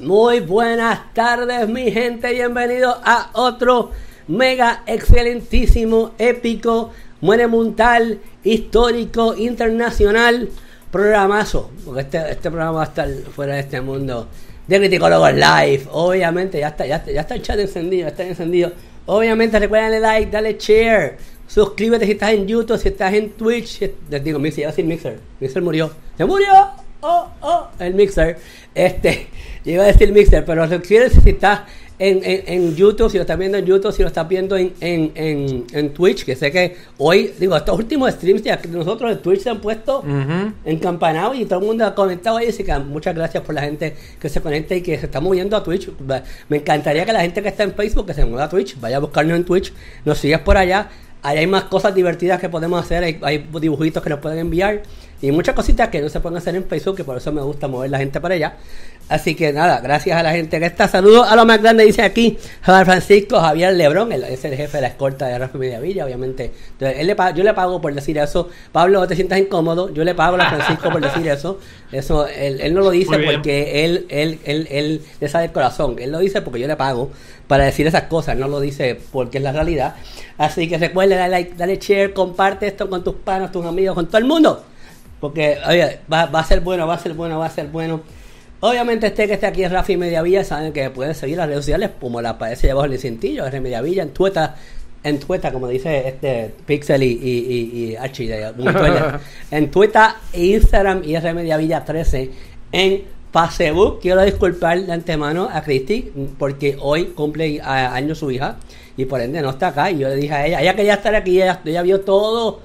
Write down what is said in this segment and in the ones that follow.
Muy buenas tardes, mi gente. Bienvenidos a otro mega excelentísimo, épico, monumental, histórico, internacional programazo. Porque este, este programa va a estar fuera de este mundo de Criticólogos Live. Obviamente, ya está, ya está, ya está el chat encendido, está encendido. Obviamente, recuerden like, dale share. Suscríbete si estás en YouTube, si estás en Twitch. Les digo, Mixer, ya sin Mixer. Mixer murió. ¡Se murió! ¡Oh, oh! El Mixer. Este, yo iba a decir Mixer, pero suscríbete si estás en, en, YouTube, si lo estás viendo en YouTube, si lo estás viendo en, en, en, Twitch, que sé que hoy, digo, estos últimos streams ya que nosotros en Twitch se han puesto en campanado y todo el mundo ha comentado ahí, así que muchas gracias por la gente que se conecta y que se está moviendo a Twitch. Me encantaría que la gente que está en Facebook, que se mueva a Twitch, vaya a buscarnos en Twitch, nos sigas por allá. Ahí hay más cosas divertidas que podemos hacer, hay, hay dibujitos que nos pueden enviar y muchas cositas que no se pueden hacer en Facebook, que por eso me gusta mover la gente para allá. Así que nada, gracias a la gente que está. Saludos a lo más grande, dice aquí Javier Francisco Javier Lebrón, él es el jefe de la escolta de Rafa Media Villa, obviamente. Entonces, él le yo le pago por decir eso. Pablo, no te sientas incómodo, yo le pago a Francisco por decir eso. Eso, él, él no lo dice porque él, él, él, él le sabe el corazón. Él lo dice porque yo le pago para decir esas cosas, no lo dice porque es la realidad. Así que recuerda, dale like, dale share, comparte esto con tus panos, tus amigos, con todo el mundo. Porque, oye, va, va a ser bueno, va a ser bueno, va a ser bueno. Obviamente este que está aquí es Rafi Mediavilla, saben que pueden seguir las redes sociales como la aparece debajo el cintillo, R Mediavilla, en Twitter, en Twitter, como dice este Pixel y, y, y, Archie, en Twitter, Instagram y R Mediavilla 13, en Facebook, quiero disculpar de antemano a Cristi porque hoy cumple años su hija y por ende no está acá. Y yo le dije a ella, ella quería estar aquí, ella, ella vio todo.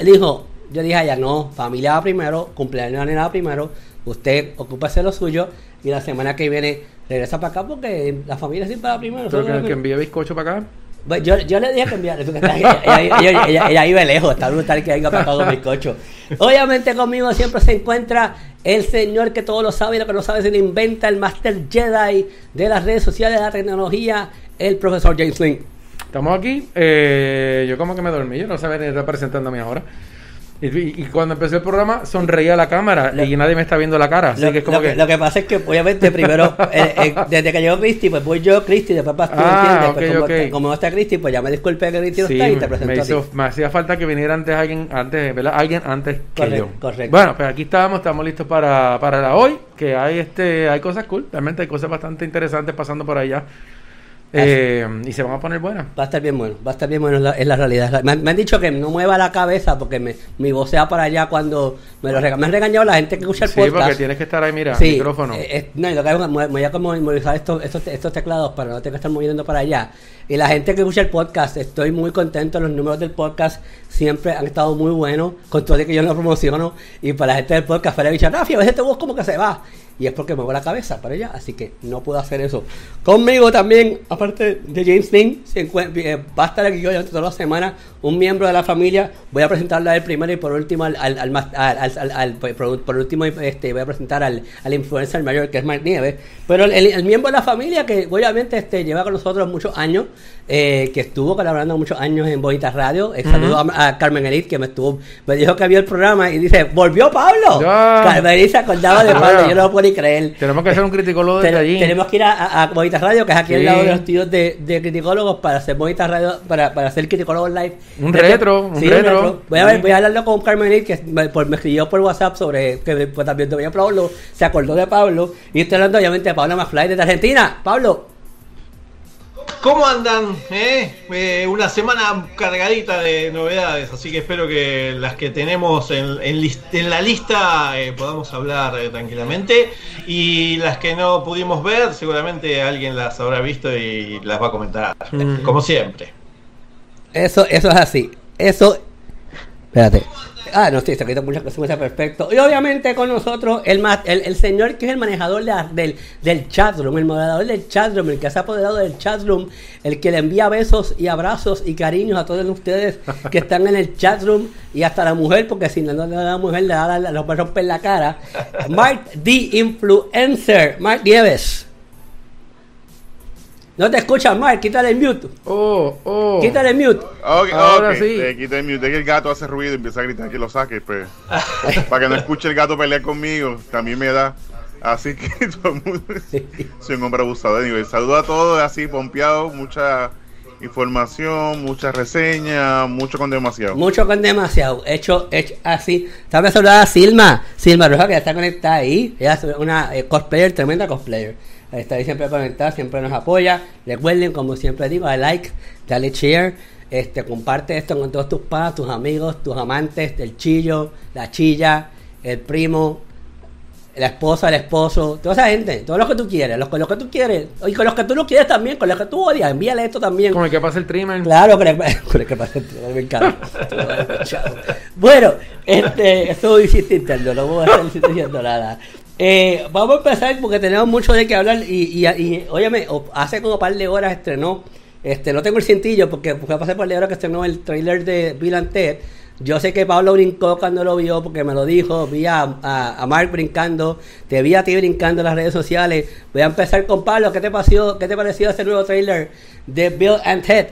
Dijo, yo dije a ella, no, familia va primero, cumpleaños de la nena primero, usted ocúpese lo suyo y la semana que viene regresa para acá porque la familia siempre va primero. ¿Pero que, que envíe bizcocho para acá? Pues yo, yo le dije que enviara, ella, ella, ella, ella, iba lejos, está brutal que venga para acá bizcocho. Obviamente conmigo siempre se encuentra el señor que todo lo sabe y lo que no sabe se lo inventa, el Master Jedi de las redes sociales, de la tecnología, el profesor James Link. Estamos aquí, eh, yo como que me dormí, yo no sabía ni estar presentándome ahora. Y, cuando empecé el programa sonreía la cámara y nadie me está viendo la cara. Así lo, que es como que... lo que pasa es que obviamente primero, eh, eh, desde que llegó Cristi, pues voy yo, Cristi, después vas tú, ah, ¿entiendes? pues como, no está Cristi, pues ya me disculpe que Cristi no está y te presento me, me hacía falta que viniera antes alguien, antes, ¿verdad? Alguien antes que yo. Correcto. Bueno, pues aquí estamos, estamos listos para, para la hoy, que hay este, hay cosas cool, realmente hay cosas bastante interesantes pasando por allá. Eh, y se van a poner buenas. Va a estar bien bueno, va a estar bien bueno, es la, realidad. Me, han dicho que no mueva la cabeza porque me, mi voz sea para allá cuando me lo regañan. Me han regañado la gente que escucha el podcast. Sí, porque tienes que estar ahí, mira, sí, micrófono. Eh, no, y lo que hago es voy a como movilizar estos, estos, estos teclados para no tener que estar moviendo para allá. Y la gente que escucha el podcast, estoy muy contento. Los números del podcast siempre han estado muy buenos, con todo de que yo lo promociono. Y para la gente del podcast, para dicho, Rafi, a veces tu voz como que se va y es porque muevo la cabeza para ella, así que no puedo hacer eso. Conmigo también, aparte de James Dean, se eh, va a estar aquí durante toda la semana un miembro de la familia. Voy a presentarle a él primero y por último al, al, al, por, último este, voy a presentar al, al influencer mayor que es Mark Nieves. Pero el, miembro de la familia que obviamente este, lleva con nosotros muchos años, eh, que estuvo colaborando muchos años en Bonita Radio. Eh, saludo a, Carmen Elite que me estuvo, me dijo que vio el programa y dice, volvió Pablo. Carmen Elite se acordaba de Pablo, yo no lo puedo ni creer. Tenemos que hacer un criticólogo desde allí. Tenemos que ir a, Bonita Radio, que es aquí al lado de los estudios de, de criticólogos, para hacer Bonita Radio, para, para hacer criticólogos live un retro, un retro. Voy a ver, voy a hablarlo con Carmen que me, me escribió por WhatsApp sobre que pues, también te voy a Pablo, se acordó de Pablo, y estoy hablando obviamente de Pablo Mafly desde Argentina. Pablo. ¿Cómo andan? Eh? Eh, una semana cargadita de novedades, así que espero que las que tenemos en, en, la lista eh, podamos hablar tranquilamente y las que no pudimos ver, seguramente alguien las habrá visto y las va a comentar, mm. como siempre. Eso, eso es así. Eso. Espérate. Ah, no, sí, se quita muchas cosas, perfecto. Y obviamente con nosotros el, el, el señor que es el manejador del, del chatroom, el moderador del chatroom, el que se ha apoderado del chatroom, el que le envía besos y abrazos y cariños a todos ustedes que están en el chatroom y hasta la mujer, porque si no, no la mujer, le va a romper la cara. Mark the Influencer, Mark Nieves. No te escuchas, Mark, quítale el mute. Oh, oh. Quítale el mute. Ahora sí. Te quita el mute. Es que el gato hace ruido y empieza a gritar que lo saques, pues. para que no escuche el gato pelear conmigo. También me da. Así que todo el mundo soy un hombre abusado. Anyway, saludo a todos, así pompeado, mucha información, mucha reseña, mucho con demasiado. Mucho con demasiado, hecho, hecho así. También saludar a Silma, Silma Roja que ya está conectada ahí. Ella es una eh, cosplayer, tremenda cosplayer. Está ahí siempre conectada, siempre nos apoya. Recuerden, como siempre digo, a like, dale share. Este, comparte esto con todos tus padres, tus amigos, tus amantes, el chillo, la chilla, el primo, la esposa, el esposo, toda esa gente, todos los que tú quieres, los con los que tú quieres, y con los que tú no quieres también, con los que tú odias, envíale esto también. Con el que pasa el trimmer. Claro, con el, que pasa el trimmer, me encanta. bueno, este, esto es chiste interno, no voy a estar diciendo nada. Eh, vamos a empezar porque tenemos mucho de qué hablar y, y, y óyeme, hace como un par de horas estrenó, este, no tengo el cintillo porque fue a pasar por de horas que estrenó el trailer de Bill and Ted yo sé que Pablo brincó cuando lo vio porque me lo dijo. Vi a, a, Mark brincando, te vi a ti brincando en las redes sociales. Voy a empezar con Pablo. ¿Qué te pareció, qué te pareció ese nuevo trailer de Bill and Ted?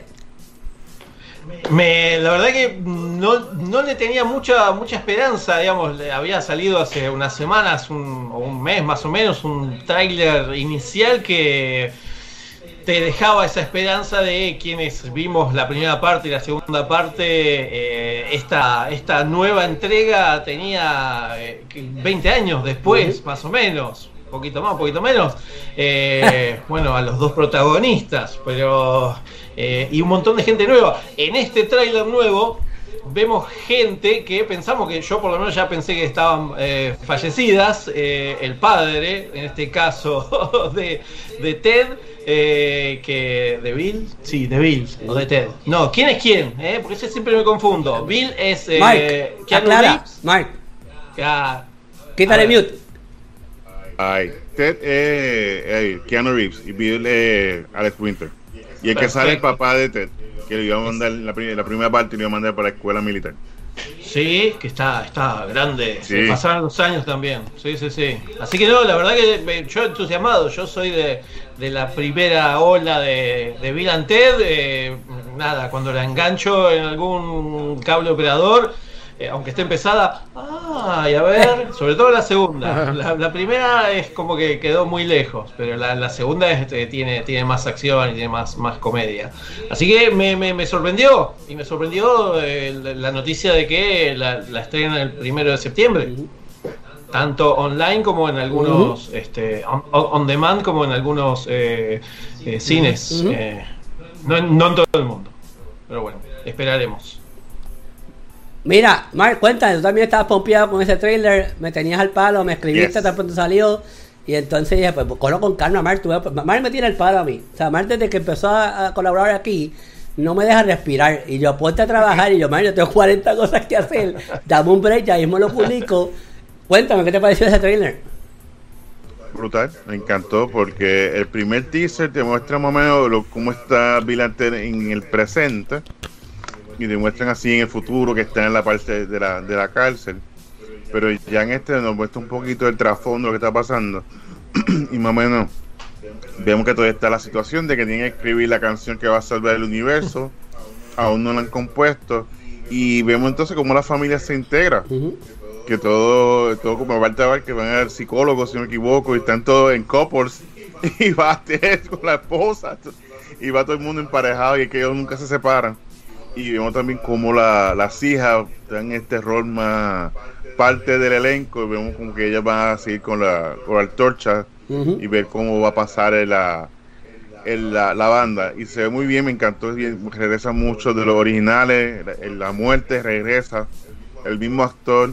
Me, la verdad que no, no, le tenía mucha mucha esperanza, digamos, había salido hace unas semanas, un, un mes más o menos, un trailer inicial que te dejaba esa esperanza de quienes vimos la primera parte y la segunda parte, eh, esta, esta nueva entrega tenía 20 eh, años después, más o menos, poquito más, poquito menos, eh, bueno, a los dos protagonistas, pero... y un montón de gente nueva. En este tráiler nuevo vemos gente que pensamos que yo por lo menos ya pensé que estaban fallecidas, el padre, en este caso de, de Ted, eh, que de Bill, sí, de Bill o de Ted. No, ¿quién es quién? Eh? Porque ese siempre me confundo. Bill es eh, Mike, Reeves. Mike. Ya. Quítale mute. Ay, Ted es Keanu Reeves y Bill es Alex Winter. Y el que sale el papá de Ted, que le iba a mandar la, la primera parte, le iba a mandar para la escuela militar. Sí, que está, está grande. Se pasaron los años también. Sí, sí, sí. Así que no, la verdad que yo entusiasmado. Yo soy de, de la primera ola de, de Bill and Ted. Eh, nada, cuando la engancho en algún cable operador eh, aunque esté empezada, ay, a ver, sobre todo la segunda. La, primera es como que quedó muy lejos, pero la, segunda este, tiene, tiene más acción y tiene más, más comedia. Así que me, me, sorprendió, y me sorprendió eh, la noticia de que la, la estrenan el primero de septiembre. Tanto online como en algunos, este, on, demand como en algunos eh, cines. no, no en todo el mundo. Pero bueno, esperaremos. Mira, Mark, cuéntame, tú también estabas pompeado con ese trailer, me tenías al palo, me escribiste tan pronto salió. Y entonces dije, pues, pues con calma, Mark. Tú, Mark me tiene el palo a mí. O sea, Mark desde que empezó a, colaborar aquí, no me deja respirar. Y yo, ponte a trabajar. Y yo, Mark, yo tengo 40 cosas que hacer. Dame un break, ya mismo lo publico. Cuéntame, ¿qué te pareció ese trailer? Brutal, me encantó porque el primer teaser te muestra más o menos cómo está Bill en el presente y demuestran así en el futuro que está en la parte de la, de la cárcel. Pero ya en este nos muestra un poquito el trasfondo de lo que está pasando. y más o menos vemos que todavía está la situación de que tiene que escribir la canción que va a salvar el universo. Aún no la han compuesto. Y vemos entonces cómo la familia se integra. Que todo, todo como parte ver que van a ser psicólogos, si no me equivoco, y están todos en couples. Y va a tener con la esposa. Y va todo el mundo emparejado y que ellos nunca se separan y vemos también como la, las hijas dan este rol más parte del elenco y vemos como que ellas van a seguir con la, con la torcha y ver cómo va a pasar en la, en la, la, banda. Y se ve muy bien, me encantó, regresa mucho de los originales, en la muerte regresa, el mismo actor.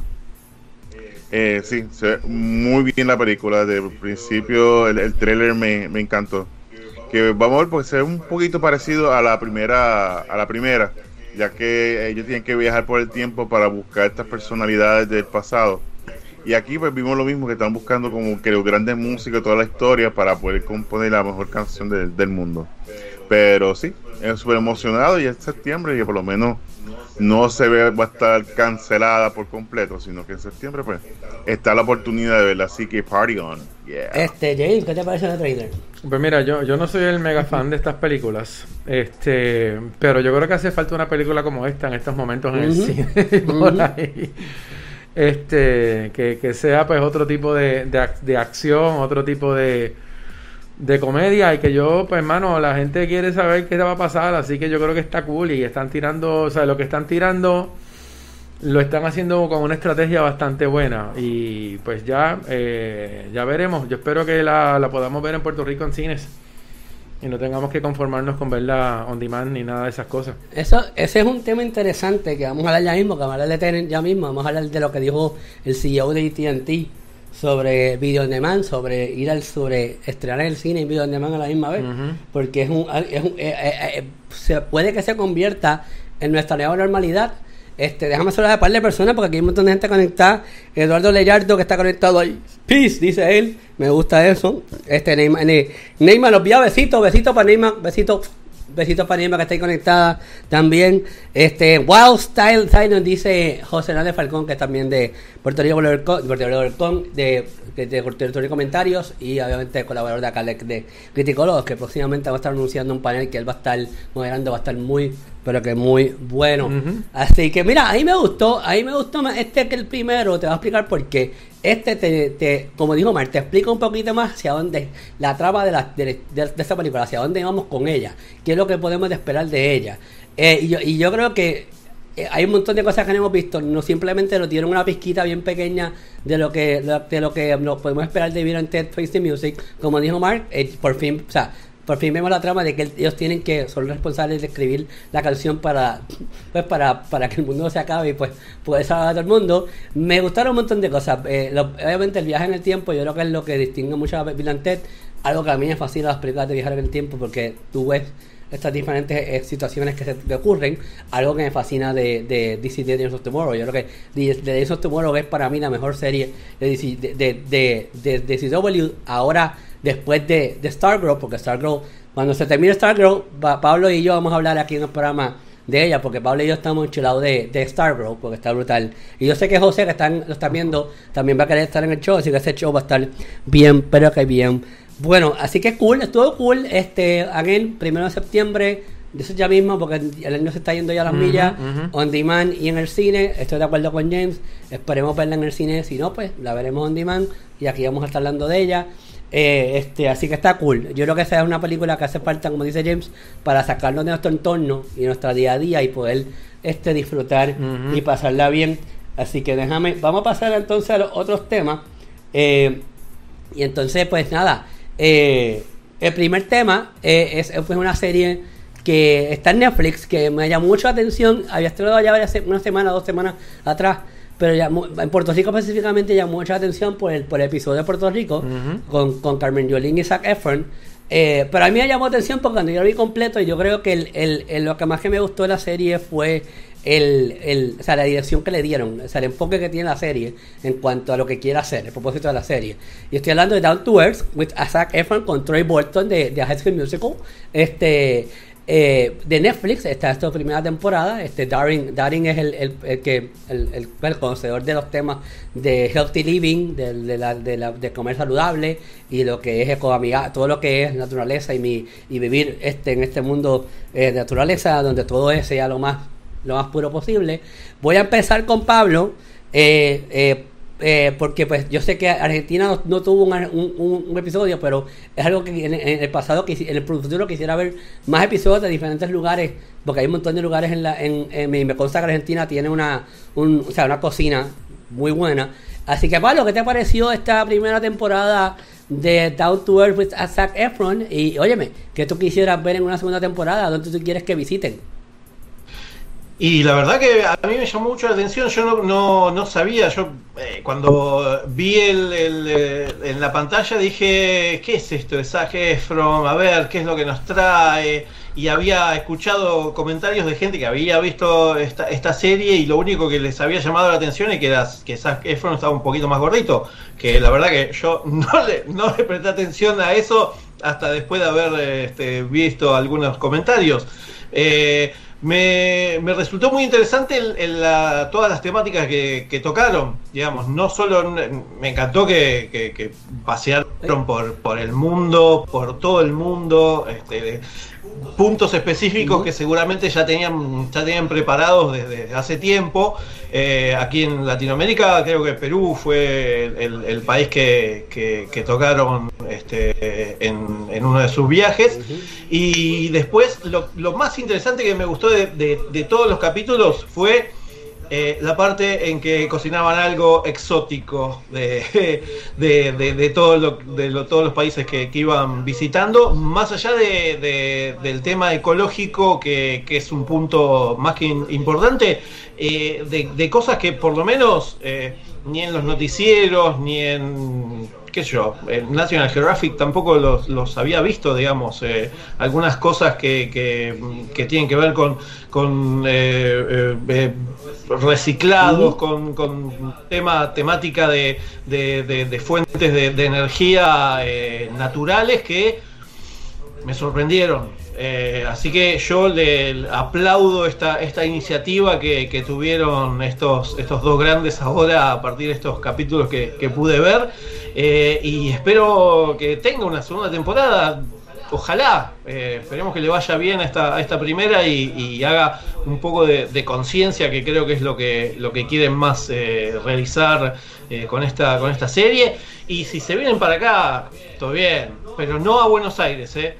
Eh, sí, se ve muy bien la película, desde el principio el, el trailer me, me encantó. Que vamos a ver porque se ve un poquito parecido a la primera a la primera ya que ellos tienen que viajar por el tiempo para buscar estas personalidades del pasado. Y aquí pues vimos lo mismo, que están buscando como que los grandes músicos, toda la historia para poder componer la mejor canción del mundo. Pero sí, es súper emocionado y es septiembre y por lo menos no se ve va a estar cancelada por completo, sino que en septiembre pues está la oportunidad de verla, así que party on. Este, James, ¿qué te parece el trailer? Pues mira, yo, yo no soy el mega fan de estas películas, este, pero yo creo que hace falta una película como esta en estos momentos en el cine. este que, sea pues otro tipo de, de, acción, otro tipo de, de comedia y que yo, pues hermano, la gente quiere saber qué va a pasar, así que yo creo que está cool y están tirando, o sea, lo que están tirando lo están haciendo con una estrategia bastante buena y pues ya, eh, ya veremos, yo espero que la, la podamos ver en Puerto Rico en cines y no tengamos que conformarnos con verla on demand ni nada de esas cosas. Eso, ese es un tema interesante que vamos a hablar ya mismo, que vamos a hablar de ya mismo, vamos a hablar de lo que dijo el CEO de AT&T sobre video on demand, sobre ir al sobre estrenar el cine y video on demand a la misma vez, porque es un, es un eh, eh, eh, se puede que se convierta en nuestra nueva normalidad este, déjame saludar a par de personas porque aquí hay un montón de gente conectada. Eduardo Leyardo que está conectado ahí. Peace, dice él. Me gusta eso. Este, Neymar, Neymar los vio, besitos, besitos para Neymar, besitos Besitos para Nima que está ahí conectada también. Este, Wild Style nos dice José Hernández Falcón, que es también de Puerto Rico, de, de, Puerto Rico Comentarios y obviamente colaborador de acá de Criticólogos, que próximamente va a estar anunciando un panel que él va a estar moderando, va a estar muy, pero que muy bueno. Así que mira, ahí me gustó, ahí me gustó más este que el primero, te voy a explicar por qué. Este, te, como dijo Mar, te explica un poquito más hacia dónde la trama de, la, de, esta película, hacia dónde vamos con ella, qué es lo que podemos esperar de ella. Eh, y, yo, y yo creo que eh, hay un montón de cosas que no hemos visto, no simplemente nos dieron una pizquita bien pequeña de lo que de lo que nos podemos esperar de vivir en Ted Face Music, como dijo Mark, eh, por fin, o sea, por fin vemos la trama de que ellos tienen que, son responsables de escribir la canción para, pues para, para que el mundo se acabe y pues puede salvar a todo el mundo. Me gustaron un montón de cosas. Eh, obviamente el viaje en el tiempo yo creo que es lo que distingue mucho a Ted, algo que a mí me fascina las películas de viajar en el tiempo porque tú ves estas diferentes eh, situaciones que se ocurren, algo que me fascina de, de DC Days of Tomorrow. Yo creo que The Days of Tomorrow es para mí la mejor serie de, DC, de, de, de, de CW ahora después de, de Stargirl, porque Stargirl, cuando se termine Stargirl, Pablo y yo vamos a hablar aquí en el programa de ella, porque Pablo y yo estamos enchilados de, de Stargirl, porque está brutal. Y yo sé que José, que están, lo están viendo, también va a querer estar en el show, así que ese show va a estar bien, pero que bien. Bueno, así que cool, estuvo cool. Este, again, primero de septiembre, eso ya mismo, porque el año se está yendo ya a las millas, on demand y en el cine. Estoy de acuerdo con James. Esperemos verla en el cine, si no, pues la veremos on demand y aquí vamos a estar hablando de ella. Eh, este, así que está cool. Yo creo que esa es una película que hace falta, como dice James, para sacarnos de nuestro entorno y nuestra día a día y poder este, disfrutar y pasarla bien. Así que déjame, vamos a pasar entonces a los otros temas. Eh, y entonces, pues nada, eh, el primer tema es, una serie que está en Netflix, que me llamó mucho la atención. Había estrenado ya una semana, dos semanas atrás pero ya, en Puerto Rico específicamente llamó mucha atención por el, por el episodio de Puerto Rico con, con, Carmen Yolín y Zac Efron. Eh, pero a mí me llamó atención porque cuando yo lo vi completo, yo creo que el, el, lo que más que me gustó de la serie fue el, el, o sea, la dirección que le dieron, o sea, el enfoque que tiene la serie en cuanto a lo que quiere hacer, el propósito de la serie. Y estoy hablando de Down to Earth, with Zac Efron con Troy Bolton de, de High School Musical. Este, eh, de Netflix está esta primera temporada. Este Darin, Darin es el, el, que el, el, conocedor de los temas de healthy living, de, la, de, la, de comer saludable y lo que es ecoamiga, todo lo que es naturaleza y mi y vivir este en este mundo eh, de naturaleza donde todo es sea lo más lo más puro posible. Voy a empezar con Pablo. Eh, eh porque pues yo sé que Argentina no, tuvo un, episodio, pero es algo que en, el pasado, que en el futuro quisiera ver más episodios de diferentes lugares, porque hay un montón de lugares en la, en, me consta que Argentina tiene una, o sea, una cocina muy buena. Así que Pablo, ¿qué te pareció esta primera temporada de Down to Earth with Zac Efron? Y óyeme, ¿qué tú quisieras ver en una segunda temporada? ¿Dónde tú quieres que visiten? Y la verdad que a mí me llamó mucho la atención, yo no, no, no sabía, yo eh, cuando vi el, eh, en la pantalla dije, ¿qué es esto de Zac Efron? A ver, ¿qué es lo que nos trae? Y había escuchado comentarios de gente que había visto esta, esta serie y lo único que les había llamado la atención es que, era, que Zac Efron estaba un poquito más gordito, que la verdad que yo no le, no le presté atención a eso hasta después de haber este, visto algunos comentarios. Eh, Me, resultó muy interesante todas las temáticas que, tocaron, digamos, no solo me encantó que, pasearon por, por el mundo, por todo el mundo, este, puntos específicos que seguramente ya tenían, ya tenían preparados desde hace tiempo. Eh, aquí en Latinoamérica creo que Perú fue el, país que, tocaron este, en, uno de sus viajes. Y después lo, más interesante que me gustó de todos los capítulos fue eh, la parte en que cocinaban algo exótico de, de, todo de todos los países que, iban visitando, más allá del tema ecológico, que, es un punto más que importante, eh, de, cosas que por lo menos eh, ni en los noticieros, ni en qué sé yo, en National Geographic tampoco los, había visto, digamos, eh, algunas cosas que, que, tienen que ver con, con eh, eh, reciclados, con, con, tema, temática de, de, fuentes de, energía naturales que me sorprendieron. Así que yo le aplaudo esta, esta iniciativa que, tuvieron estos, estos dos grandes ahora a partir de estos capítulos que, pude ver. Eh, y espero que tenga una segunda temporada. Ojalá, eh, esperemos que le vaya bien a esta, esta primera y, haga un poco de, conciencia, que creo que es lo que, lo que quieren más eh, realizar con, esta, con esta serie. Y si se vienen para acá, todo bien, pero no a Buenos Aires, ¿eh?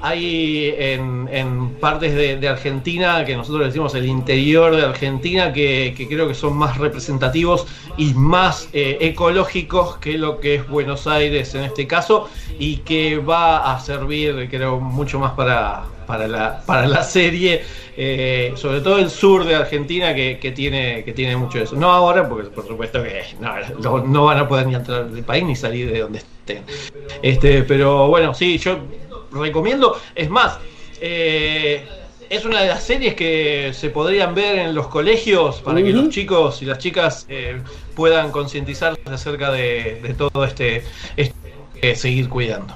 Hay en, partes de, Argentina, que nosotros decimos el interior de Argentina, que, creo que son más representativos y más eh, ecológicos que lo que es Buenos Aires en este caso, y que va a servir, creo, mucho más para, para, la, para la serie, eh, sobre todo el sur de Argentina, que, tiene, que tiene mucho de eso. No ahora, porque por supuesto que no, no van a poder ni entrar del país ni salir de donde estén. Este, pero bueno, sí, yo recomiendo. Es más, eh, es una de las series que se podrían ver en los colegios para que los chicos y las chicas eh, puedan concientizarse acerca de, todo este, este seguir cuidando.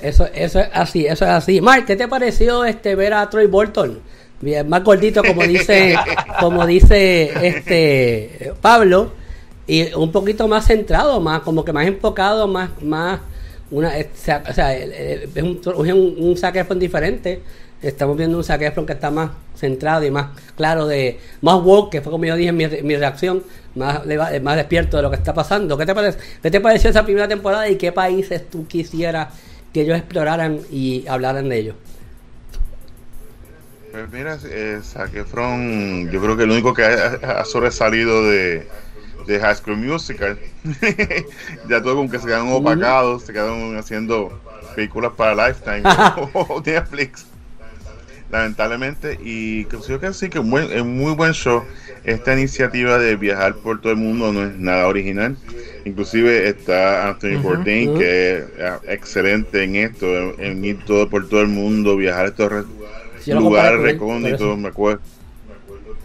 Eso, eso es así, eso es así. Mark, ¿qué te pareció este ver a Troy Bolton? Bien, más gordito como dice, como dice este Pablo, y un poquito más centrado, más, como que más enfocado, más, más una, o sea, es un, un, un diferente. Estamos viendo un Zac que está más centrado y más claro de más woke, que fue como yo dije en mi, mi reacción, más, más despierto de lo que está pasando. ¿Qué te, parece, ¿Qué te pareció esa primera temporada y qué países tú quisieras que ellos exploraran y hablaran de ellos? Pues mira, eh, yo creo que el único que ha sobresalido de, de High School Musical. ya todo como que se quedaron opacados, se quedaron haciendo películas para Lifetime o Netflix. Lamentablemente, y creo que sí que es un muy buen show. Esta iniciativa de viajar por todo el mundo no es nada original. Inclusive está Anthony Bourdain, que es excelente en esto, en, ir todo por todo el mundo, viajar a estos lugares recónditos, me acuerdo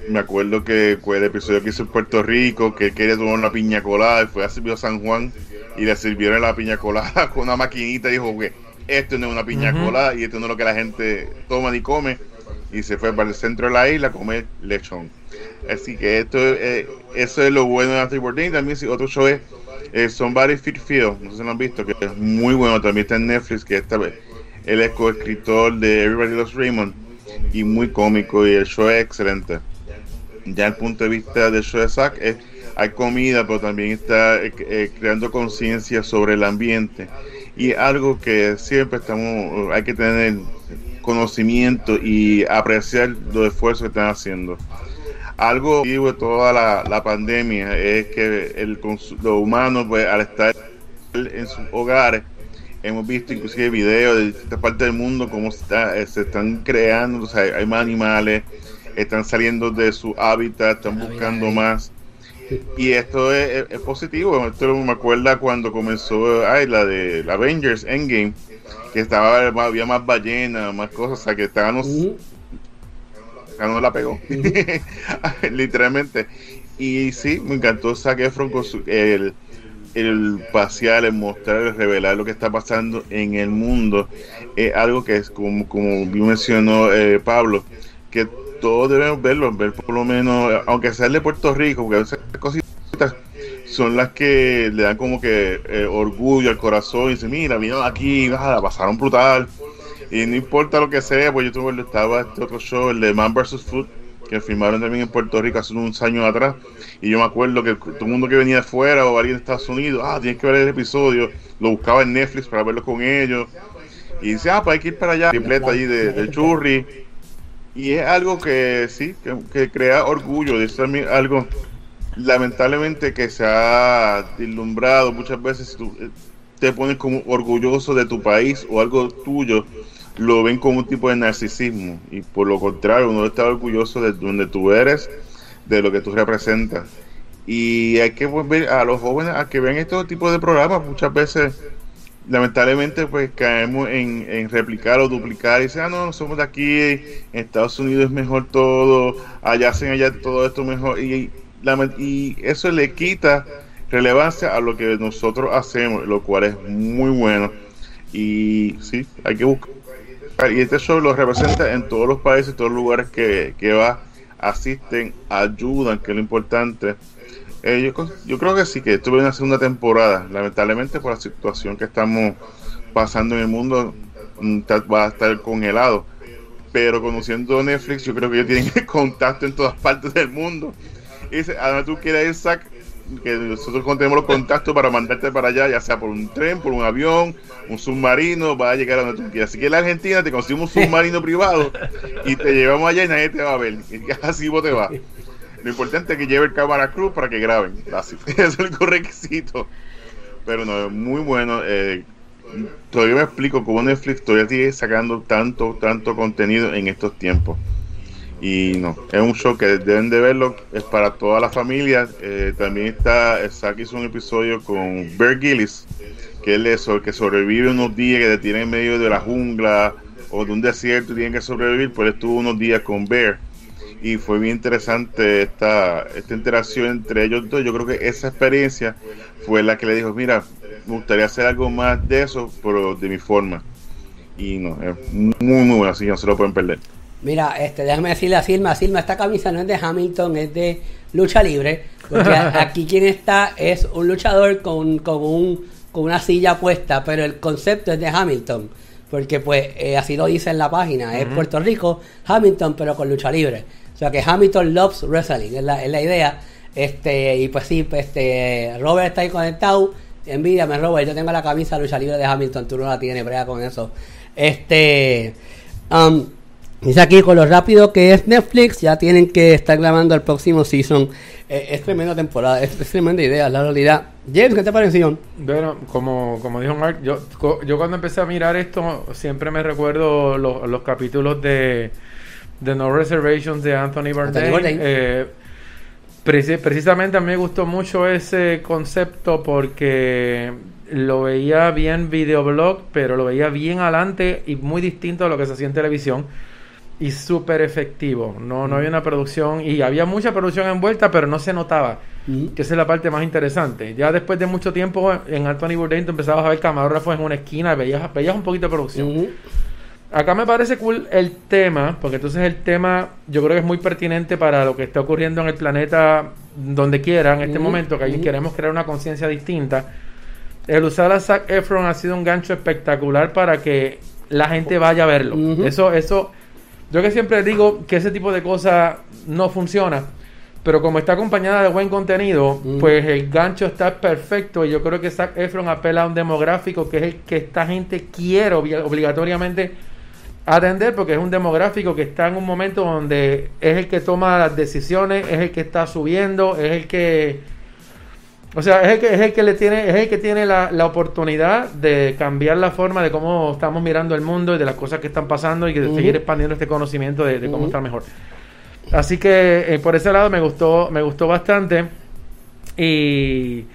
me acuerdo que fue el episodio que hizo en Puerto Rico, que él quería tomar una piña colada y fue a servir a San Juan y le sirvieron la piña colada con una maquinita y dijo que esto no es una piña colada y esto no es lo que la gente toma ni come y se fue para el centro de la isla a comer lechón. Así que esto eh, eso es lo bueno de Anthony Bourdain. También si otro show es eh, Somebody Fit Feel, no sé si lo han visto, que es muy bueno, también está en Netflix, que esta vez él es coescritor de Everybody Loves Raymond y muy cómico y el show es excelente ya el punto de vista de Zack es hay comida, pero también está eh, eh, creando conciencia sobre el ambiente y algo que siempre estamos hay que tener conocimiento y apreciar los esfuerzos que están haciendo. Algo de toda la, pandemia es que el, los humanos, pues, al estar en sus hogares, hemos visto inclusive videos de distintas partes del mundo cómo está, eh, se están creando, hay más animales, están saliendo de su hábitat, están buscando más. Y esto es, positivo. Esto me acuerda cuando comenzó ay, la de la Avengers Endgame, que estaba había más ballenas, más cosas, o sea que estaban no la pegó, literalmente. Y sí, me encantó Zac Efron con el, el pasear, el mostrar, el revelar lo que está pasando en el mundo. Es algo que es como, como mencionó eh, Pablo, que todos debemos verlo, ver por lo menos, aunque sea el de Puerto Rico, porque esas cositas son las que le dan como que eh, orgullo al corazón y dicen, mira, vino aquí, la pasaron brutal. Y no importa lo que sea, pues yo tuve, estaba este otro show, el de Man vs. Food, que filmaron también en Puerto Rico hace unos años atrás. Y yo me acuerdo que todo el mundo que venía de fuera o alguien de Estados Unidos, ah, tienes que ver el episodio, lo buscaba en Netflix para verlo con ellos. Y dice, ah, pues hay que ir para allá, tripleta allí de, de churri. Y es algo que sí, que, crea orgullo, es también algo lamentablemente que se ha deslumbrado muchas veces. Tú eh, te pones como orgulloso de tu país o algo tuyo lo ven como un tipo de narcisismo. Y por lo contrario uno está orgulloso de donde tú eres de lo que tú representas. Y hay que volver a los jóvenes a que vean estos tipos de programas muchas veces lamentablemente pues caemos en, en, replicar o duplicar y decir, ah, no, somos de aquí, en Estados Unidos es mejor todo, allá hacen allá todo esto mejor y, y eso le quita relevancia a lo que nosotros hacemos, lo cual es muy bueno y sí, hay que buscar y este show lo representa en todos los países, todos los lugares que, que va, asisten, ayudan, que es lo importante. Eh, yo, creo que sí, que estuve en una segunda temporada. Lamentablemente, por la situación que estamos pasando en el mundo, mm, va a estar congelado. Pero conociendo Netflix, yo creo que ellos tienen contacto en todas partes del mundo. Y dice, a tú quieres ir, que nosotros tenemos los contactos para mandarte para allá, ya sea por un tren, por un avión, un submarino, va a llegar a donde tú quieras. Así que en la Argentina te conseguimos un submarino privado y te llevamos allá y nadie te va a ver. Y así vos te vas. Lo importante es que lleve el cámara cruz para que graben. Así. Es el requisito. Pero no, muy bueno. Eh, todavía me explico cómo Netflix todavía sigue sacando tanto, tanto contenido en estos tiempos. Y no, es un show que deben de verlo, es para toda la familia. Eh, también está, Zack hizo un episodio con Bear Gillis, que es eso, que sobrevive unos días que te tiene en medio de la jungla o de un desierto y tiene que sobrevivir, pues estuvo unos días con Bear y fue bien interesante esta, esta interacción entre ellos dos. Yo creo que esa experiencia fue la que le dijo, mira, me gustaría hacer algo más de eso, pero de mi forma. Y no, es muy, muy bueno, así que no se lo pueden perder. Mira, este, déjame decirle a Silma, Silma, esta camisa no es de Hamilton, es de lucha libre, porque aquí quien está es un luchador con, con, un, con una silla puesta, pero el concepto es de Hamilton, porque pues eh, así lo dice en la página, es Puerto Rico, Hamilton, pero con lucha libre. O sea que Hamilton loves wrestling, es la, es la idea. Este, y pues sí, pues, este, Robert está ahí conectado. Envídiame, Robert, yo tengo la camisa lucha libre de Hamilton, tú no la tienes, brega con eso. Este, um, Dice aquí con lo rápido que es Netflix, ya tienen que estar grabando el próximo season. Eh, es tremenda temporada, es, tremenda idea, la realidad. James, ¿qué te pareció? Bueno, como, como dijo Mark, yo, yo cuando empecé a mirar esto, siempre me recuerdo los, capítulos de, de No Reservations de Anthony Bourdain. Eh, precisamente a mí me gustó mucho ese concepto porque lo veía bien videoblog, pero lo veía bien adelante y muy distinto a lo que se hacía en televisión y súper efectivo. No, no había una producción y había mucha producción envuelta, pero no se notaba. Que esa es la parte más interesante. Ya después de mucho tiempo en Anthony Bourdain empezabas a ver camarógrafos en una esquina, veías, veías un poquito de producción. Acá me parece cool el tema, porque entonces el tema yo creo que es muy pertinente para lo que está ocurriendo en el planeta donde quiera en este momento, que ahí queremos crear una conciencia distinta. El usar a Zac Efron ha sido un gancho espectacular para que la gente vaya a verlo. Eso, eso yo que siempre digo que ese tipo de cosas no funciona, pero como está acompañada de buen contenido, pues el gancho está perfecto y yo creo que Zac Efron apela a un demográfico que es el que esta gente quiere obligatoriamente atender porque es un demográfico que está en un momento donde es el que toma las decisiones, es el que está subiendo, es el que o sea, es el que, es el que le tiene, es el que tiene la, la, oportunidad de cambiar la forma de cómo estamos mirando el mundo y de las cosas que están pasando y de seguir expandiendo este conocimiento de, cómo estar mejor. Así que eh, por ese lado me gustó, me gustó bastante. Y,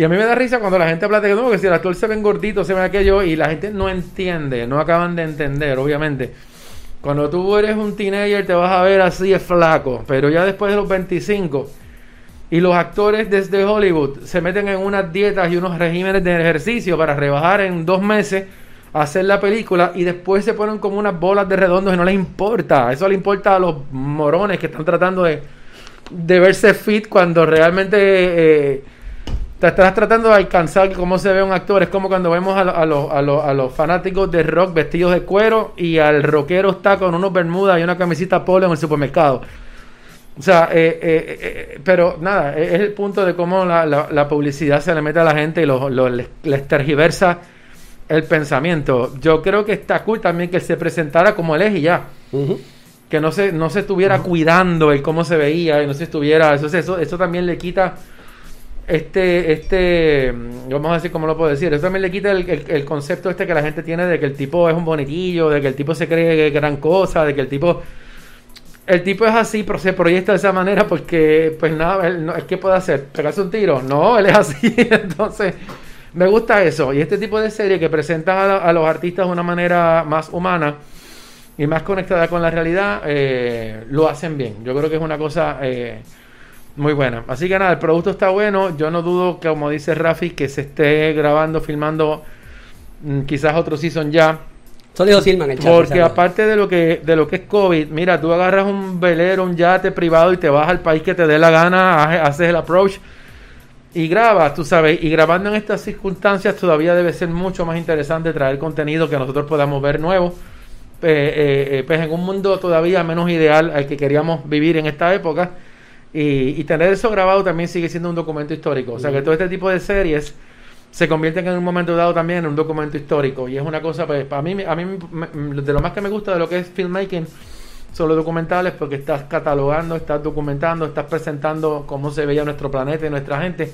y a mí me da risa cuando la gente habla de que no, que si el actor se ven gordito, se ve aquello, y la gente no entiende, no acaban de entender, obviamente. Cuando tú eres un teenager te vas a ver así es flaco, pero ya después de los 25 y los actores desde Hollywood se meten en unas dietas y unos regímenes de ejercicio para rebajar en dos meses hacer la película y después se ponen como unas bolas de redondos y no les importa. Eso le importa a los morones que están tratando de, de verse fit cuando realmente eh, te estás tratando de alcanzar cómo se ve un actor. Es como cuando vemos a, a, los, a, los, a los fanáticos de rock vestidos de cuero y al rockero está con unos bermudas y una camisita polo en el supermercado. O sea, eh, eh, eh, pero nada, es el punto de cómo la, la, publicidad se le mete a la gente y lo, lo, les, tergiversa el pensamiento. Yo creo que está cool también que se presentara como él es y ya. Que no se, no se estuviera cuidando el cómo se veía y no se estuviera. Eso, eso, eso también le quita este, este, vamos a decir cómo lo puedo decir, eso también le quita el, concepto este que la gente tiene de que el tipo es un bonitillo, de que el tipo se cree gran cosa, de que el tipo el tipo es así, pero se proyecta de esa manera porque, pues nada, él no, ¿qué puede hacer? ¿Pegarse un tiro? No, él es así. Entonces, me gusta eso. Y este tipo de serie que presentan a, los artistas de una manera más humana y más conectada con la realidad, eh, lo hacen bien. Yo creo que es una cosa eh, muy buena. Así que nada, el producto está bueno. Yo no dudo que, como dice Rafi, que se esté grabando, filmando mm, quizás otro season ya porque aparte de lo que de lo que es COVID, mira, tú agarras un velero, un yate privado y te vas al país que te dé la gana, haces el approach y grabas, tú sabes, y grabando en estas circunstancias todavía debe ser mucho más interesante traer contenido que nosotros podamos ver nuevo. Eh, eh, eh, pues en un mundo todavía menos ideal al que queríamos vivir en esta época y, y tener eso grabado también sigue siendo un documento histórico. O sea que todo este tipo de series se convierten en un momento dado también en un documento histórico. Y es una cosa, pues, para mí, a mí de lo más que me gusta de lo que es filmmaking son los documentales porque estás catalogando, estás documentando, estás presentando cómo se veía nuestro planeta y nuestra gente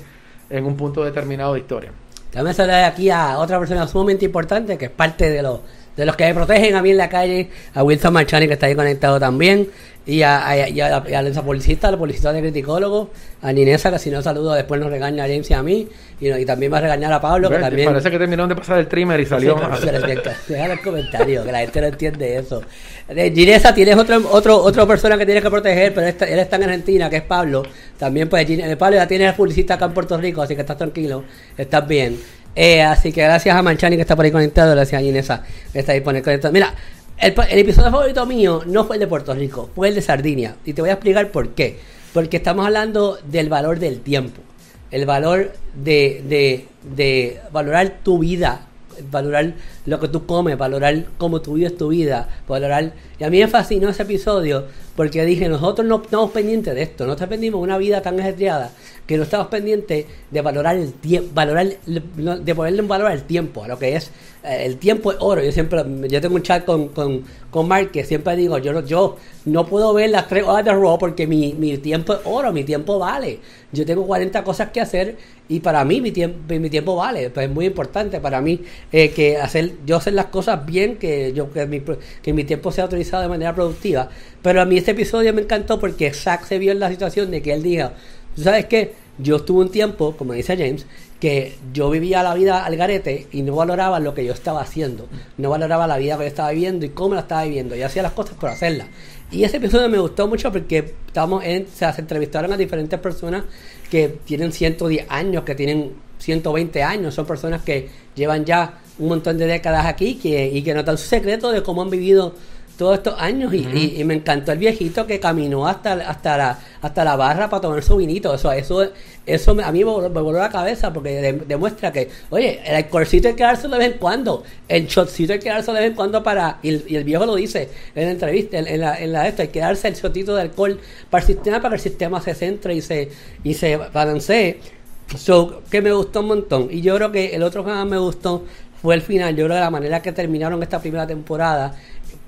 en un punto determinado de historia. También se de aquí a otra persona sumamente importante que es parte de los de los que me protegen a mí en la calle, a Wilson Marchani que está ahí conectado también, y a, a, y a, la, policista, a la policista de criticólogo, a Ninesa, que si no saludo después nos regaña a James y a mí, y, y también va a regañar a Pablo, que también... Parece que terminaron de pasar el trimmer y salió... Sí, deja el comentario, que la gente no entiende eso. Ginesa, tienes otro, otro, otra persona que tienes que proteger, pero él está en Argentina, que es Pablo. También, pues, Pablo ya tienes publicista acá en Puerto Rico, así que estás tranquilo, estás bien. Eh, así que gracias a Manchani que está por ahí conectado, gracias a Ginesa que está ahí por ahí conectado. Mira, el, episodio favorito mío no fue el de Puerto Rico, fue el de Sardinia. Y te voy a explicar por qué. Porque estamos hablando del valor del tiempo. El valor de, de, valorar tu vida, valorar lo que tú comes, valorar cómo tú vives tu vida, valorar... Y a mí me fascinó ese episodio porque dije, nosotros no estamos pendientes de esto, no pendientes de una vida tan ajetreada que no estamos pendientes de valorar el tiempo, valorar, de ponerle un valor al tiempo, a lo que es eh, el tiempo es oro. Yo siempre, yo tengo un chat con, con, con Mark que siempre digo, yo no, yo no puedo ver las tres horas de Raw porque mi, mi tiempo es oro, mi tiempo vale. Yo tengo 40 cosas que hacer y para mí mi tiempo, mi tiempo vale. Pues es muy importante para mí eh, que hacer, yo hacer las cosas bien, que yo que mi, que mi tiempo sea utilizado de manera productiva. Pero a mí este episodio me encantó porque Zack se vio en la situación de que él diga, ¿tú sabes qué? Yo estuve un tiempo, como dice James, que yo vivía la vida al garete y no valoraba lo que yo estaba haciendo, no valoraba la vida que yo estaba viviendo y cómo la estaba viviendo. Yo hacía las cosas por hacerlas. Y ese episodio me gustó mucho porque estamos en, se entrevistaron a diferentes personas que tienen 110 años, que tienen 120 años, son personas que llevan ya un montón de décadas aquí que, y que notan su secreto de cómo han vivido todos estos años y, me encantó el viejito que caminó hasta, hasta, la, hasta la barra para tomar su vinito. Eso, eso, eso a mí me voló, la cabeza porque demuestra que, oye, el alcoholcito hay que darse de vez en cuando, el shotcito hay que darse de vez en cuando para, y, el viejo lo dice en la entrevista, en, la, en la esto, hay que darse el shotito de alcohol para el sistema, para que el sistema se centre y se, y se balancee. So, que me gustó un montón. Y yo creo que el otro que más me gustó fue el final. Yo creo que la manera que terminaron esta primera temporada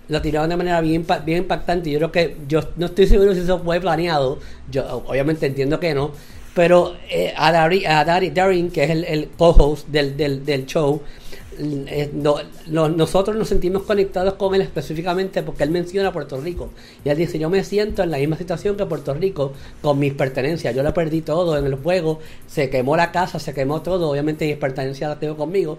lo tiraron de manera bien, bien impactante. Yo creo que, yo no estoy seguro si eso fue planeado. Yo obviamente entiendo que no. Pero eh, a, Darin, que es el, co-host del, del, show, eh, nosotros nos sentimos conectados con él específicamente porque él menciona Puerto Rico. Y él dice, yo me siento en la misma situación que Puerto Rico con mis pertenencias. Yo lo perdí todo en el juego, se quemó la casa, se quemó todo, obviamente mis pertenencias las tengo conmigo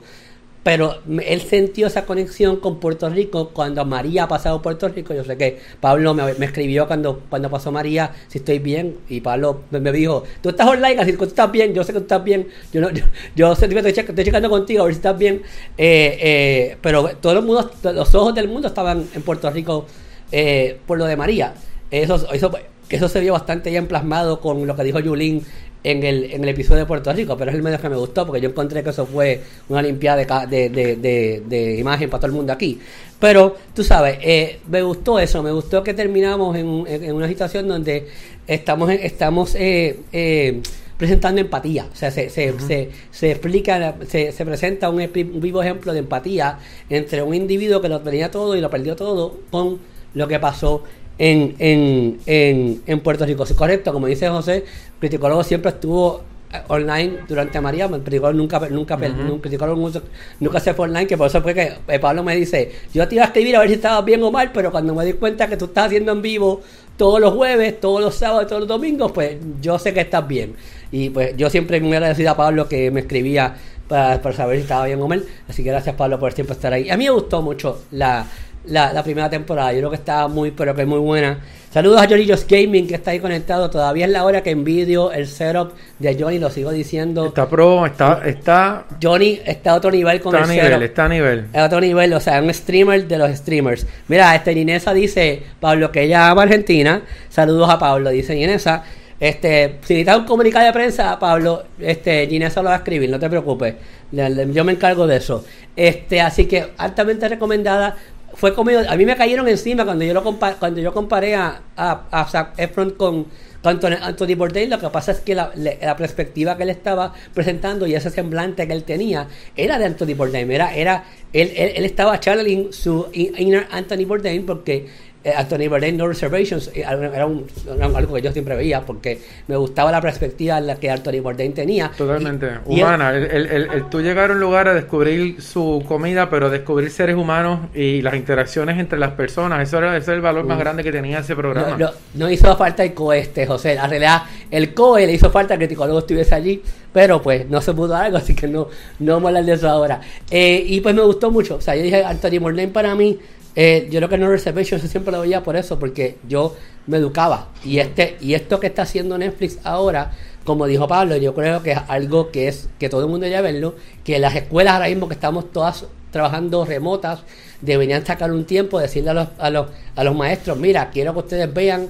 pero él sintió esa conexión con Puerto Rico cuando María ha pasado Puerto Rico. Yo sé que Pablo me, escribió cuando, cuando pasó María si estoy bien y Pablo me, dijo, tú estás online, así que tú estás bien, yo sé que tú estás bien, yo, no, yo, yo estoy, estoy, checando contigo a ver si estás bien, eh, eh, pero todos los, mundo, los ojos del mundo estaban en Puerto Rico eh, por lo de María. Eso, eso, eso se vio bastante bien plasmado con lo que dijo Yulín en el, en el episodio de Puerto Rico, pero es el medio que me gustó porque yo encontré que eso fue una limpiada de, de, de, imagen para todo el mundo aquí. Pero tú sabes, eh, me gustó eso, me gustó que terminamos en, en, una situación donde estamos, estamos eh, eh, presentando empatía. O sea, se, se, se, se explica, se, se presenta un, un, vivo ejemplo de empatía entre un individuo que lo tenía todo y lo perdió todo con lo que pasó en, en, en, en Puerto Rico. Sí, correcto, como dice José, Criticólogo siempre estuvo eh, online durante María, Criticólogo nunca, nunca, nunca, nunca se fue online, que por eso fue que eh, Pablo me dice, yo te iba a escribir a ver si estabas bien o mal, pero cuando me di cuenta que tú estás haciendo en vivo todos los jueves, todos los sábados, todos los domingos, pues yo sé que estás bien. Y pues yo siempre me agradecido a Pablo que me escribía para, para saber si estaba bien o mal. Así que gracias Pablo por siempre estar ahí. A mí me gustó mucho la, la, primera temporada. Yo creo que está muy, pero que muy buena. Saludos a Johnny's Gaming que está ahí conectado. Todavía es la hora que envidio el setup de Johnny, lo sigo diciendo. Está pro, está, está. Johnny está a otro nivel con está el nivel, Está a nivel. a otro nivel, o sea, un streamer de los streamers. Mira, este Inesa dice, Pablo, que ella ama Argentina. Saludos a Pablo, dice Inesa. Este, si necesitas un comunicado de prensa, Pablo, este, Ginesa lo va a escribir, no te preocupes. Yo me encargo de eso. Este, así que altamente recomendada fue comido. A mí me cayeron encima cuando yo lo cuando yo comparé a, a, a Zac Efron con, Anthony, Bourdain. Lo que pasa es que la, perspectiva que él estaba presentando y ese semblante que él tenía era de Anthony Bourdain. Era, era él, él, él estaba channeling su inner Anthony Bourdain porque Anthony Bourdain No Reservations eh, era, un, algo que yo siempre veía porque me gustaba la perspectiva en la que Anthony Bourdain tenía. Totalmente, humana. El, el, el, tú llegar a un lugar a descubrir su comida, pero descubrir seres humanos y las interacciones entre las personas, eso era, ese el valor más grande que tenía ese programa. No, hizo falta el co este, José. En realidad, el COE le hizo falta que el psicólogo estuviese allí, pero pues no se pudo algo, así que no, no vamos a hablar de eso ahora. Eh, y pues me gustó mucho. O sea, yo dije, Anthony Bourdain para mí eh, yo creo que No Reservation yo siempre lo veía por eso, porque yo me educaba. Y este y esto que está haciendo Netflix ahora, como dijo Pablo, yo creo que es algo que es que todo el mundo debe verlo, que las escuelas ahora mismo que estamos todas trabajando remotas, deberían sacar un tiempo, decirle a los, a los, a los maestros, mira, quiero que ustedes vean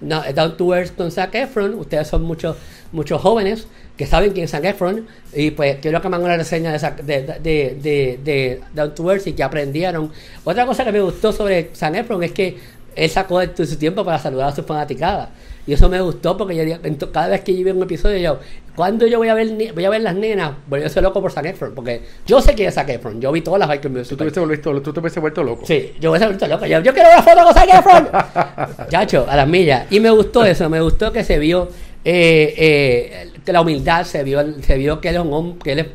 Down to Earth con Zac Efron, ustedes son muchos muchos jóvenes que saben quién es Zac Efron y pues quiero que me hagan una reseña de, de, de, Down to Earth y que aprendieron. Otra cosa que me gustó sobre Zac Efron es que él sacó de su tiempo para saludar a sus fanaticadas. Y eso me gustó porque yo, cada vez que yo veo un episodio, yo, cuando yo voy a ver voy a ver las nenas, voy a ser loco por Zac Efron, porque yo sé quién es Zac Efron, yo vi todas las High Music. ¿Tú te, vuelto, tú te hubiese vuelto loco. Sí, yo hubiese vuelto loco. Yo, yo quiero una foto con Zac Efron. Chacho, a las millas. Y me gustó eso, me gustó que se vio eh, eh, que la humildad se vio, se vio que él es un hombre, que él es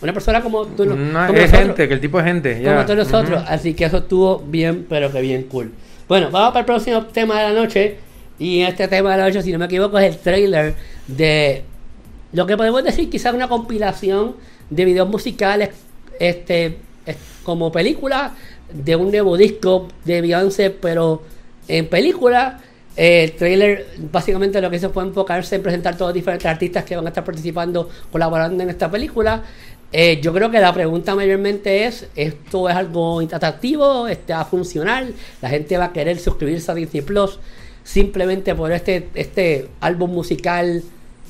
una persona como tú. No, es gente, que el tipo es gente. Como todos nosotros. Así que eso estuvo bien, pero que bien cool. Bueno, vamos para el próximo tema de la noche. Y este tema de la noche, si no me equivoco, es el trailer de lo que podemos decir quizás una compilación de videos musicales este como película de un nuevo disco de Beyoncé, pero en película el trailer básicamente lo que hizo fue enfocarse en presentar todos los diferentes artistas que van a estar participando, colaborando en esta película. Eh, yo creo que la pregunta mayormente es, ¿esto es algo atractivo? ¿Este va a funcionar? ¿La gente va a querer suscribirse a Disney Plus simplemente por este, este álbum musical,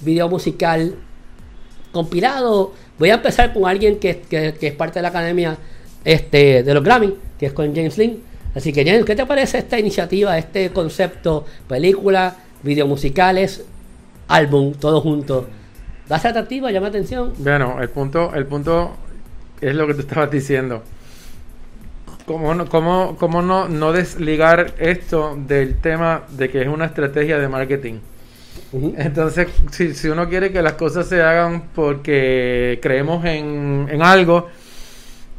video musical compilado? Voy a empezar con alguien que, que, es parte de la academia este, de los Grammy, que es con James Lynn Así que, James, ¿qué te parece esta iniciativa, este concepto, película, musicales, álbum, todo junto? ¿Va a atractivo? ¿Llama atención? Bueno, el punto, el punto es lo que tú estabas diciendo. ¿Cómo, no, cómo, cómo no, no desligar esto del tema de que es una estrategia de marketing? Entonces, si, si, uno quiere que las cosas se hagan porque creemos en, en algo,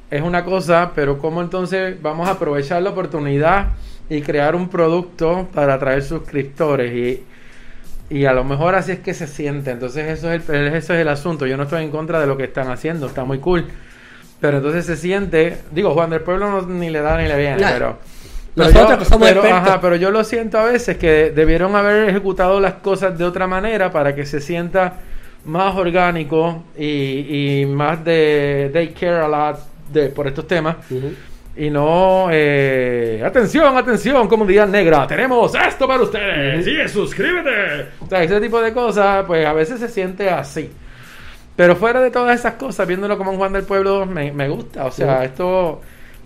es una cosa, pero ¿cómo entonces vamos a aprovechar la oportunidad y crear un producto para atraer suscriptores? Y, y a lo mejor así es que se siente. Entonces eso es, el, eso es el asunto. Yo no estoy en contra de lo que están haciendo, está muy cool. Pero entonces se siente, digo, Juan del Pueblo no, ni le da ni le viene, pero... Nosotros yo, pero, ajá, pero yo lo siento a veces que debieron haber ejecutado las cosas de otra manera para que se sienta más orgánico y, y más de they care a lot de, por estos temas. Y no, eh, atención, atención, comunidad negra, tenemos esto para ustedes. Sí, suscríbete. O sea, ese tipo de cosas, pues a veces se siente así. Pero fuera de todas esas cosas, viéndolo como un Juan del Pueblo, me, me gusta. O sea, esto,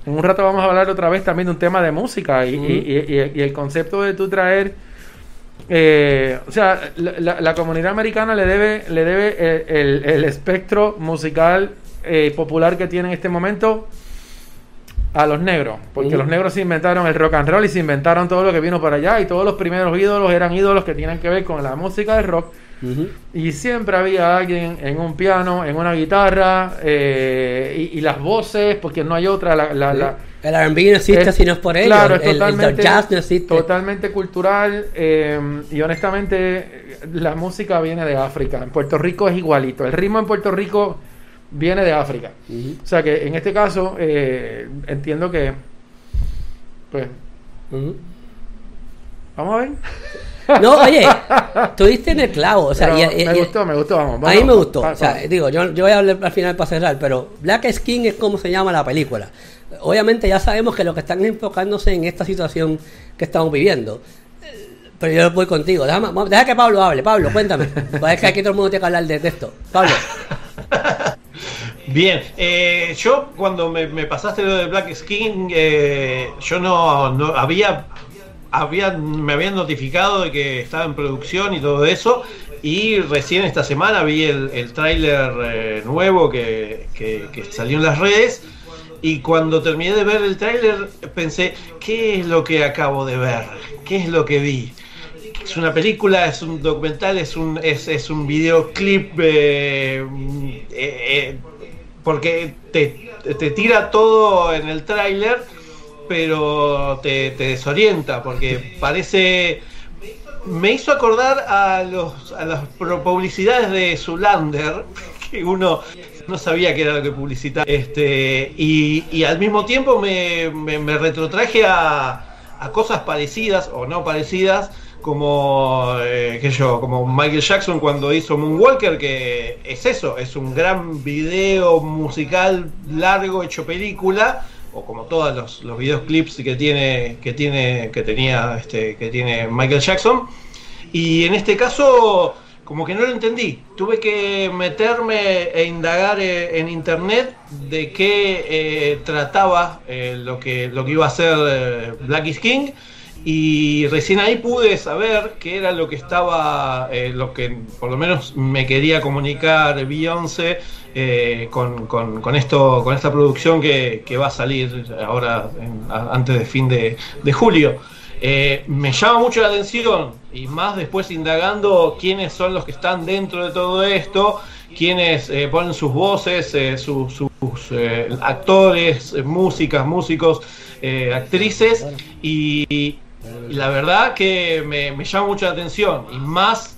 en un rato vamos a hablar otra vez también de un tema de música y, y, y, el concepto de tú traer, eh, o sea, la, la, comunidad americana le debe, le debe el, el, espectro musical eh, popular que tiene en este momento a los negros, porque los negros se inventaron el rock and roll y se inventaron todo lo que vino para allá y todos los primeros ídolos eran ídolos que tienen que ver con la música de rock y siempre había alguien en un piano, en una guitarra eh, y, las voces, porque no hay otra. La, la, el RB no existe si no es por ellos. Claro, es totalmente, jazz no existe. totalmente cultural eh, y honestamente la música viene de África. En Puerto Rico es igualito. El ritmo en Puerto Rico viene de África. O sea que en este caso eh, entiendo que, pues, vamos a ver. No, oye, tuviste en el clavo. O sea, me gustó, me gustó, vamos. a mí me gustó. o sea, digo, yo, yo voy a hablar al final para cerrar, pero Black Skin es como se llama la película. Obviamente ya sabemos que lo que están enfocándose en esta situación que estamos viviendo. Pero yo voy contigo. deja que Pablo hable. Pablo, cuéntame. Parece que aquí todo el mundo tiene que hablar de, esto. Pablo. Bien, eh, yo cuando me, pasaste lo de Black Skin, eh, yo no, no había me habían notificado de que estaba en producción y todo eso. Y recién esta semana vi el, el tráiler eh, nuevo que, salió en las redes. Y cuando terminé de ver el tráiler pensé, ¿qué es lo que acabo de ver? ¿Qué es lo que vi? Es una película, es un documental, es un, es, es un videoclip, eh, eh, porque te, te, tira todo en el tráiler pero te, desorienta porque parece me hizo acordar a los a las publicidades de Zulander que uno no sabía que era lo que publicitaba este y, al mismo tiempo me, me, retrotraje a, a, cosas parecidas o no parecidas como eh, yo como Michael Jackson cuando hizo Moonwalker que es eso es un gran video musical largo hecho película o como todos los, los videoclips que tiene, que tiene, que tenía, este, que tiene Michael Jackson. Y en este caso, como que no lo entendí. Tuve que meterme e indagar eh, en internet de qué eh, trataba eh, lo, que, lo que iba a ser Black is King. Y recién ahí pude saber qué era lo que estaba, lo que por lo menos me quería comunicar Beyoncé eh, con, con, esto, con esta producción que, va a salir ahora antes de fin de, julio. Eh, me llama mucho la atención y más después indagando quiénes son los que están dentro de todo esto, quiénes eh, ponen sus voces, sus, actores, músicas, músicos, actrices y, la verdad que me, me llama mucho la atención y más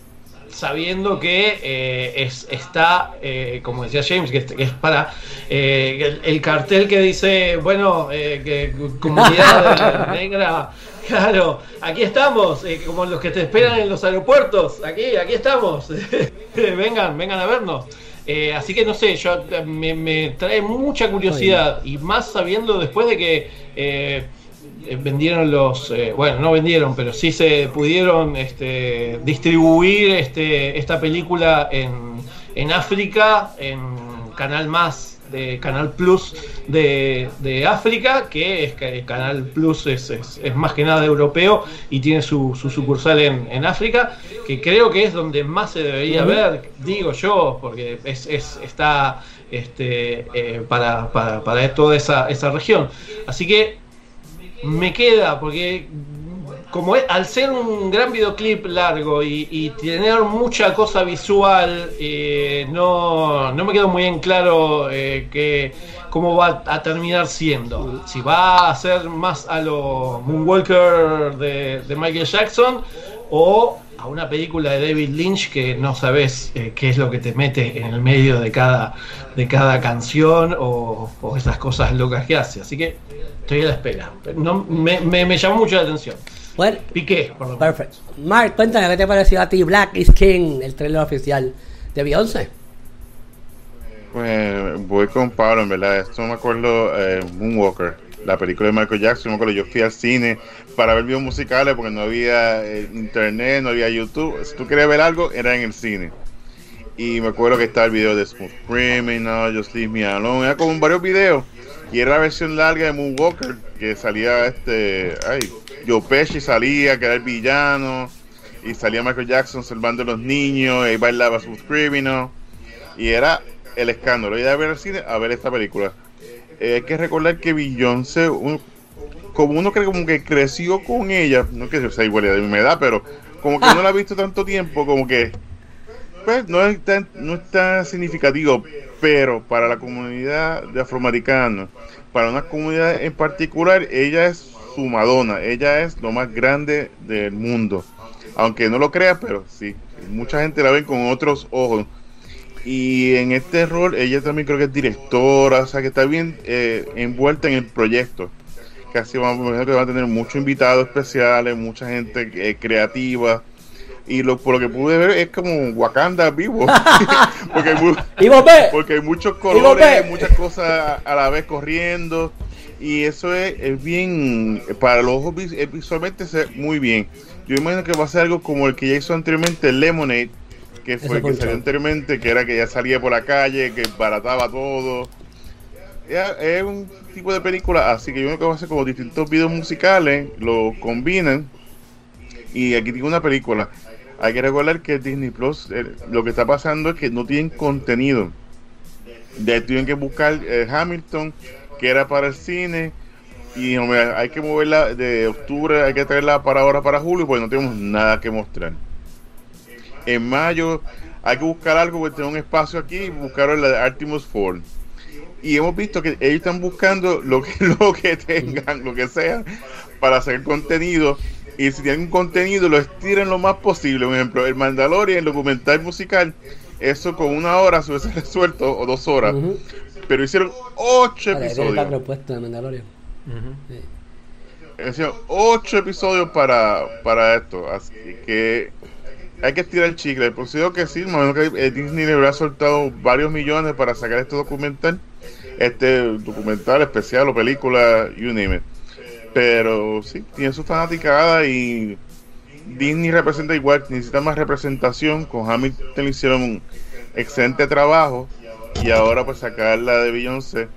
sabiendo que eh, es, está, eh, como decía James, que, es para eh, el, cartel que dice, bueno, que comunidad negra, claro, aquí estamos, como los que te esperan en los aeropuertos, aquí, aquí estamos, vengan, vengan a vernos. así que no sé, yo me trae mucha curiosidad y más sabiendo después de que vendieron los, eh, bueno, no vendieron, pero sí se pudieron este, distribuir este, esta película en, en África, en Canal Más, de Canal Plus de, de África, que es que Canal Plus es, es, más que nada europeo y tiene su, su sucursal en, en, África, que creo que es donde más se debería ver, digo yo, porque es, es está este, eh, para, para, para toda esa, esa región. Así que me queda, porque como al ser un gran videoclip largo y, tener mucha cosa visual, eh, no, no, me quedó muy en claro eh, que, cómo va a terminar siendo. Si va a ser más a lo Moonwalker de, Michael Jackson o a una película de David Lynch que no sabes eh, qué es lo que te mete en el medio de cada, de cada canción o, esas cosas locas que hace. Así que estoy a la espera. No, me, me, llamó mucho la atención. Bueno, Piqué, por Perfecto. Mark, cuéntame qué te pareció a ti Black is King, el trailer oficial de Beyoncé. Pues voy con Pablo, en verdad. Esto me acuerdo eh, Moonwalker la película de Michael Jackson. Me acuerdo, yo fui al cine para ver videos musicales porque no había eh, internet, no había YouTube. Si tú querías ver algo, era en el cine. Y me acuerdo que estaba el video de Smooth Criminal, Just Leave Me Alone. Era como varios videos. Y era la versión larga de Moonwalker, que salía este. Ay, Joe Pesci salía, que era el villano. Y salía Michael Jackson salvando a los niños. Y bailaba Smooth Criminal. Y era el escándalo. Y de ver al cine a ver esta película. Eh, hay que recordar que Beyoncé, como uno cree como que creció con ella, no que sea igual de mi edad, pero como que no la ha visto tanto tiempo, como que pues no es tan, no es tan significativo, pero para la comunidad de afroamericanos, para una comunidad en particular, ella es su Madonna, ella es lo más grande del mundo. Aunque no lo crea, pero sí, mucha gente la ve con otros ojos. Y en este rol, ella también creo que es directora, o sea que está bien eh, envuelta en el proyecto. Casi vamos a que va a tener muchos invitados especiales, mucha gente eh, creativa. Y lo, por lo que pude ver es como Wakanda vivo. porque, hay porque hay muchos colores, muchas cosas a la vez corriendo. Y eso es, bien, para los ojos visualmente se muy bien. Yo imagino que va a ser algo como el que ya hizo anteriormente Lemonade que fue que salió anteriormente, que era que ya salía por la calle, que barataba todo. es un tipo de película, así que yo creo que va a hacer como distintos videos musicales, lo combinan. Y aquí tengo una película. Hay que recordar que Disney Plus, eh, lo que está pasando es que no tienen contenido. De tienen que buscar eh, Hamilton, que era para el cine, y hay que moverla de octubre, hay que traerla para ahora, para julio, pues no tenemos nada que mostrar en mayo hay que buscar algo porque tengo un espacio aquí y buscaron la de Artemis Ford. Y hemos visto que ellos están buscando lo que, lo que tengan, lo que sea, para hacer contenido. Y si tienen un contenido, lo estiren lo más posible. Por ejemplo, el Mandalorian, el documental musical, eso con una hora se hubiese resuelto, o dos horas. Pero hicieron ocho episodios. de Mandalorian. Hicieron ocho episodios para, para esto. Así que hay que estirar el chicle. Digo que sí, me que Disney le habrá soltado varios millones para sacar este documental, este documental especial o película, you name it. Pero sí, tiene su fanaticada y Disney representa igual, necesita más representación. Con Hamilton hicieron un excelente trabajo y ahora pues sacar la de Beyoncé,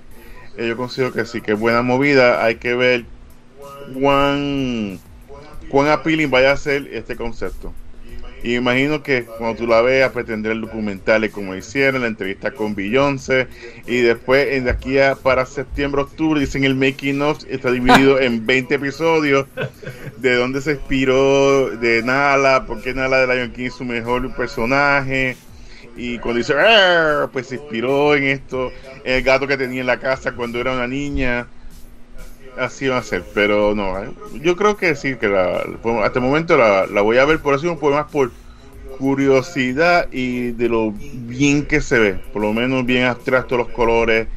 eh, yo considero que sí, que es buena movida. Hay que ver cuán, cuán appealing vaya a ser este concepto. Y imagino que cuando tú la veas, pues tendré el documental como hicieron, la entrevista con Beyoncé. Y después, de aquí a para septiembre, octubre, dicen el making of, está dividido en 20 episodios. De dónde se inspiró de Nala, por qué Nala de Lion King es su mejor personaje. Y cuando dice, pues se inspiró en esto, el gato que tenía en la casa cuando era una niña así va a ser, pero no, eh, yo creo que sí, que hasta el momento la, voy a ver por eso, por más por curiosidad y de lo bien que se ve, por lo menos bien abstracto los colores,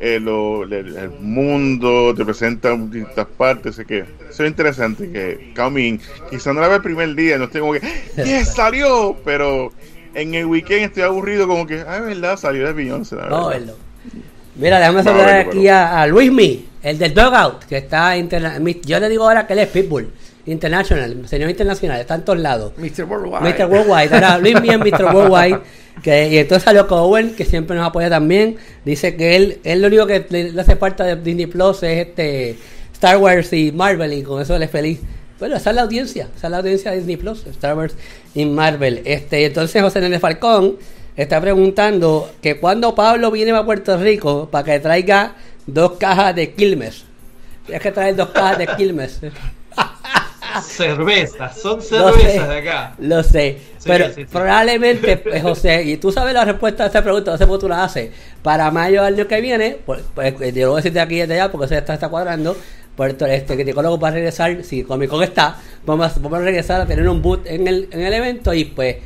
eh, el, mundo te presenta distintas partes, sé que eso es interesante, que Coming, quizá no la ve el primer día, no estoy como que, ¡yes, salió! Pero en el weekend estoy aburrido como que, ay, verdad, salió de Beyoncé, No, Mira, déjame saludar aquí a, a Luismi, el del Dogout, que está Yo le digo ahora que él es Pitbull. International, señor internacional, está en todos lados. Mr. Worldwide. Mr. Worldwide. Ahora Luismi es Mr. Worldwide. Que, y entonces salió Cowen, que siempre nos apoya también. Dice que él, él lo único que le, hace falta de Disney Plus es este Star Wars y Marvel, y con eso él es feliz. Bueno, esa es la audiencia, esa es la audiencia de Disney Plus, Star Wars y Marvel. Este, entonces José Nene Falcón está preguntando que cuando Pablo viene a Puerto Rico para que traiga dos cajas de Quilmes. Tienes que traer dos cajas de Quilmes. cervezas, son cervezas de acá. Lo sé, pero probablemente, pues, José, y tú sabes la respuesta a esta pregunta, no sé por tú la haces. Para mayo del año que viene, pues, pues yo lo voy a decir de aquí y de allá porque se está, está cuadrando. Puerto este criticólogo va a regresar, si Comic Con está, vamos, vamos a regresar a tener un boot en el, en el evento y pues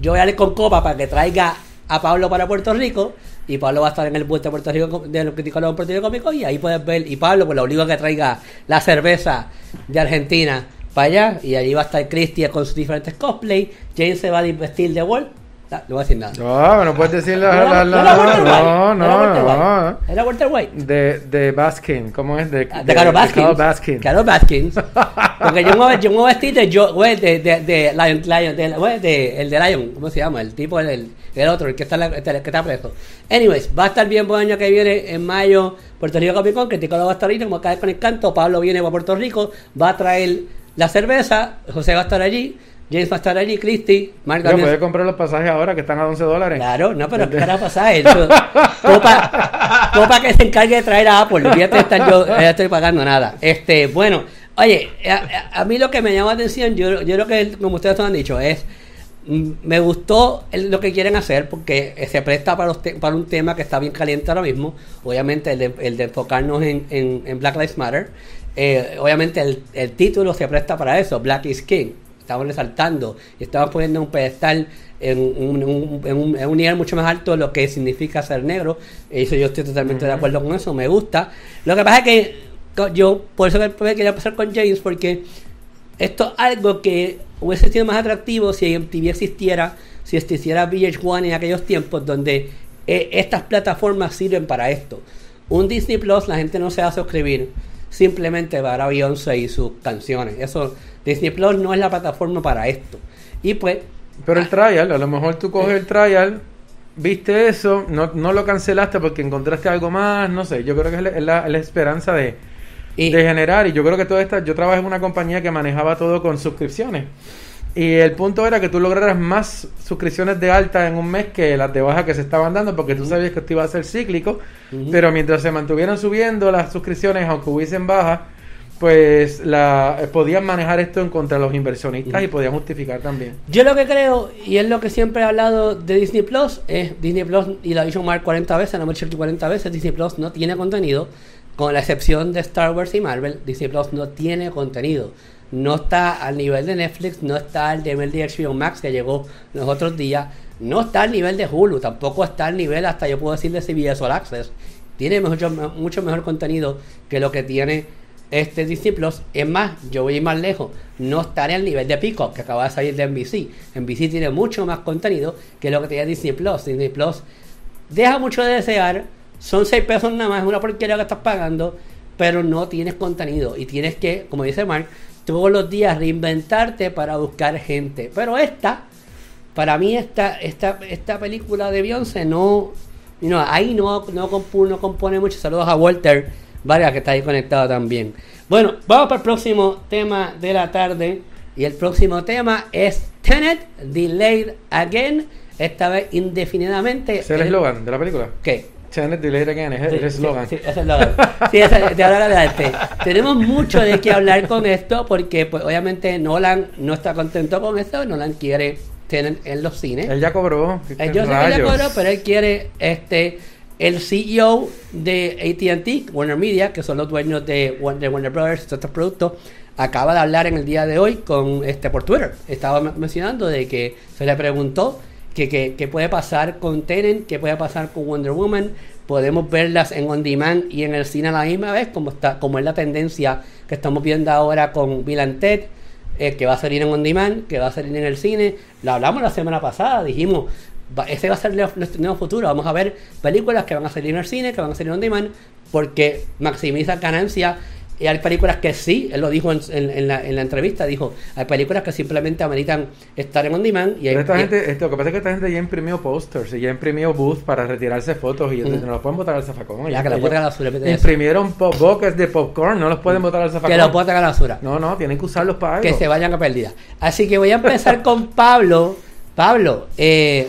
yo voy a ir con Copa para que traiga a Pablo para Puerto Rico y Pablo va a estar en el boot de Puerto Rico de los criticólogos de Puerto Rico Cómico y ahí puedes ver y Pablo pues lo obligo a que traiga la cerveza de Argentina para allá y allí va a estar Cristian con sus diferentes cosplay, James se va a vestir de Wolf no, voy a decir nada. No, no puedes decir la. No, no, no, Era Walter White. De, de Baskin, ¿cómo es? De, ah, de, Carol Baskin. Carol Baskin. Porque yo me, yo me vestí de, yo, güey, de, de, de Lion, Lion de, güey, de, el de Lion, ¿cómo se llama? El tipo, el, el otro, el que está, el, que está preso. Anyways, va a estar bien buen año que viene en mayo, Puerto Rico Comic Con, Tico va a estar ahí, como cae con el canto, Pablo viene para Puerto Rico, va a traer la cerveza, José va a estar allí. James va a estar allí, Christy, Mark Yo puede comprar los pasajes ahora que están a 11 dólares. Claro, no, pero ¿qué hará pasajes? Copa, Copa que se encargue de traer a Apple. Fíjate, yo no estoy pagando nada. Este, bueno, oye, a, mí lo que me llama la atención, yo, yo creo que, como ustedes han dicho, es mm, me gustó lo que quieren hacer porque se presta para, para un tema que está bien caliente ahora mismo. Obviamente, el de, el de enfocarnos en, en, Black Lives Matter. Eh, obviamente, el, el título se presta para eso: Black is King estamos resaltando y estamos poniendo un pedestal en un, en, un, nivel mucho más alto lo que significa ser negro. Eso yo estoy totalmente de acuerdo con eso, me gusta. Lo que pasa es que yo, por eso quería pasar con James, porque esto es algo que hubiese sido más atractivo si MTV existiera, si existiera VH1 en aquellos tiempos donde eh, estas plataformas sirven para esto. Un Disney Plus, la gente no se va a suscribir simplemente para Beyoncé y sus canciones. Eso Disney Plus no es la plataforma para esto. Y pues. Pero el trial, a lo mejor tú coges el trial, viste eso, no, no lo cancelaste porque encontraste algo más, no sé. Yo creo que es la, esperanza de, de generar. Y yo creo que todo esta. Yo trabajé en una compañía que manejaba todo con suscripciones. Y el punto era que tú lograras más suscripciones de alta en un mes que las de baja que se estaban dando, porque tú sabías que esto iba a ser cíclico. Pero mientras se mantuvieran subiendo las suscripciones, aunque hubiesen bajas, pues la eh, podían manejar esto en contra de los inversionistas y podían justificar también. Yo lo que creo, y es lo que siempre he hablado de Disney Plus, es Disney Plus, y lo ha dicho Mark 40 veces, no me he dicho 40 veces, Disney Plus no tiene contenido, con la excepción de Star Wars y Marvel, Disney Plus no tiene contenido. No está al nivel de Netflix, no está al nivel de HBO Max que llegó los otros días, no está al nivel de Hulu, tampoco está al nivel hasta yo puedo decir de CBS All Access. Tiene mucho, mucho mejor contenido que lo que tiene este Disney Plus. Es más, yo voy a ir más lejos. No estaré al nivel de Peacock, que acaba de salir de NBC. NBC tiene mucho más contenido que lo que tiene Disney Plus. Disney Plus deja mucho de desear. Son 6 pesos nada más, es una porquería que estás pagando, pero no tienes contenido. Y tienes que, como dice Mark, todos los días reinventarte para buscar gente. Pero esta, para mí, esta, esta, esta película de Beyoncé no. no ahí no, no, no compone mucho. Saludos a Walter varias que está ahí conectado también. Bueno, vamos para el próximo tema de la tarde. Y el próximo tema es Tenet Delayed Again. Esta vez indefinidamente. ¿Es el eslogan de la película? ¿Qué? Tenet Delayed Again, es el eslogan. Sí, es el eslogan. Sí, de ahora adelante. Tenemos mucho de qué hablar con esto porque, pues, obviamente, Nolan no está contento con esto. Nolan quiere tener en los cines. Él ya cobró. Yo sé que ya cobró, pero él quiere este el CEO de ATT, Warner Media, que son los dueños de Warner, Brothers, estos productos, acaba de hablar en el día de hoy con este por Twitter. Estaba mencionando de que se le preguntó que, puede pasar con Tenant, qué puede pasar con Wonder Woman. Podemos verlas en on demand y en el cine a la misma vez, como está, como es la tendencia que estamos viendo ahora con Bill eh, que va a salir en on demand, que va a salir en el cine. Lo hablamos la semana pasada, dijimos, ese va a ser nuestro nuevo futuro. Vamos a ver películas que van a salir en el cine, que van a salir on demand, porque maximiza ganancia. Y hay películas que sí, él lo dijo en, la, entrevista, dijo, hay películas que simplemente ameritan estar en on demand. Y hay, esta gente, esto, lo que pasa es que esta gente ya imprimió posters y ya imprimió booth para retirarse fotos y no los pueden botar al zafacón. Ya, que botan a la basura. Imprimieron boques de popcorn, no los pueden botar al zafacón. Que los botan a la basura. No, no, tienen que usarlos para algo. Que se vayan a pérdida. Así que voy a empezar con Pablo. Pablo, eh,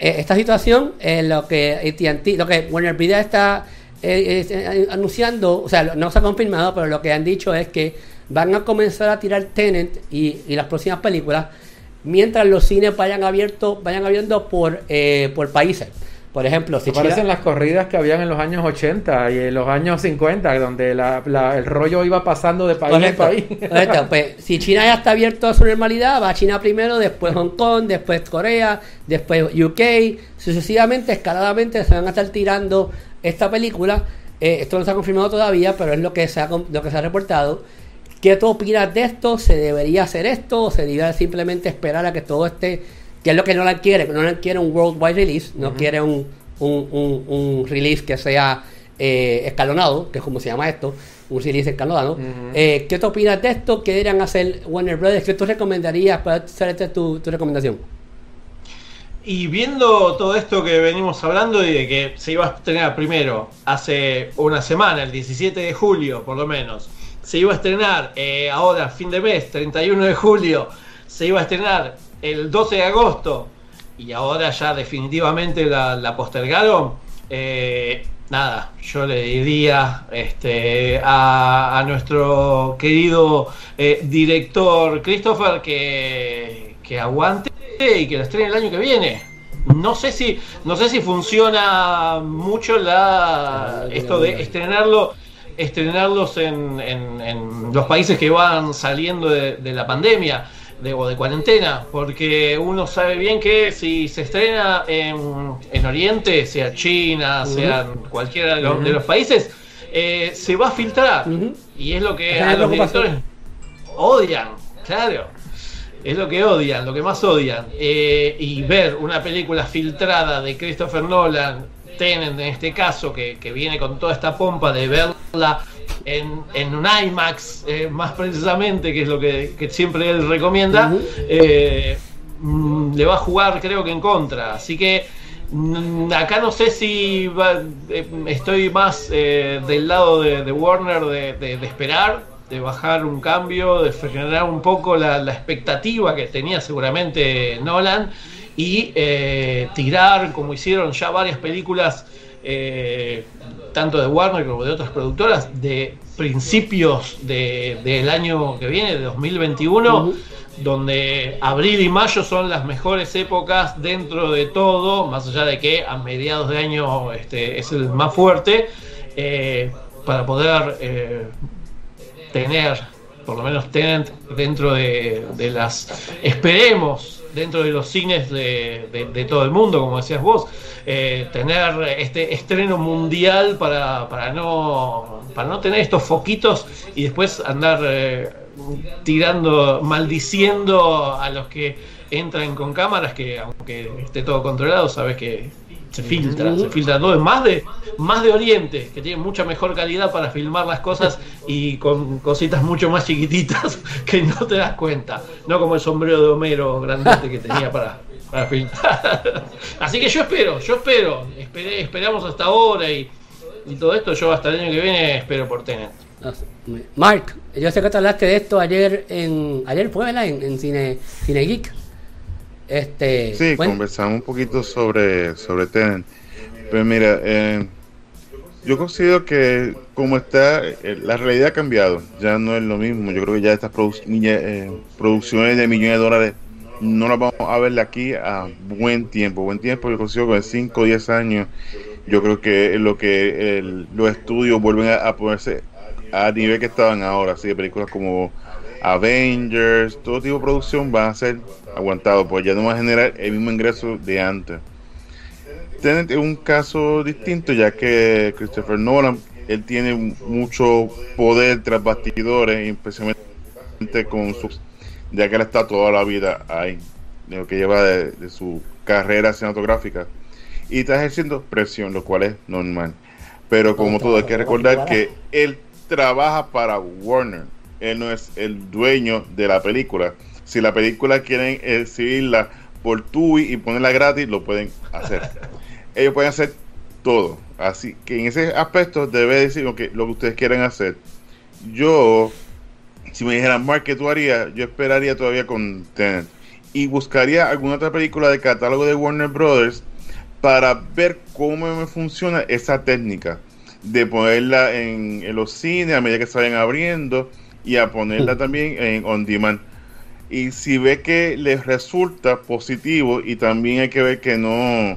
esta situación, eh, lo que AT&T, lo que Warner Media está eh, anunciando, o sea, no se ha confirmado, pero lo que han dicho es que van a comenzar a tirar Tenet y, las próximas películas mientras los cines vayan abiertos, vayan abriendo por, por países. Por ejemplo, si parecen las corridas que habían en los años 80 y en los años 50, donde el rollo iba pasando de país en país. Pues, si China ya está abierto a su normalidad, va a China primero, después Hong Kong, después Corea, después UK, sucesivamente, escaladamente se van a estar tirando esta película. Eh, esto no se ha confirmado todavía, pero es lo que se ha, lo que se ha reportado. ¿Qué tú opinas de esto? ¿Se debería hacer esto o se debería simplemente esperar a que todo esté que es lo que no la quiere, no la quiere un worldwide release, no quiere un, un, un, release que sea eh, escalonado, que es como se llama esto, un release escalonado. Eh, ¿Qué te opinas de esto? ¿Qué deberían hacer Warner Brothers? ¿Qué tú recomendarías para hacer esta tu, tu recomendación? Y viendo todo esto que venimos hablando y de que se iba a estrenar primero hace una semana, el 17 de julio por lo menos, se iba a estrenar eh, ahora, fin de mes, 31 de julio, se iba a estrenar el 12 de agosto y ahora ya definitivamente la, postergaron, eh, nada, yo le diría este, a, nuestro querido eh, director Christopher que, que aguante y que la estrene el año que viene. No sé si, no sé si funciona mucho la esto de estrenarlo estrenarlos en, en, los países que van saliendo de la pandemia de, o de cuarentena, porque uno sabe bien que si se estrena en, en Oriente, sea China, sea cualquiera de los, países, eh, se va a filtrar. Y es lo que a los directores odian, claro. Es lo que odian, lo que más odian. Eh, y ver una película filtrada de Christopher Nolan, En este caso, que, que viene con toda esta pompa de verla en, en un IMAX, eh, más precisamente, que es lo que, siempre él recomienda, eh, mm, le va a jugar creo que en contra. Así que mm, acá no sé si eh, estoy más del lado de, Warner de, esperar, de bajar un cambio, de frenar un poco la, expectativa que tenía seguramente Nolan y tirar, como hicieron ya varias películas tanto de Warner como de otras productoras, de principios del año que viene, de 2021, donde abril y mayo son las mejores épocas dentro de todo, más allá de que a mediados de año este, es el más fuerte, eh, para poder eh, tener, por lo menos Tenant, dentro de, de las, esperemos, dentro de los cines de, todo el mundo, como decías vos, eh, tener este estreno mundial para, para, no, para no tener estos foquitos y después andar eh, tirando, maldiciendo a los que entran con cámaras, que aunque esté todo controlado, sabes que se filtra, se filtra todo. Es más de, más de Oriente, que tiene mucha mejor calidad para filmar las cosas y con cositas mucho más chiquititas que no te das cuenta. No como el sombrero de Homero grandote que tenía para, para filtrar. Así que yo espero, yo espero. esperamos hasta ahora y, y, todo esto. Yo hasta el año que viene espero por tener. Mark, yo sé que te hablaste de esto ayer en ayer fue en, en Cine, Cine Geek. Este, sí, conversamos un poquito sobre, sobre Tenet. Pero mira, eh, yo considero que como está, eh, la realidad ha cambiado, ya no es lo mismo. Yo creo que ya estas eh, producciones de millones de dólares no las vamos a ver aquí a buen tiempo. Buen tiempo, yo considero que en 5 o 10 años, yo creo que lo que los estudios vuelven a, ponerse a nivel que estaban ahora, así de películas como Avengers, todo tipo de producción va a ser aguantado, pues ya no va a generar el mismo ingreso de antes. Tenet es un caso distinto, ya que Christopher Nolan, él tiene mucho poder tras bastidores, especialmente con su, ya que él está toda la vida ahí, de lo que lleva de, su carrera cinematográfica, y está ejerciendo presión, lo cual es normal. Pero como todo, hay que recordar que él trabaja para Warner él no es el dueño de la película. Si la película quieren exhibirla por Tubi y ponerla gratis, lo pueden hacer. Ellos pueden hacer todo. Así que en ese aspecto debe decir lo que, lo que ustedes quieran hacer. Yo, si me dijeran, Mark, ¿qué tú harías? Yo esperaría todavía con Tenet. Y buscaría alguna otra película de catálogo de Warner Brothers para ver cómo me funciona esa técnica de ponerla en, en los cines a medida que se vayan abriendo y a ponerla también en on demand. Y si ve que les resulta positivo y también hay que ver que no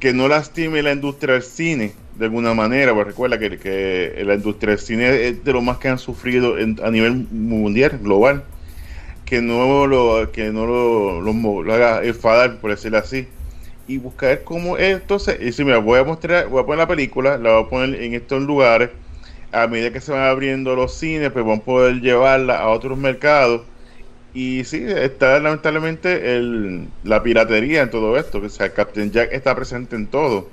que no lastime la industria del cine de alguna manera, porque recuerda que, que la industria del cine es de lo más que han sufrido a nivel mundial, global, que no lo, que no lo, lo, haga enfadar, por decirlo así, y buscar cómo es, entonces, y si me voy a mostrar, voy a poner la película, la voy a poner en estos lugares, a medida que se van abriendo los cines, pues van a poder llevarla a otros mercados, y sí, está lamentablemente el, la piratería en todo esto, que sea, Captain Jack está presente en todo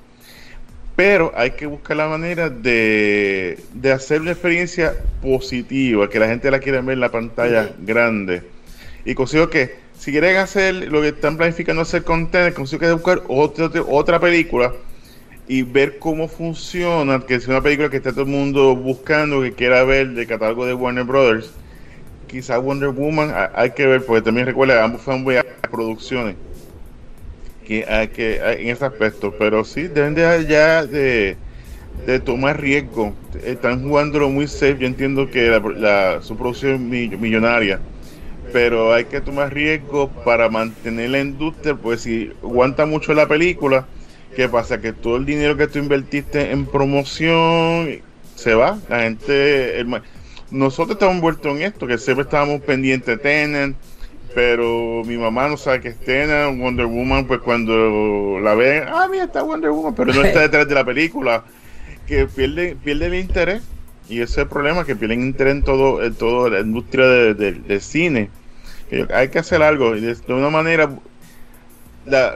pero hay que buscar la manera de, hacer una experiencia positiva, que la gente la quiera ver en la pantalla grande. Y consigo que, si quieren hacer lo que están planificando hacer con Tenet, consigo que buscar otra, otra película y ver cómo funciona, que es una película que está todo el mundo buscando, que quiera ver del catálogo de Warner Brothers. Quizá Wonder Woman hay que ver, porque también recuerda, ambos fueron producciones que hay que en ese aspecto, pero sí deben de ya de, tomar riesgo. Están jugándolo muy safe. Yo entiendo que la, su producción es millonaria, pero hay que tomar riesgo para mantener la industria. Pues si aguanta mucho la película, ¿qué pasa? Que todo el dinero que tú invertiste en promoción se va. La gente, nosotros estamos envueltos en esto, que siempre estábamos pendientes de Tenant pero mi mamá no sabe que escena Wonder Woman, pues cuando la ven, ah, mira, está Wonder Woman, pero no está detrás de la película, que pierde, pierde el interés, y ese es el problema, que pierden interés en todo, en toda la industria del cine. hay que hacer algo, y de, una manera,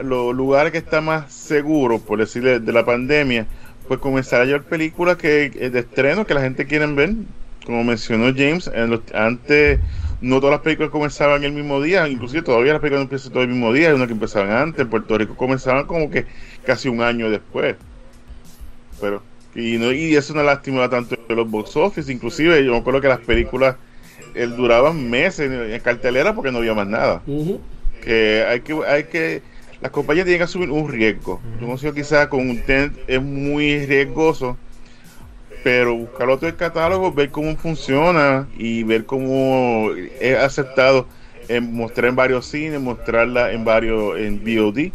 los lugares que están más seguros, por decirle, de la pandemia, pues comenzar a llevar películas que de estreno que la gente quiere ver, como mencionó James, en los, antes no todas las películas comenzaban el mismo día, inclusive todavía las películas no empiezan todo el mismo día, hay unas que empezaban antes, en Puerto Rico comenzaban como que casi un año después. Pero, y, no, y es una lástima tanto de los box office, inclusive yo me acuerdo que las películas él, duraban meses en, cartelera porque no había más nada. Que hay que, hay que, las compañías tienen que asumir un riesgo. Yo no sé, quizás con un tent es muy riesgoso pero buscar otro catálogo, ver cómo funciona y ver cómo es aceptado en mostrar en varios cines, mostrarla en varios en VOD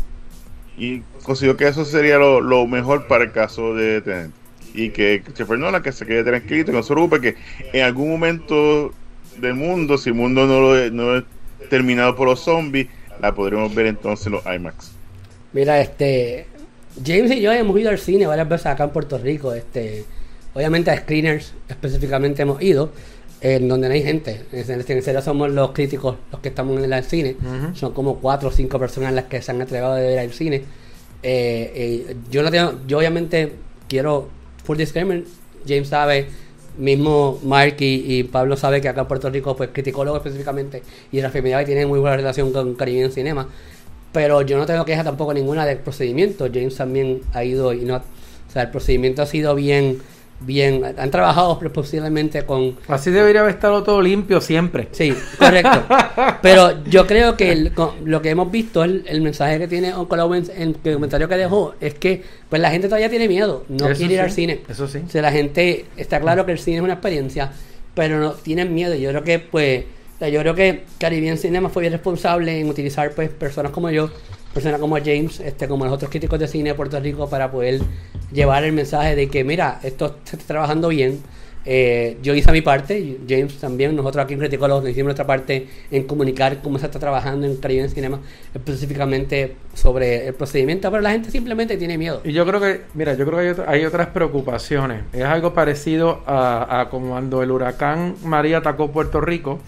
y considero que eso sería lo, mejor para el caso de Tenet y que Christopher Nolan que se quede tranquilo y no se preocupe que en algún momento del mundo si el mundo no lo no es terminado por los zombies la podremos ver entonces en los IMAX. Mira este James y yo hemos ido al cine varias veces acá en Puerto Rico este Obviamente a screeners específicamente hemos ido, en donde no hay gente. En serio somos los críticos los que estamos en el cine. Son como cuatro o cinco personas las que se han entregado de ver al cine. Eh, eh, yo no tengo, yo obviamente quiero full disclaimer. James sabe, mismo Mark y, Pablo sabe que acá en Puerto Rico, pues criticólogo específicamente y la y tiene muy buena relación con Caribbean Cinema. Pero yo no tengo queja tampoco ninguna del procedimiento. James también ha ido y no, o sea, el procedimiento ha sido bien bien, han trabajado posiblemente con... Así debería haber estado todo limpio siempre. Sí, correcto. Pero yo creo que lo que hemos visto, el, el mensaje que tiene Uncle Owens en el comentario que dejó, es que pues la gente todavía tiene miedo, no quiere ir al cine. Eso sí. O sea, la gente, está claro que el cine es una experiencia, pero no tienen miedo. Yo creo que pues, yo creo que Caribbean Cinema fue bien responsable en utilizar pues personas como yo personas como James, este, como los otros críticos de cine de Puerto Rico, para poder llevar el mensaje de que, mira, esto se está trabajando bien. Eh, yo hice mi parte, James también, nosotros aquí en Criticólogos hicimos nuestra parte en comunicar cómo se está trabajando en Caribe en Cinema, específicamente sobre el procedimiento, pero la gente simplemente tiene miedo. Y yo creo que, mira, yo creo que hay, otras preocupaciones. Es algo parecido a, a cuando el huracán María atacó Puerto Rico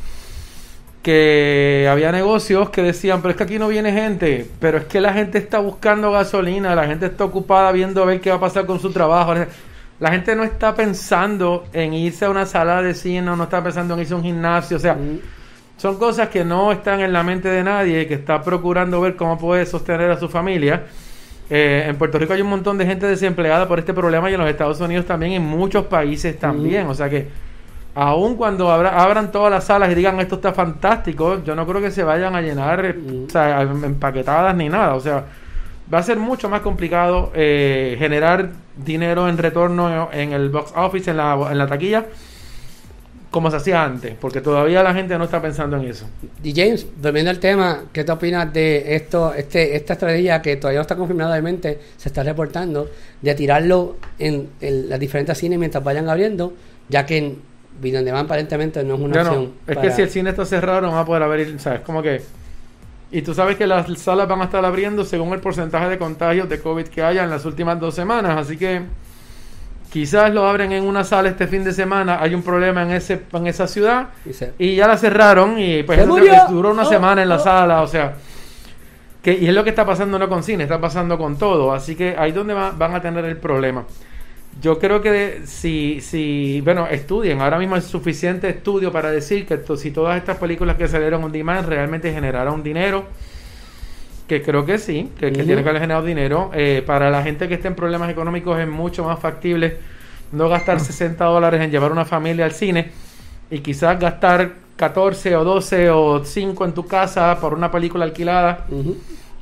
que había negocios que decían, pero es que aquí no viene gente, pero es que la gente está buscando gasolina, la gente está ocupada viendo a ver qué va a pasar con su trabajo. La gente no está pensando en irse a una sala de cine, no está pensando en irse a un gimnasio, o sea, mm. son cosas que no están en la mente de nadie, que está procurando ver cómo puede sostener a su familia. Eh, en Puerto Rico hay un montón de gente desempleada por este problema y en los Estados Unidos también, en muchos países también, mm. o sea que aun cuando abran todas las salas y digan esto está fantástico, yo no creo que se vayan a llenar o sea, empaquetadas ni nada. O sea, va a ser mucho más complicado eh, generar dinero en retorno en el box office, en la, en la taquilla, como se hacía antes, porque todavía la gente no está pensando en eso. Y James, volviendo al tema, ¿qué te opinas de esto, este, esta estrategia que todavía no está confirmada obviamente, se está reportando, de tirarlo en, las diferentes cines mientras vayan abriendo, ya que en Video aparentemente no es una opción. es que si el cine está cerrado no va a poder abrir, ¿sabes? Como que... Y tú sabes que las salas van a estar abriendo según el porcentaje de contagios de COVID que haya en las últimas dos semanas, así que Quizás lo abren en una sala este fin de semana, hay un problema en ese en esa ciudad y, ya la cerraron y pues duró una oh, semana en la oh. sala, o sea, que, y es lo que está pasando no con cine, está pasando con todo, así que ahí donde van a tener el problema. Yo creo que si, si, bueno, estudien, ahora mismo es suficiente estudio para decir que si todas estas películas que salieron on demand realmente generaron dinero, que creo que sí, que, tiene que haber generado dinero. Eh, para la gente que esté en problemas económicos es mucho más factible no gastar 60 dólares en llevar una familia al cine y quizás gastar 14 o 12 o 5 en tu casa por una película alquilada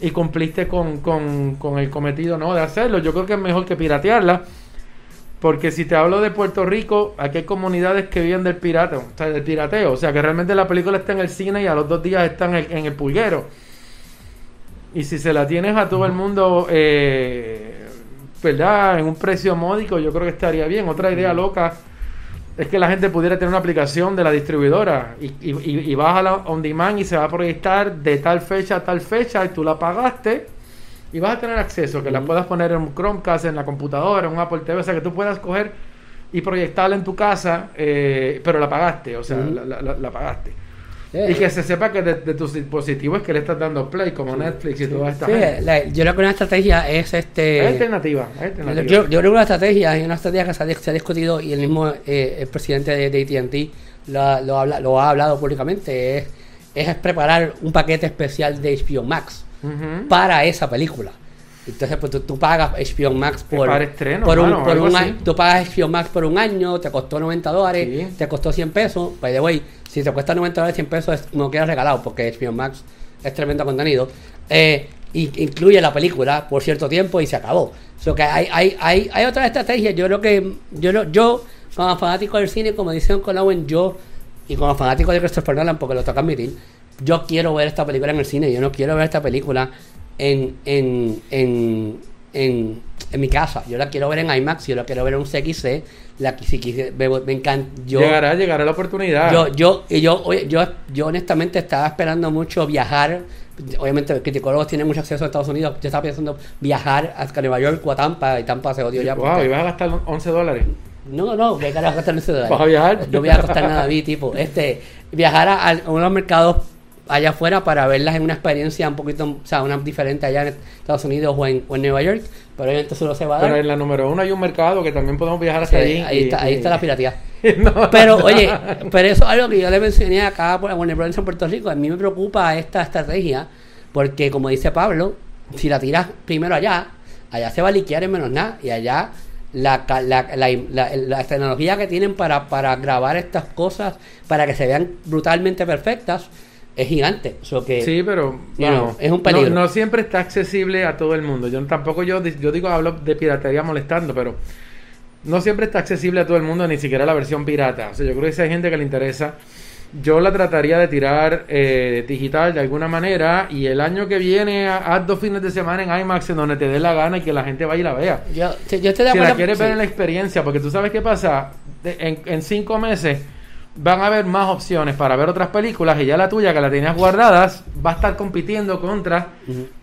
y cumpliste con, con, el cometido no de hacerlo. Yo creo que es mejor que piratearla. Porque si te hablo de Puerto Rico, aquí hay comunidades que viven del pirateo, o sea, del pirateo. O sea, que realmente la película está en el cine y a los dos días está en el, en el pulguero. Y si se la tienes a todo el mundo, eh, ¿verdad? En un precio módico, yo creo que estaría bien. Otra idea loca es que la gente pudiera tener una aplicación de la distribuidora y, y, y vas a la on demand y se va a proyectar de tal fecha a tal fecha y tú la pagaste y vas a tener acceso, que la puedas poner en un Chromecast, en la computadora, en un Apple TV, o sea, que tú puedas coger y proyectarla en tu casa, eh, pero la pagaste, o sea, la, pagaste. Y que se sepa que de, tus dispositivos es que le estás dando play, como Netflix y toda esta sí, yo creo que una estrategia es este. alternativa. Yo, creo que una estrategia es una estrategia que se ha, discutido y el mismo eh, el presidente de, de ATT lo, lo, lo, ha hablado públicamente. Es, es preparar un paquete especial de HBO Max para esa película. Entonces, pues tú, pagas HBO Max por, por un, por un año. Tú pagas HBO Max por un año, te costó 90 dólares, te costó 100 pesos. By the way, si te cuesta 90 dólares, 100 pesos, no quedas regalado porque HBO Max es tremendo contenido. Eh, incluye la película por cierto tiempo y se acabó. So que hay, hay, hay, hay otras estrategias. Yo creo que yo, yo como fanático del cine, como dicen con Owen, yo y como fanático de Christopher Nolan, porque lo toca admitir, yo quiero ver esta película en el cine. Yo no quiero ver esta película en, en, en, en, en mi casa. Yo la quiero ver en IMAX, yo la quiero ver en un CXC. La, si me, me encanta. Yo, llegará, llegará la oportunidad. Yo, yo, yo, yo, yo honestamente estaba esperando mucho viajar. Obviamente, criticólogos tienen mucho acceso a Estados Unidos. Yo estaba pensando viajar hasta Nueva York o a Tampa, y Tampa se odió ya. Wow, ¿y vas a gastar 11 dólares? No, no, ¿qué carajo gastar 11 dólares? ¿Vas a viajar? No voy a gastar nada a mí, tipo. Este, viajar a, a unos mercados allá afuera para verlas en una experiencia un poquito, o sea, una diferente allá en Estados Unidos o en, Nueva York, pero obviamente eso no se va a dar. Pero en la número uno hay un mercado que también podemos viajar hasta allí. Ahí, está, ahí está la piratía. pero oye, pero eso es algo que yo le mencioné acá por Warner Brothers en Puerto Rico. A mí me preocupa esta estrategia porque, como dice Pablo, si la tiras primero allá, allá se va a liquear en menos nada y allá la, la, la, la, tecnología que tienen para, para grabar estas cosas, para que se vean brutalmente perfectas, es gigante. que, sí, pero es un peligro. No, siempre está accesible a todo el mundo. Yo tampoco yo, yo digo hablo de piratería molestando, pero no siempre está accesible a todo el mundo, ni siquiera la versión pirata. O sea, yo creo que si hay gente que le interesa, yo la trataría de tirar eh, digital de alguna manera y el año que viene haz dos fines de semana en IMAX en donde te dé la gana y que la gente vaya y la vea. Yo, yo estoy de si la quieres ver en la experiencia, porque tú sabes qué pasa, en, en cinco meses van a haber más opciones para ver otras películas y ya la tuya que la tenías guardadas va a estar compitiendo contra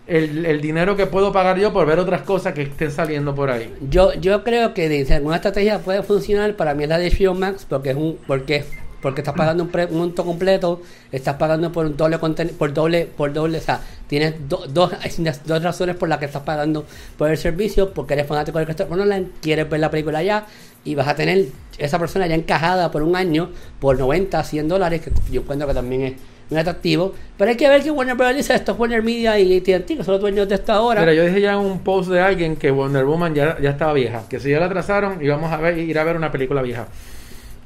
el, dinero que puedo pagar yo por ver otras cosas que estén saliendo por ahí. Yo yo creo que de alguna estrategia puede funcionar para mí es la de HBO Max porque es un porque porque estás pagando un, monto completo, estás pagando por un doble por doble, por doble, o sea, tienes dos, dos razones por las que estás pagando por el servicio, porque eres fanático del Christopher Nolan, quieres ver la película allá y vas a tener esa persona ya encajada por un año por 90, 100 dólares, que yo encuentro que también es muy atractivo. Pero hay que ver que Warner Bros. dice esto es Warner Media y AT&T, que son los dueños de esta hora. Mira, yo dije ya en un post de alguien que Wonder Woman ya, ya estaba vieja, que si ya la atrasaron íbamos a ver, ir a ver una película vieja.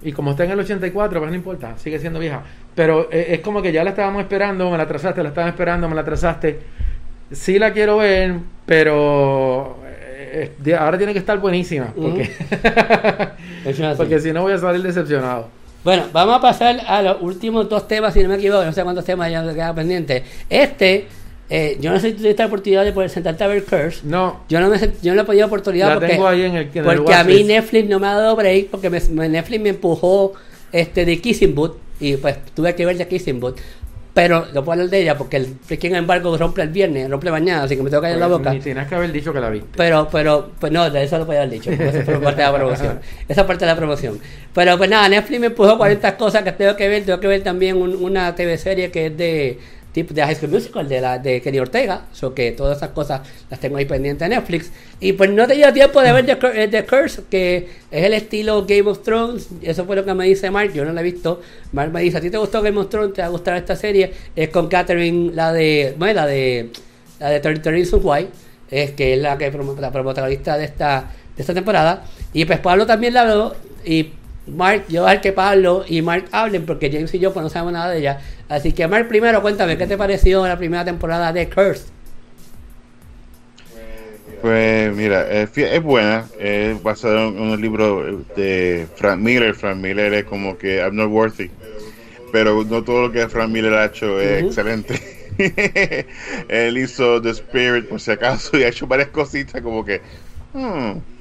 Y como está en el 84, pues no importa, sigue siendo vieja. Pero eh, es como que ya la estábamos esperando, me la atrasaste, la estaban esperando, me la atrasaste. Sí la quiero ver, pero eh, ahora tiene que estar buenísima. Porque, porque si no voy a salir decepcionado. Bueno, vamos a pasar a los últimos dos temas, si no me equivoco, no sé cuántos temas ya quedan pendientes. Este, eh, yo no sé si tuviste la oportunidad de poder sentarte a ver Curse. No. Yo no, me, yo no he podido oportunidad la porque, tengo ahí en el, en porque a mí Netflix no me ha dado break, porque me, Netflix me empujó este de Kissing Boot y pues tuve que ver de Kissing Boot. Pero no puedo hablar de ella porque el freaking embargo rompe el viernes, rompe mañana, así que me tengo que callar la Pues, boca. Ni tienes que haber dicho que la viste. Pero, pero, pues no, de eso lo podía haber dicho. Eso fue parte de la promoción. Esa parte de la promoción. Pero pues nada, Netflix me empujó 40 cosas que tengo que ver. Tengo que ver también un- una TV serie que es de tipo de High School Musical de la de Kenny Ortega. So que todas esas cosas las tengo ahí pendientes de Netflix. Y pues no he tenido tiempo de ver The, Cur- eh, The Curse, que es el estilo Game of Thrones. Eso fue lo que me dice Mark. Yo no la he visto. Mark me dice, ¿a ti te gustó Game of Thrones? ¿Te va a gustar esta serie? Es con Catherine, la de... Bueno, la de... La de 30 Reasons Why es que es la que la protagonista de esta de esta temporada y pues Pablo también la habló y Mark yo voy a dejar que Pablo y Mark hablen porque James y yo pues no sabemos nada de ella así que Mark primero cuéntame qué te pareció la primera temporada de Curse Pues mira, es, buena, es basado en un libro de Frank Miller. Frank Miller es como que I'm not worthy, pero no todo lo que Frank Miller ha hecho es excelente. Él hizo The Spirit por si acaso y ha hecho varias cositas como que... hmm.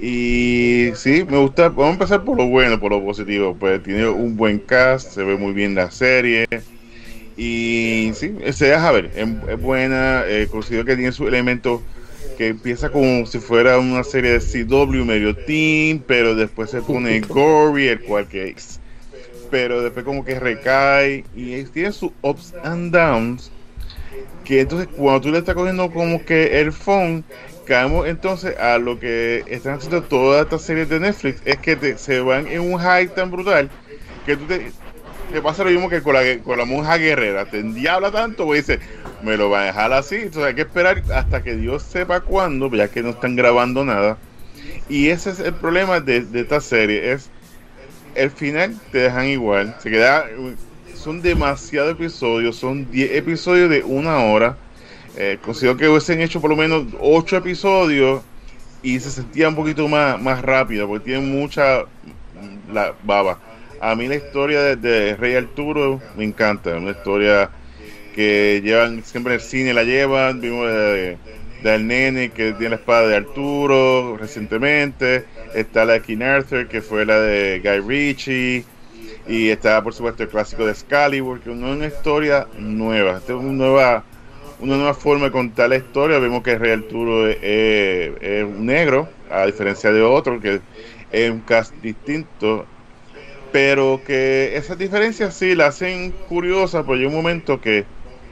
Y sí, me gusta, vamos a empezar por lo bueno, por lo positivo. Pues tiene un buen cast, se ve muy bien la serie. Y sí, se deja ver, es, es buena, eh, considero que tiene sus elementos que empieza como si fuera una serie de CW medio teen, pero después se pone gory, el cual que es. Pero después como que recae y tiene sus ups and downs. Que entonces cuando tú le estás cogiendo como que el phone, entonces a lo que están haciendo todas estas series de Netflix, es que te- se van en un high tan brutal que tú te, pasa lo mismo que con la, con la monja guerrera, te endiabla tanto, pues dice, me lo va a dejar así, entonces hay que esperar hasta que Dios sepa cuándo, ya que no están grabando nada. Y ese es el problema de, de esta serie, es el final te dejan igual, se queda, son demasiados episodios, son 10 episodios de una hora. Eh, considero que hubiesen hecho por lo menos 8 episodios y se sentía un poquito más, más rápido, porque tiene mucha mm, la baba. A mí la historia de, Rey Arturo me encanta, una historia que llevan siempre en el cine, la llevan, vimos de, del nene que tiene la espada de Arturo recientemente, está la de King Arthur que fue la de Guy Ritchie y está por supuesto el clásico de Excalibur, que no es una historia nueva, es una nueva, una nueva forma de contar la historia, vemos que Rey Arturo es un negro, a diferencia de otro que es un cast distinto. Pero que esas diferencias sí la hacen curiosa, porque hay un momento que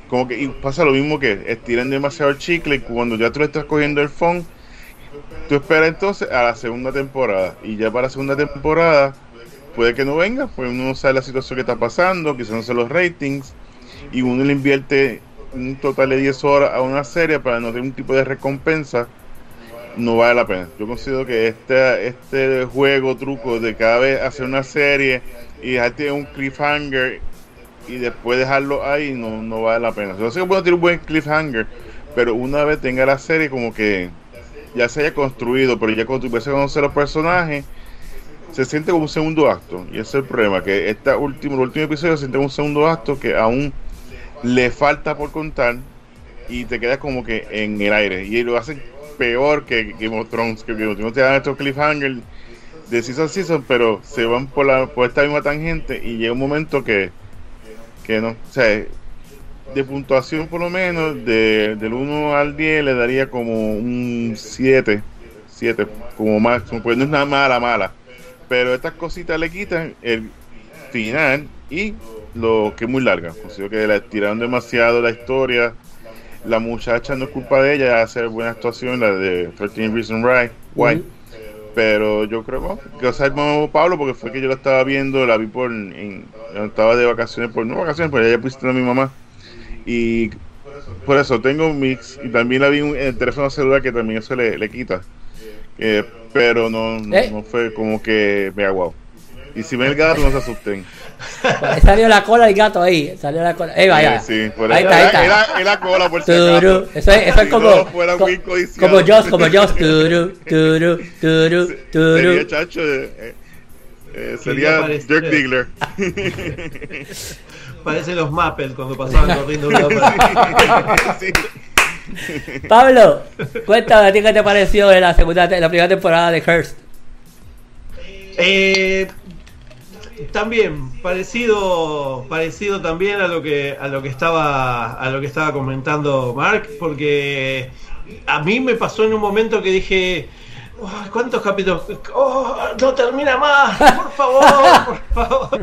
como que y pasa lo mismo que estiran demasiado el chicle y cuando ya tú le estás cogiendo el phone, tú esperas entonces a la segunda temporada. Y ya para la segunda temporada puede que no venga, pues uno no sabe la situación que está pasando, quizás no sé los ratings y uno le invierte un total de 10 horas a una serie para no tener un tipo de recompensa no vale la pena. Yo considero que este, este juego, truco de cada vez hacer una serie y dejarte un cliffhanger y después dejarlo ahí, no, no vale la pena. Yo sé que puedo tener un buen cliffhanger, pero una vez tenga la serie como que ya se haya construido, pero ya cuando tú a conocer los personajes, se siente como un segundo acto. Y ese es el problema, que esta último, el último episodio se siente como un segundo acto que aún le falta por contar y te quedas como que en el aire. Y lo hacen peor que Game of Thrones, que Game te dan estos cliffhangers de season a season, pero se van por, la, por esta misma tangente y llega un momento que, que no, o sea, de puntuación por lo menos, de, del 1 al 10 le daría como un 7, 7 como máximo, pues no es nada mala, mala, pero estas cositas le quitan el final y lo que es muy larga, considero que la tiraron demasiado la historia, la muchacha no es culpa de ella hacer buena actuación, la de 13 Reasons Why, why. Pero yo creo bueno, que o sea, mamá Pablo porque fue que yo la estaba viendo, la vi por en, estaba de vacaciones, por no vacaciones, pero ella pusiste a mi mamá y por eso tengo un mix y también la vi en el teléfono celular que también eso le, le quita, Eh, pero no, no, ¿Eh? no fue como que me guau. Y si ven el gato no se asusten. Salió la cola del gato ahí salió la cola ahí vaya Eh, sí, por ahí ahí, está ahí está era- era cola por si acaso. Eso es, eso es Si como, no fuera co- muy codiciado. como Joss, como Joss. Turu, turu, turu, turu. Sería, chacho, eh, Eh, sería Dirk Diggler. Parece los Muppets cuando pasaban corriendo para Pablo, cuéntame a ti qué te pareció la segunda, la primera temporada de Hearst. Eh, también parecido parecido también a lo que a lo que estaba a lo que estaba comentando Mark porque a mí me pasó en un momento que dije ¿cuántos capítulos? Oh, no termina más, por favor, por favor.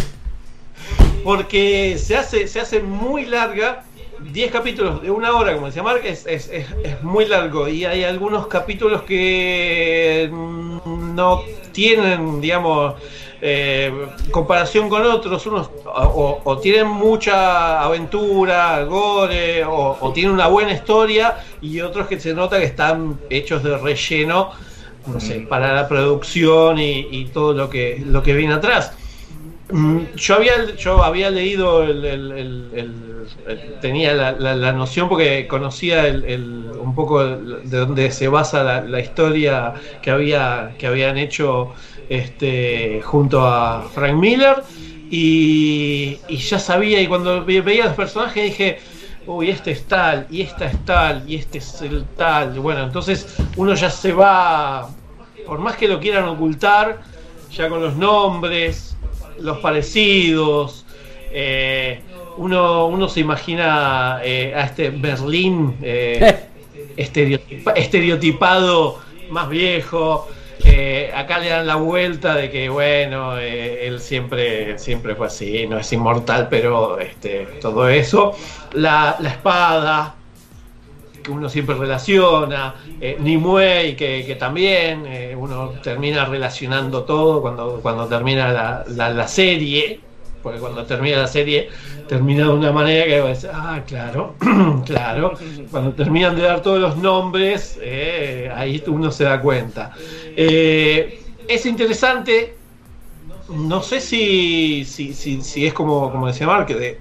Porque se hace se hace muy larga 10 capítulos de una hora, como decía Mark, es, es, es, muy largo y hay algunos capítulos que no tienen, digamos, eh, comparación con otros, unos o, tienen mucha aventura, gore, o, tienen una buena historia, y otros que se nota que están hechos de relleno, no sé, mm. para la producción y, todo lo que, lo que viene atrás. Mm, yo había, yo había leído el, tenía la, noción porque conocía un poco de dónde se basa la, la, historia que había que habían hecho este, junto a Frank Miller. Y, ya sabía, y cuando veía los personajes dije, uy, este es tal, y esta es tal, y este es el tal. Bueno, entonces uno ya se va, por más que lo quieran ocultar, ya con los nombres, los parecidos, eh, uno, uno se imagina eh, a este Berlín eh, estereotipado más viejo. Eh, acá le dan la vuelta de que, bueno, eh, él siempre, siempre fue así, no es inmortal, pero este, todo eso. La, espada, que uno siempre relaciona, eh, Nimue, que, que también eh, uno termina relacionando todo cuando, cuando termina la, la serie porque cuando termina la serie termina de una manera que decir, ah, claro, claro, cuando terminan de dar todos los nombres, eh, ahí uno se da cuenta. Eh, es interesante, no sé si, si, si, es como, como decía Mark, que de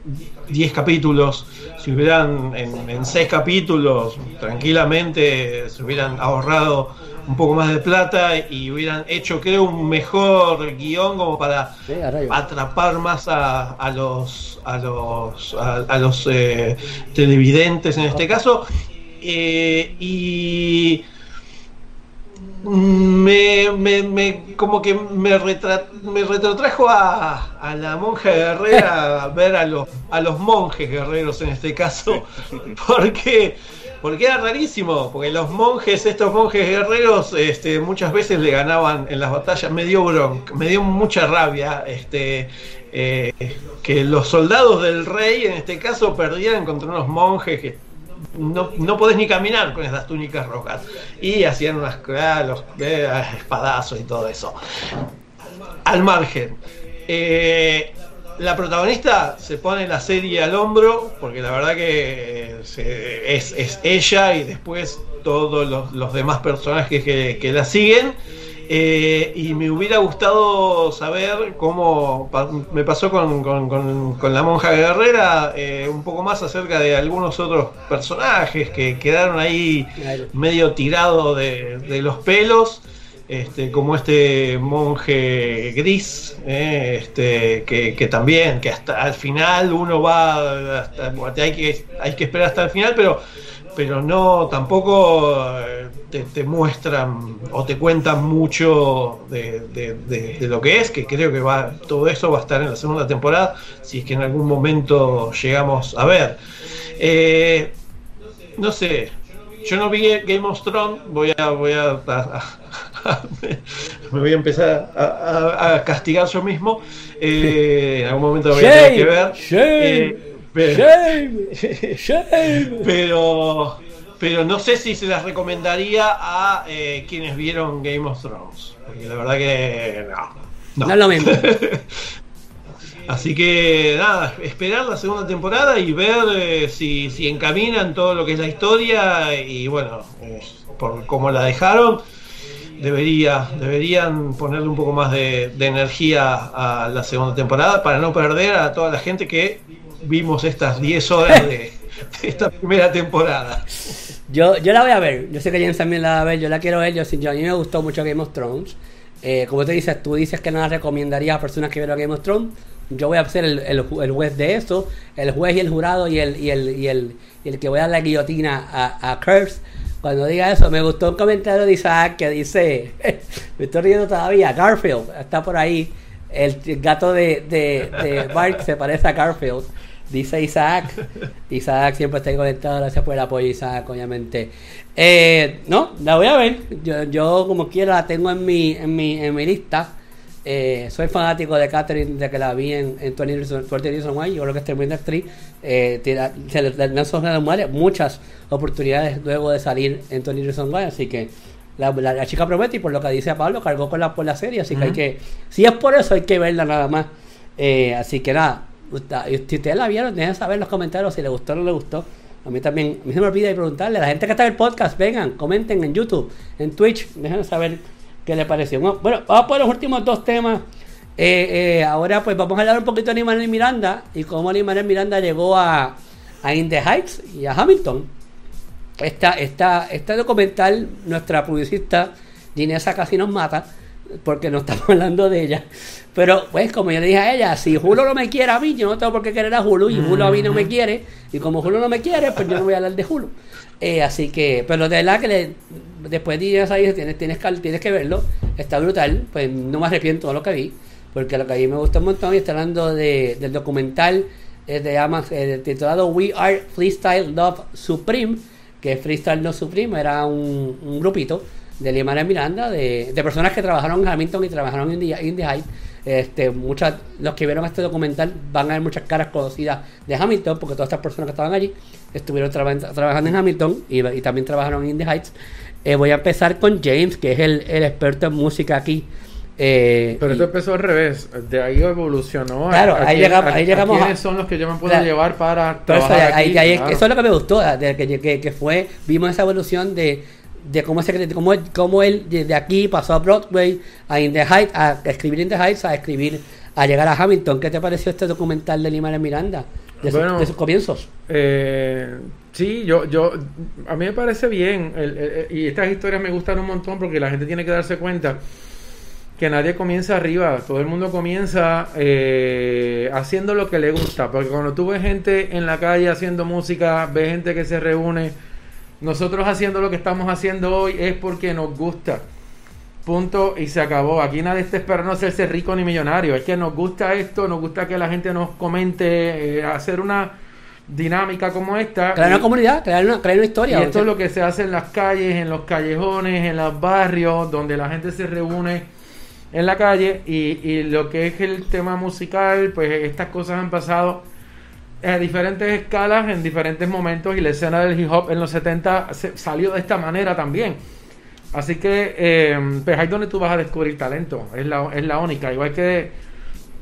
10 capítulos, si hubieran en 6 capítulos, tranquilamente se hubieran ahorrado un poco más de plata y hubieran hecho, creo, un mejor guion como para atrapar más a, a los a los a, los eh, televidentes en este caso. Eh, y me, me, me, como que me, me retrotrajo a, a, la monja guerrera a ver a los, a los monjes guerreros en este caso porque porque era rarísimo, porque los monjes, estos monjes guerreros, este, muchas veces le ganaban en las batallas, me dio bronca, me dio mucha rabia, este, eh, que los soldados del rey, en este caso, perdieran contra unos monjes que no, no podés ni caminar con esas túnicas rojas. Y hacían unas ah, los, eh, espadazos y todo eso. Al margen. Eh, la protagonista se pone la serie al hombro, porque la verdad que es, ella y después todos los, demás personajes que, la siguen. Eh, y me hubiera gustado saber cómo me pasó con, la monja guerrera, eh, un poco más acerca de algunos otros personajes que quedaron ahí medio tirados de los pelos. Este, como este monje gris, eh, este, que, también, que hasta al final uno va, hay, que, hay que esperar hasta el final, pero, pero no, tampoco eh, te, muestran o te cuentan mucho de, lo que es, que creo que va, todo eso va a estar en la segunda temporada, si es que en algún momento llegamos a ver. Eh, no sé, yo no vi Game of Thrones, voy a, voy a me voy a empezar a, castigar yo mismo. Eh, en algún momento lo voy a tener que ver. Eh, pero, pero, no sé si se las recomendaría a eh, quienes vieron Game of Thrones. Porque la verdad que no. No, es lo mismo. Así que nada, esperar la segunda temporada y ver si, si encaminan todo lo que es la historia y bueno, por cómo la dejaron debería, deberían ponerle un poco más de, energía a la segunda temporada para no perder a toda la gente que vimos estas 10 horas de, esta primera temporada. Yo, yo la voy a ver, yo sé que James también la va a ver, yo la quiero ver, yo, a mí me gustó mucho Game of Thrones. Eh, como te dices, tú dices que no la recomendarías a personas que vieron Game of Thrones. Yo voy a ser el, el, juez de eso, el juez y el jurado y el, y el, y el, y el que voy a dar la guillotina a, a. Cuando diga eso, me gustó un comentario de Isaac que dice, me estoy riendo todavía, Garfield, está por ahí, el gato de, de, de Mark se parece a Garfield. Dice Isaac. Isaac siempre está conectado. Gracias por el apoyo, Isaac, obviamente. Eh, no, la voy a ver. Yo, yo como quiera la tengo en mi, en mi, en mi lista. Eh, soy fanático de Catherine de que la vi en, en 20 Reasons Why. Yo creo que es tremenda actriz. Eh, se le dan muchas oportunidades luego de salir en 20 Reasons Why. Así que la, la, chica promete y por lo que dice Pablo, cargó con la, por la serie. Así que hay que, si es por eso, hay que verla nada más. Eh, así que nada, si ustedes la vieron, dejen saber en los comentarios si les gustó o no les gustó. A mí también, a mí se me olvida preguntarle a la gente que está en el podcast, vengan, comenten en YouTube, en Twitch, dejen saber qué les pareció. Bueno, vamos por los últimos dos temas. Eh, eh, ahora pues vamos a hablar un poquito de Animal Miranda y cómo Animal Miranda llegó a, a In the Heights y a Hamilton. Esta, esta, este documental, nuestra publicista Ginesa casi nos mata porque no estamos hablando de ella. Pero, pues, como yo le dije a ella, si Julio no me quiere a mí, yo no tengo por qué querer a Julio, y Julio a mí no me quiere, y como Julio no me quiere, pues yo no voy a hablar de Julio. Eh, así que, pero de verdad que le, después de ir ahí, tienes, tienes, tienes que verlo, está brutal, pues no me arrepiento de lo que vi, porque lo que vi me gustó un montón, y está hablando de, del documental eh, de eh, titulado We Are Freestyle Love Supreme, que Freestyle Love Supreme era un, un grupito de Limana Miranda, de, de, personas que trabajaron en Hamilton y trabajaron en Indie, Heights. Este, muchas, los que vieron este documental van a ver muchas caras conocidas de Hamilton, porque todas estas personas que estaban allí estuvieron trabajando en Hamilton y, también trabajaron en Indie Heights. Eh, voy a empezar con James, que es el, el experto en música aquí. Eh, Pero esto empezó al revés, de ahí evolucionó. Claro, ahí, llegamos, ahí llegamos. ¿Quiénes son los que yo me puedo llevar para trabajar aquí, Eso es lo que me gustó, de que, que, que fue, vimos esa evolución de de cómo, se, cómo, cómo él desde aquí pasó a Broadway, a In the Heights, a escribir In the Heights, a escribir, a llegar a Hamilton. ¿Qué te pareció este documental de Lima de Miranda? De, sus comienzos. Eh, sí, yo, yo, a mí me parece bien. y estas historias me gustan un montón porque la gente tiene que darse cuenta que nadie comienza arriba, todo el mundo comienza eh, haciendo lo que le gusta, porque cuando tú ves gente en la calle haciendo música, ves gente que se reúne, nosotros haciendo lo que estamos haciendo hoy es porque nos gusta. Punto y se acabó. Aquí nadie está esperando hacerse rico ni millonario. Es que nos gusta esto, nos gusta que la gente nos comente, eh, hacer una dinámica como esta. Crear una comunidad, crear una, crear una historia. Y esto es lo que se hace en las calles, en los callejones, en los barrios, donde la gente se reúne en la calle. Y, y lo que es el tema musical, pues estas cosas han pasado a diferentes escalas en diferentes momentos y la escena del hip hop en los 70 salió de esta manera también. Así que eh, pues ahí donde tú vas a descubrir talento, es la, es la única. Igual que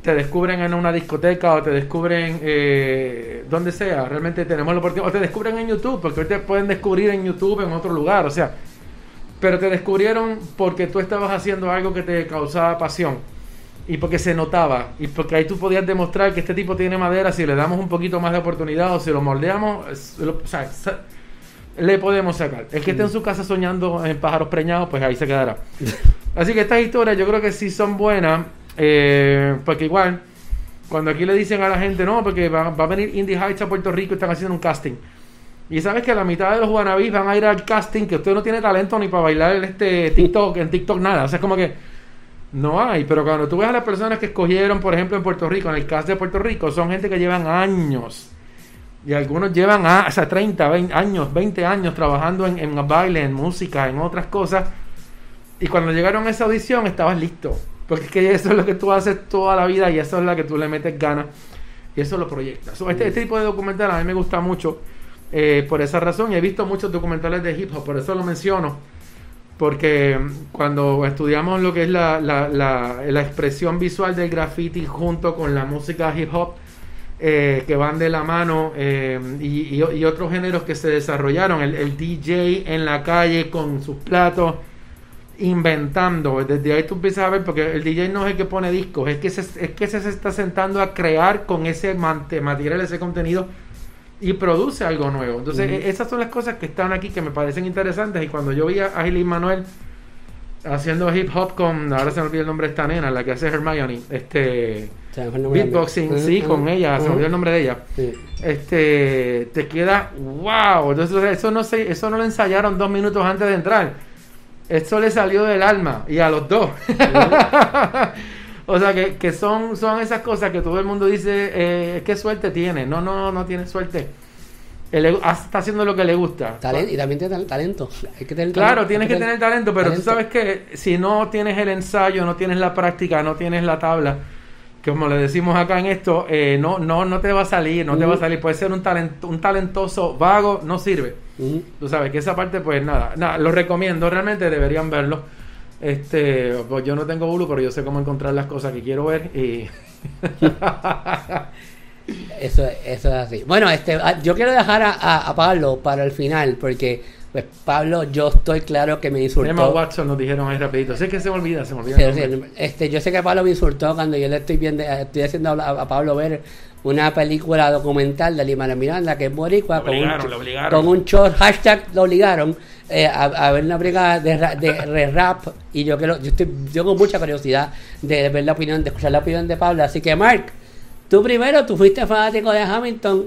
te descubren en una discoteca o te descubren eh, donde sea, realmente tenemos la oportunidad, o te descubren en YouTube, porque hoy te pueden descubrir en YouTube en otro lugar, o sea, pero te descubrieron porque tú estabas haciendo algo que te causaba pasión y porque se notaba y porque ahí tú podías demostrar que este tipo tiene madera si le damos un poquito más de oportunidad o si lo moldeamos o sea, le podemos sacar. El que esté en su casa soñando en pájaros preñados pues ahí se quedará. Así que estas historias yo creo que sí son buenas eh, porque igual cuando aquí le dicen a la gente no porque va, a venir Indie Heights a Puerto Rico y están haciendo un casting y sabes que la mitad de los guanabis van a ir al casting que usted no tiene talento ni para bailar en este TikTok en TikTok nada. O sea es como que no hay, pero cuando tú ves a las personas que escogieron, por ejemplo, en Puerto Rico, en el caso de Puerto Rico, son gente que llevan años. Y algunos llevan a, o sea, 30 20 años, 20 años trabajando en, en baile, en música, en otras cosas. Y cuando llegaron a esa audición estabas listo. Porque es que eso es lo que tú haces toda la vida y eso es lo que tú le metes ganas. Y eso lo proyectas. este, este, tipo de documental a mí me gusta mucho eh, por esa razón. Y he visto muchos documentales de hip hop, por eso lo menciono porque cuando estudiamos lo que es la, la, la, expresión visual del graffiti junto con la música hip hop, eh, que van de la mano, eh, y, y, otros géneros que se desarrollaron, el, DJ en la calle con sus platos, inventando, desde ahí tú empiezas a ver, porque el DJ no es el que pone discos, es que se, es que se está sentando a crear con ese material, ese contenido y produce algo nuevo. Entonces, e-, esas son las cosas que están aquí que me parecen interesantes. Y cuando yo vi a Gilín Manuel haciendo hip hop con, ahora se me olvidó el nombre de esta nena, la que hace Hermione, este, beatboxing, sí, con ella, se me olvidó el nombre de ella. Este, te queda, wow, entonces eso no se, eso no lo ensayaron dos minutos antes de entrar. Esto le salió del alma y a los dos. o sea, que, que, son, son esas cosas que todo el mundo dice, eh, qué suerte tiene. No, no, no tiene suerte está haciendo lo que le gusta. y también tiene talento. Hay que tener claro, tienes que, tener, talento, pero tú sabes que si no tienes el ensayo, no tienes la práctica, no tienes la tabla, como le decimos acá en esto, eh, no, no, no te va a salir, no te va a salir. Puede ser un, talento, un talentoso vago, no sirve. Tú sabes que esa parte, pues nada, nada, lo recomiendo, realmente deberían verlo. Este, pues yo no tengo Hulu, pero yo sé cómo encontrar las cosas que quiero ver y Eso, eso es así. Bueno, este, ah, yo quiero dejar a, Pablo para el final, porque pues Pablo, yo estoy claro que me insultó. Emma Watson nos dijeron ahí rapidito. Sé que se me olvida, se me olvida. este, yo sé que Pablo me insultó cuando yo le estoy viendo, estoy haciendo a, Pablo ver una película documental de Lima Miranda que es boricua con, un, con un short hashtag lo obligaron eh, a, ver una brigada de, rap y yo quiero yo estoy yo con mucha curiosidad de ver la opinión de escuchar la opinión de Pablo así que Mark Tú primero, tú fuiste fanático de Hamilton.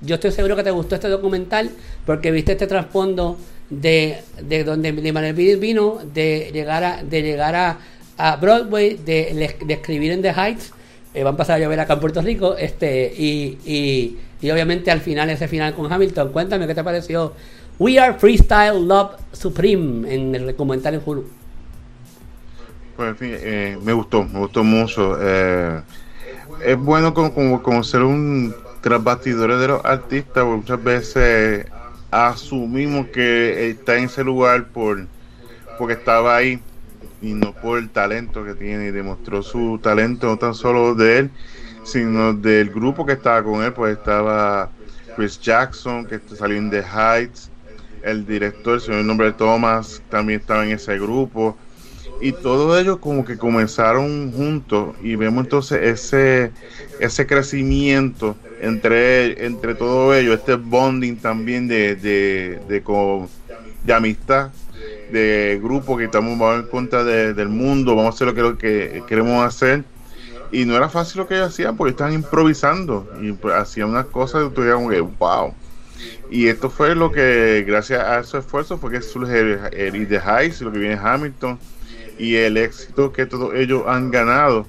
Yo estoy seguro que te gustó este documental porque viste este trasfondo de, de donde Manuel vino, de llegar a, de llegar a, Broadway, de, escribir en The Heights. Eh, van a pasar a llover acá en Puerto Rico. este y, y, y obviamente al final, ese final con Hamilton. Cuéntame qué te pareció We Are Freestyle Love Supreme en el documental en Hulu. Pues en fin, eh, me gustó, me gustó mucho. Eh, es bueno como, conocer un tras bastidores de los artistas, porque muchas veces asumimos que está en ese lugar por porque estaba ahí y no por el talento que tiene y demostró su talento no tan solo de él sino del grupo que estaba con él pues estaba Chris Jackson que salió en The Heights el director el señor nombre de Thomas también estaba en ese grupo. Y todos ellos como que comenzaron juntos y vemos entonces ese ese crecimiento entre entre todos ellos este bonding también de de, de, amistad de grupo que estamos en contra del mundo vamos a hacer lo que, lo que queremos hacer. Y no era fácil lo que ellos hacían porque estaban improvisando y pues, hacían unas cosas que como que wow y esto fue lo que gracias a ese esfuerzo fue que surge el, el, el Heights lo que viene Hamilton y el éxito que todos ellos han ganado.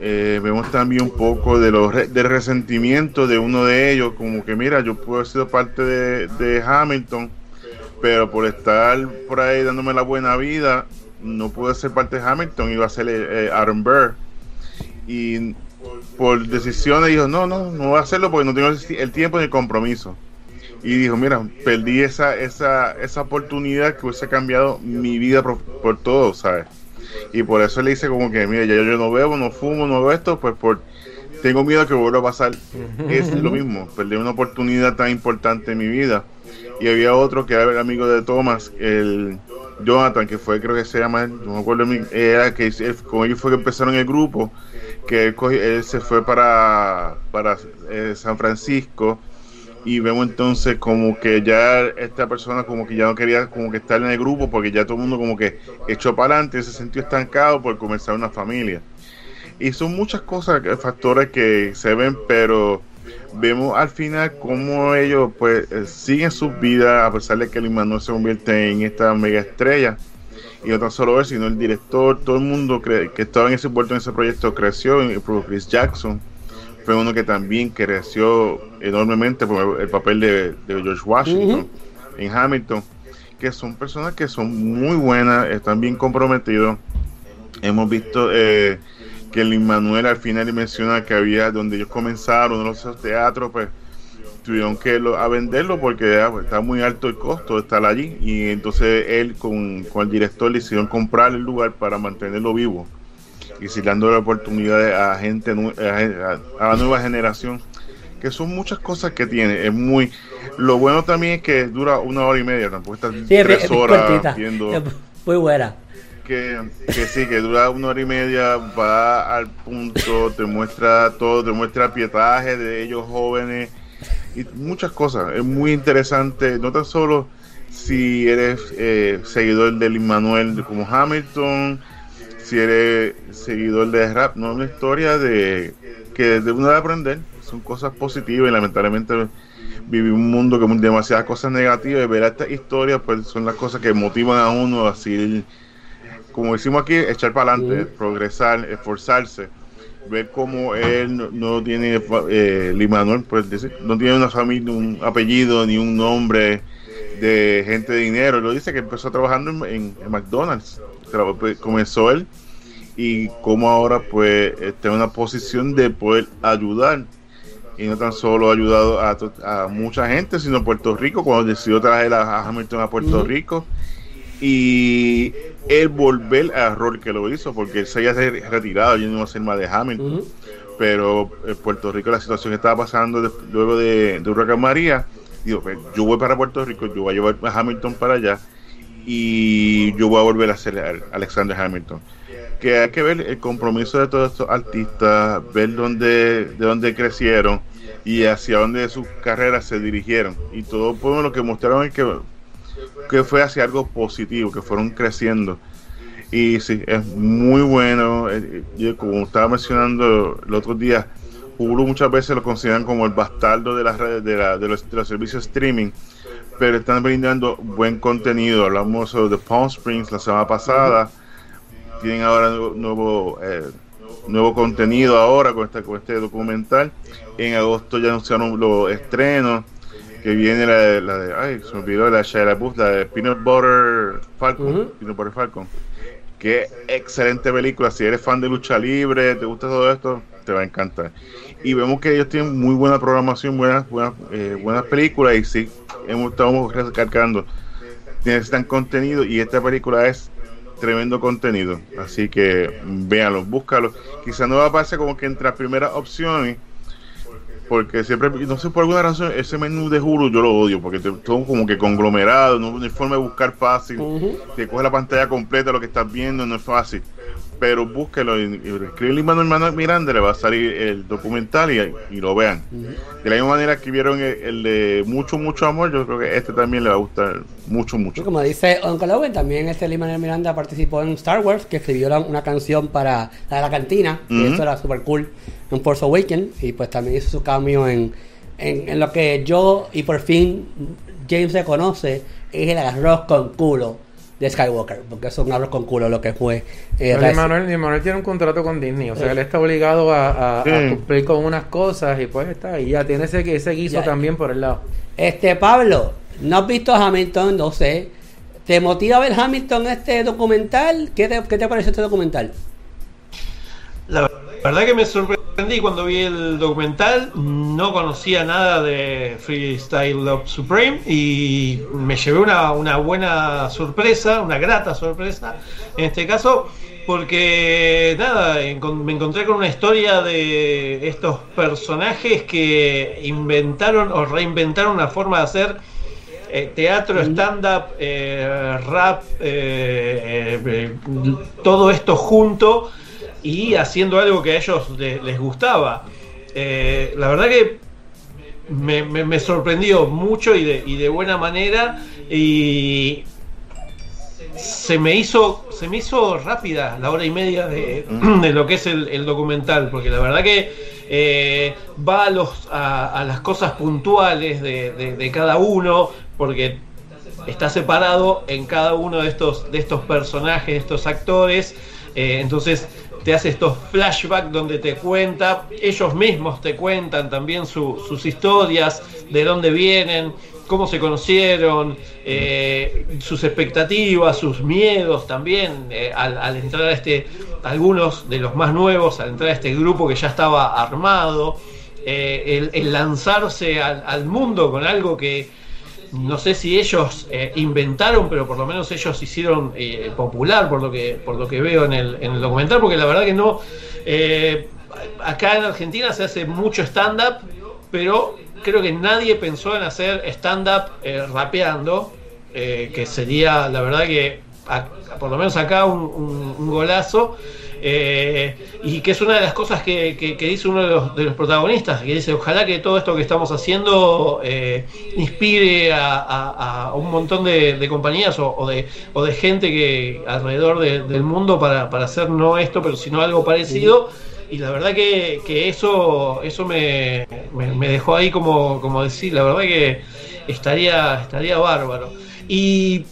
Eh, vemos también un poco de los del resentimiento de uno de ellos, como que mira, yo puedo haber sido parte de, Hamilton, pero por estar por ahí dándome la buena vida, no pude ser parte de Hamilton, iba a ser eh, Aaron Burr. Y por decisiones dijo, no, no, no voy a hacerlo porque no tengo el tiempo ni el compromiso y dijo, mira, perdí esa, esa, esa oportunidad que hubiese cambiado mi vida por, todo, ¿sabes? Y por eso le dice como que, mira, ya yo, no bebo, no fumo, no hago esto, pues por tengo miedo que vuelva a pasar. Es lo mismo, perdí una oportunidad tan importante en mi vida. Y había otro que era el amigo de Thomas, el Jonathan, que fue, creo que se llama, no me acuerdo, era que con ellos fue que empezaron el grupo, que él, se fue para, para eh, San Francisco y vemos entonces como que ya esta persona como que ya no quería como que estar en el grupo porque ya todo el mundo como que echó para adelante y se sintió estancado por comenzar una familia. Y son muchas cosas factores que se ven pero vemos al final cómo ellos pues eh, siguen sus vidas a pesar de que el no se convierte en esta mega estrella. Y no tan solo él sino el director todo el mundo que estaba en ese puerto en ese proyecto creció Chris Jackson fue uno que también creció enormemente por el papel de, George Washington en Hamilton, que son personas que son muy buenas, están bien comprometidos. Hemos visto eh, que el Manuel al final menciona que había donde ellos comenzaron, los teatros, pues tuvieron que a venderlo porque ah, pues, está muy alto el costo de estar allí. Y entonces él con, con el director decidieron comprar el lugar para mantenerlo vivo y si dando la oportunidad a gente, a, la nueva generación, que son muchas cosas que tiene. Es muy. Lo bueno también es que dura una hora y media, tampoco está tres horas viendo. Muy buena. Que, que, sí, que dura una hora y media, va al punto, te muestra todo, te muestra pietaje de ellos jóvenes y muchas cosas. Es muy interesante, no tan solo si eres eh, seguidor del Manuel como Hamilton, si eres seguidor de rap, no es una historia de que de uno debe aprender, son cosas positivas y lamentablemente vivir un mundo con demasiadas cosas negativas y ver esta historia pues son las cosas que motivan a uno a seguir, como decimos aquí, echar para adelante, progresar, esforzarse ver cómo él no, tiene eh, Limanuel, pues decir, no tiene una familia, un apellido ni un nombre de gente de dinero. Lo dice que empezó trabajando en, McDonald's, pues, comenzó él y cómo ahora pues está en una posición de poder ayudar. Y no tan solo ha ayudado a, mucha gente, sino a Puerto Rico, cuando decidió traer a Hamilton a Puerto Rico. Y el volver al rol que lo hizo, porque él se había retirado, yo no iba a ser más de Hamilton, pero en Puerto Rico la situación que estaba pasando luego de, de Huracán María, digo, pues, yo voy para Puerto Rico, yo voy a llevar a Hamilton para allá y yo voy a volver a ser Alexander Hamilton. Que hay que ver el compromiso de todos estos artistas, ver dónde, de dónde crecieron y hacia dónde sus carreras se dirigieron. Y todo pues, lo que mostraron es que que fue hacia algo positivo, que fueron creciendo. Y sí, es muy bueno. Eh, yo, como estaba mencionando el otro día, Hulu muchas veces lo consideran como el bastardo de las redes, de, la, de, los, servicios streaming, pero están brindando buen contenido. Hablamos de Palm Springs la semana pasada. Tienen ahora nuevo, eh, nuevo contenido ahora con este, con este documental. En agosto ya anunciaron los estrenos que viene la de, la de ay, se me olvidó la de la de Peanut Butter Falcon, Peanut Butter Falcon. Qué excelente película, si eres fan de lucha libre, te gusta todo esto, te va a encantar. Y vemos que ellos tienen muy buena programación, buenas buenas, eh, buenas películas y sí, hemos, estamos recargando, necesitan contenido y esta película es tremendo contenido, así que véanlo, búscalo. Quizá no va a pasar como que entre las primeras opciones porque siempre, no sé por alguna razón, ese menú de Hulu yo lo odio, porque todo como que conglomerado, no hay forma de buscar fácil, te coge la pantalla completa lo que estás viendo, no es fácil pero búsquelo y, y escribe Manuel Miranda, le va a salir el documental y, lo vean. De la misma manera que vieron el, de Mucho, Mucho Amor, yo creo que este también le va a gustar mucho, mucho. como dice Uncle Owen, también este Manuel Miranda participó en Star Wars, que escribió una canción para la de la cantina, y eso era súper cool, en Force Awakens, y pues también hizo su cambio en, en, en lo que yo y por fin James se conoce, es el arroz con culo de Skywalker, porque eso es un arroz con culo lo que fue. Eh, Manuel, tiene un contrato con Disney, o sea, él está obligado a, cumplir con unas cosas y pues está, y ya tiene ese, ese guiso también por el lado. Este, Pablo, ¿no has visto Hamilton? No sé. ¿Te motiva a ver Hamilton este documental? ¿Qué te, qué te parece este documental? La verdad que me sorprendí cuando vi el documental, no conocía nada de Freestyle Love Supreme y me llevé una, una buena sorpresa, una grata sorpresa en este caso, porque nada, me encontré con una historia de estos personajes que inventaron o reinventaron una forma de hacer eh, teatro, stand-up, eh, rap, eh, todo esto junto y haciendo algo que a ellos les, gustaba. Eh, la verdad que me, sorprendió mucho y de, y de, buena manera y se me hizo se me hizo rápida la hora y media de, mm. lo que es el, documental porque la verdad que eh, va a, los, a, las cosas puntuales de, cada uno porque está separado en cada uno de estos de estos personajes de estos actores eh, entonces te hace estos flashbacks donde te cuenta, ellos mismos te cuentan también sus historias, de dónde vienen, cómo se conocieron, eh, sus expectativas, sus miedos también, eh, al, entrar a este, algunos de los más nuevos, al entrar a este grupo que ya estaba armado, eh, el, lanzarse al mundo con algo que no sé si ellos eh, inventaron, pero por lo menos ellos hicieron eh, popular, por lo que por lo que veo en el, en el documental, porque la verdad que no. Eh, acá en Argentina se hace mucho stand-up, pero creo que nadie pensó en hacer stand-up rapeando, que sería, la verdad que por lo menos acá un, golazo. Eh, y que es una de las cosas que, dice uno de los, de los, protagonistas, que dice, ojalá que todo esto que estamos haciendo eh, inspire a, un montón de, compañías o, de, o de gente que alrededor del mundo para, para hacer no esto, pero sino algo parecido y la verdad que, eso eso me, dejó ahí como, como decir, la verdad que estaría, estaría bárbaro. Y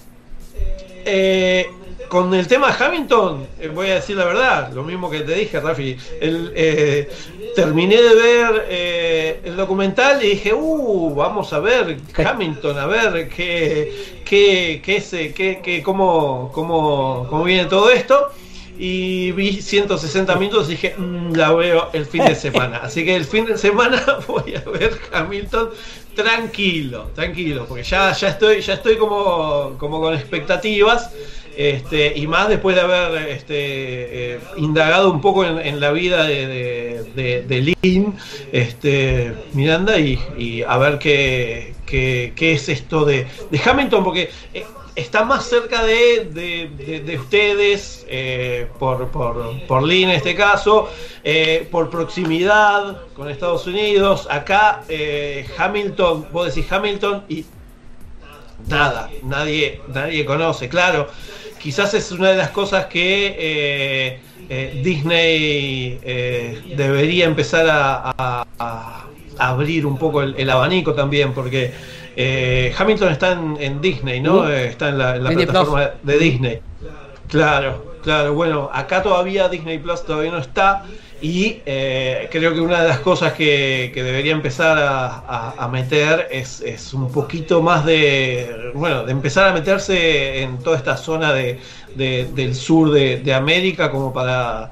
eh, con el tema Hamilton, eh, voy a decir la verdad, lo mismo que te dije, Rafi. El, eh, terminé de ver el documental y dije, uh, vamos a ver Hamilton, a ver qué, qué, qué, qué, qué cómo, cómo, cómo viene todo esto y vi 160 minutos y dije, mm, la veo el fin de semana. Así que el fin de semana voy a ver Hamilton tranquilo, tranquilo, porque ya, ya estoy, ya estoy como, como con expectativas. Este, y más después de haber este, eh, indagado un poco en, la vida de, de, Lynn este, Miranda y, a ver qué, qué, qué, es esto de, Hamilton, porque eh, está más cerca de, ustedes, eh, por, por, por Lee en este caso, por proximidad con Estados Unidos. Acá Hamilton, vos decís Hamilton y nada, nadie, nadie conoce, claro. Quizás es una de las cosas que Disney debería empezar a, abrir un poco el abanico también, porque eh, Hamilton está en, Disney, ¿no? Uh. Eh, está en la, plataforma de Disney. Claro, claro. Bueno, acá todavía Disney Plus todavía no está. Y eh, creo que una de las cosas que, debería empezar a, meter es, un poquito más de, bueno, de empezar a meterse en toda esta zona de, del sur de América como para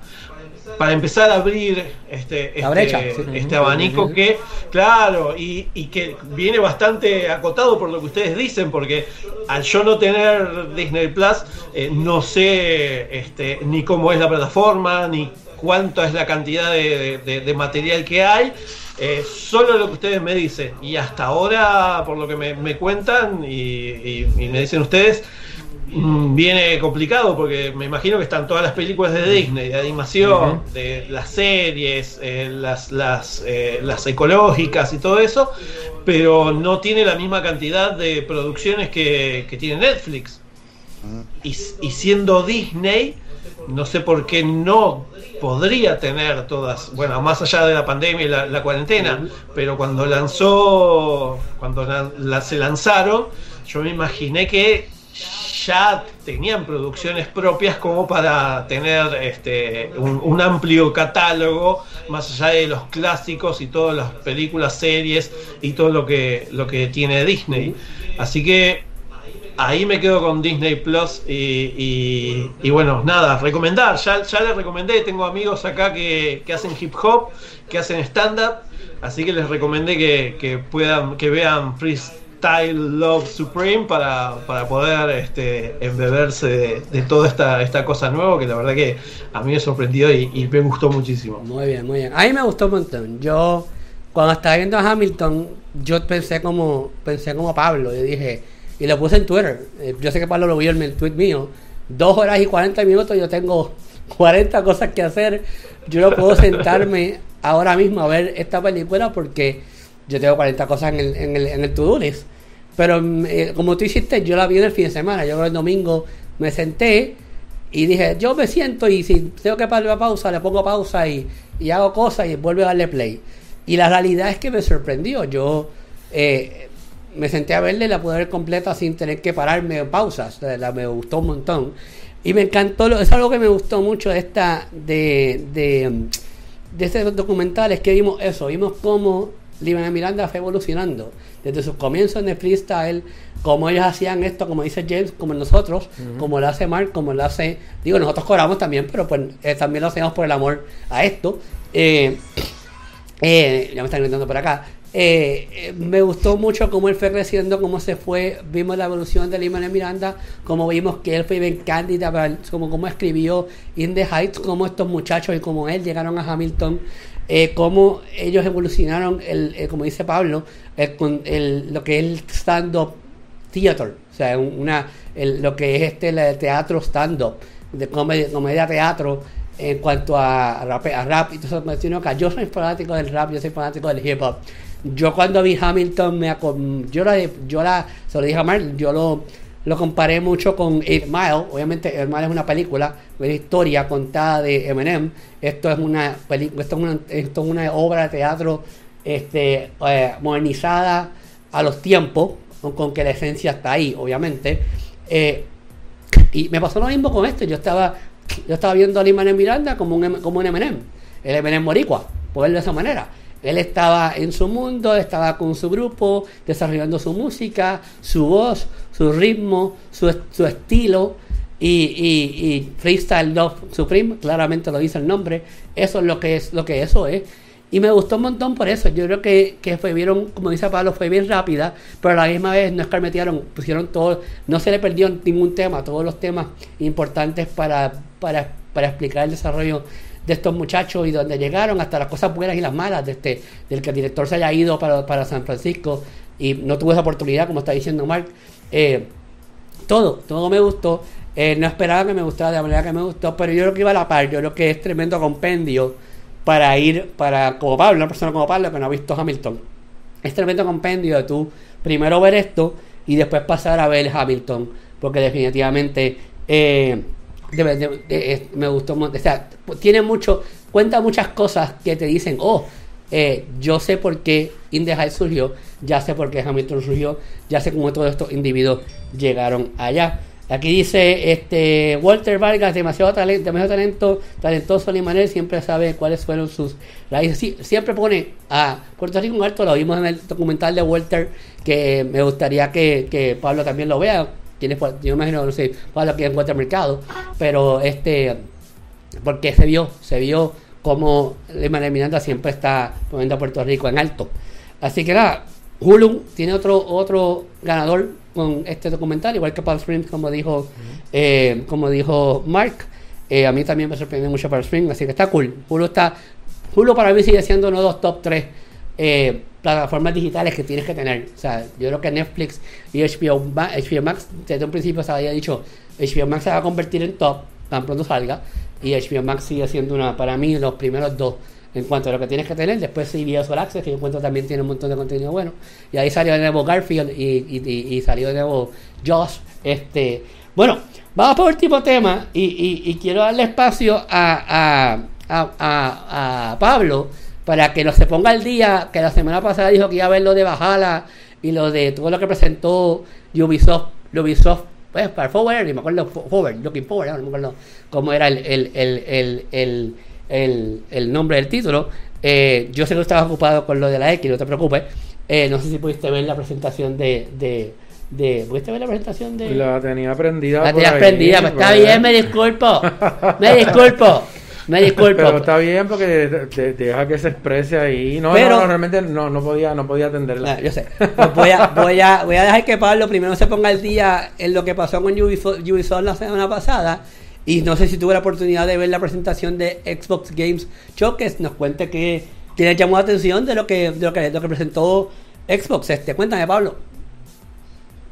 para empezar a abrir este, este, este abanico que, claro, y, que viene bastante acotado por lo que ustedes dicen, porque al yo no tener Disney Plus, eh, no sé este, ni cómo es la plataforma, ni cuánto es la cantidad de, material que hay. Eh, solo lo que ustedes me dicen. Y hasta ahora, por lo que me, cuentan y me dicen ustedes, Mm, viene complicado porque me imagino que están todas las películas de Disney, de animación, de las series, eh, las, las, eh, las ecológicas y todo eso, pero no tiene la misma cantidad de producciones que, tiene Netflix. Y, siendo Disney, no sé por qué no podría tener todas, bueno, más allá de la pandemia y la, cuarentena, pero cuando lanzó, cuando se lanzaron, yo me imaginé que ya tenían producciones propias como para tener este, un, amplio catálogo más allá de los clásicos y todas las películas, series y todo lo que, lo que tiene Disney. Así que ahí me quedo con Disney Plus y, bueno, nada, recomendar, ya, ya les recomendé, tengo amigos acá que, hacen hip hop, que hacen stand-up, así que les recomendé que, que puedan, que vean Freeze Style Love Supreme para, para poder este, embeberse de, toda esta, esta cosa nueva que la verdad que a mí me sorprendió y, me gustó muchísimo. Muy bien, muy bien. A mí me gustó un montón. Yo, cuando estaba viendo a Hamilton, yo pensé como, pensé como Pablo. Yo dije, y lo puse en Twitter. Eh, yo sé que Pablo lo vio en el tweet mío. Dos horas y 40 minutos, yo tengo 40 cosas que hacer. Yo no puedo sentarme ahora mismo a ver esta película porque yo tengo 40 cosas en el, en el, en el to-do list. Pero mm, eh, como tú hiciste, yo la vi en el fin de semana. Yo el domingo me senté y dije, yo me siento y si tengo que parar la pausa, le pongo pausa y, hago cosas y vuelvo a darle play. Y la realidad es que me sorprendió. Yo eh, me senté a verle la pude ver completa sin tener que pararme en pausas. La, me gustó un montón. Y me encantó, es algo que me gustó mucho de esta, de, de, de este documental, es que vimos eso, vimos cómo Livana Miranda fue evolucionando desde sus comienzos en el freestyle, como ellos hacían esto, como dice James, como nosotros, como lo hace Mark, como lo hace, digo, nosotros cobramos también, pero pues eh, también lo hacemos por el amor a esto. Eh, eh, ya me están gritando por acá. Me gustó mucho cómo él fue creciendo, cómo se fue, vimos la evolución de Lima Miranda, cómo vimos que él fue bien cándida, como cómo escribió In the Heights, cómo estos muchachos y como él llegaron a Hamilton eh, cómo ellos evolucionaron, el, eh, como dice Pablo, el, lo que es el stand-up theater, o sea, una, lo que es este el teatro stand-up, de comedia, teatro, en cuanto a rap, a rap y todo eso, sino yo soy fanático del rap, yo soy fanático del hip hop. Yo cuando vi Hamilton, me yo la, yo la, se lo dije a Mark, yo lo, lo comparé mucho con Eight Mile. Obviamente, Eight Mile es una película, una historia contada de Eminem. Esto es una película, esto es una, esto es una obra de teatro este, eh, modernizada a los tiempos, con, que la esencia está ahí, obviamente. Eh, y me pasó lo mismo con esto. Yo estaba, yo estaba viendo a Lin Miranda como un, como un Eminem, el Eminem Moricua, por verlo de esa manera. Él estaba en su mundo, estaba con su grupo, desarrollando su música, su voz, su ritmo, su, su estilo. Y, y, y, Freestyle Love Supreme, claramente lo dice el nombre. Eso es lo que es lo que eso es. Y me gustó un montón por eso. Yo creo que, que fue, vieron, como dice Pablo, fue bien rápida, pero a la misma vez no escarmetearon, pusieron todo, no se le perdió ningún tema, todos los temas importantes para, para, para explicar el desarrollo de estos muchachos y donde llegaron, hasta las cosas buenas y las malas, de este, del que el director se haya ido para, para San Francisco y no tuvo esa oportunidad, como está diciendo Mark. Eh, todo, todo me gustó. Eh, no esperaba que me gustara de la manera que me gustó, pero yo creo que iba a la par. Yo creo que es tremendo compendio para ir, para como Pablo, una persona como Pablo que no ha visto Hamilton, es tremendo compendio de tú primero ver esto y después pasar a ver Hamilton, porque definitivamente eh, me gustó, o sea, tiene mucho, cuenta muchas cosas que te dicen, oh, eh, yo sé por qué Indehal surgió, ya sé por qué Hamilton surgió, ya sé cómo todos estos individuos llegaron allá. Aquí dice este Walter Vargas, demasiado talento, demasiado talento, talentoso Manel, siempre sabe cuáles fueron sus raíces. siempre pone a Puerto Rico en alto, lo vimos en el documental de Walter, que me gustaría que, Pablo también lo vea. Tiene, yo imagino, no sé, Pablo aquí en Walter Mercado, pero este, porque se vio, se vio como Manuel Miranda siempre está poniendo a Puerto Rico en alto. Así que nada, Hulu tiene otro, otro ganador con este documental, igual que Palm Springs, como dijo, eh, como dijo Mark. Eh, a mí también me sorprendió mucho Palm Springs, así que está cool. Hulu está, Hulu para mí sigue siendo uno de los top 3 eh, plataformas digitales que tienes que tener. O sea, yo creo que Netflix y HBO, HBO Max, desde un principio se había dicho, HBO Max se va a convertir en top tan pronto salga, y HBO Max sigue siendo una, para mí, los primeros dos en cuanto a lo que tienes que tener. Después CBS All Access, que yo encuentro también tiene un montón de contenido bueno. Y ahí salió de nuevo Garfield y, salió de nuevo Josh. Este, bueno, vamos por último tema y, quiero darle espacio a, a, Pablo para que nos se ponga al día, que la semana pasada dijo que iba a ver lo de Bajala y lo de todo lo que presentó Ubisoft, Ubisoft pues para Forward, y me acuerdo Forward, Looking Forward, no me acuerdo cómo era el, el, el, el el, el nombre del título. Eh, yo sé que estaba ocupado con lo de la X, no te preocupes. Eh, no sé si pudiste ver la presentación de, de, de, ¿Pudiste ver la presentación de.? La tenía prendida. La tenía prendida, pues está bien, me disculpo. Me disculpo. Me disculpo. Pero está bien porque deja que se exprese ahí. No, pero, no, realmente no, no podía, no podía atenderla. Ah, yo sé. Pues voy, a, voy, a, voy a dejar que Pablo primero se ponga el día en lo que pasó con Ubisoft, Ubisoft la semana pasada y no sé si tuve la oportunidad de ver la presentación de Xbox Games Showcase. Nos cuente que tiene llamó la atención de lo que, de lo que, lo que presentó Xbox. Este, cuéntame, Pablo.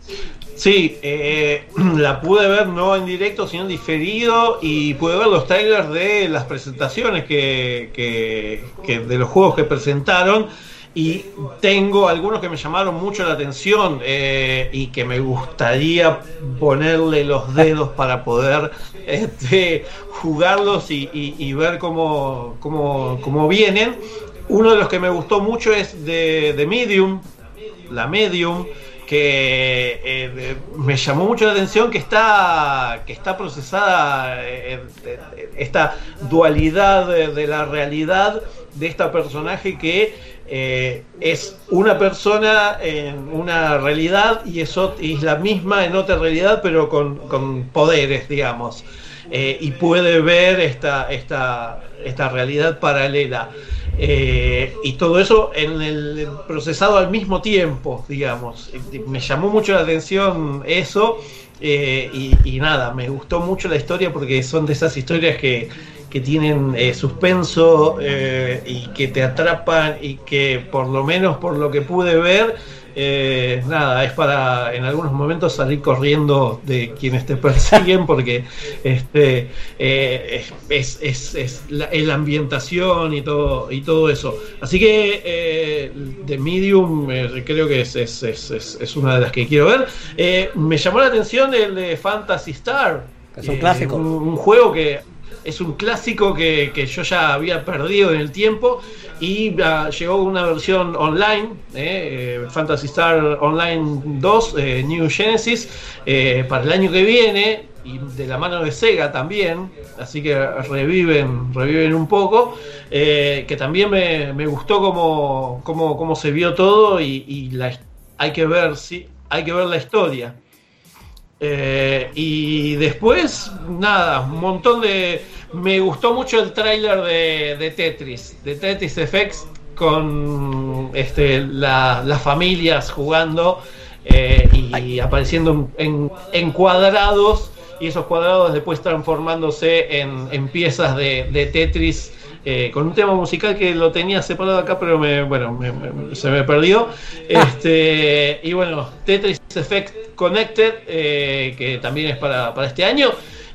Sí, eh, la pude ver no en directo, sino en diferido y pude ver los trailers de las presentaciones que, que, de los juegos que presentaron y tengo algunos que me llamaron mucho la atención eh, y que me gustaría ponerle los dedos para poder este, jugarlos y, ver cómo, cómo, vienen. Uno de los que me gustó mucho es de, Medium, la Medium, que eh, me llamó mucho la atención que está, que está procesada eh, esta dualidad de la realidad de esta personaje que eh, es una persona en una realidad y es, es, la misma en otra realidad, pero con, poderes, digamos. Eh, y puede ver esta, esta, esta realidad paralela. Eh, y todo eso en el procesado al mismo tiempo, digamos. Me llamó mucho la atención eso. y, nada, me gustó mucho la historia porque son de esas historias que, que tienen eh, suspenso eh, y que te atrapan y que por lo menos por lo que pude ver, eh, nada, es para en algunos momentos salir corriendo de quienes te persiguen porque este, es, es, la, ambientación y todo, y todo eso. Así que The Medium creo que es, es, una de las que quiero ver. me llamó la atención el de Fantasy Star. Es un clásico. un juego que es un clásico que, yo ya había perdido en el tiempo y ah, llegó una versión online, eh, eh, Fantasy Star Online 2, eh, New Genesis, para el año que viene y de la mano de Sega también, así que reviven, reviven un poco, que también me, gustó como, como, se vio todo y, la, hay que ver, sí, hay que ver la historia. Eh, y después, nada, un montón de. Me gustó mucho el tráiler de, Tetris, de Tetris Effects, con este, las familias jugando eh, y apareciendo en, cuadrados, y esos cuadrados después transformándose en, piezas de Tetris eh, con un tema musical que lo tenía separado acá, pero me, bueno, se me perdió. Ah. Este, y bueno, Tetris Effect Connected, eh, que también es para, este año,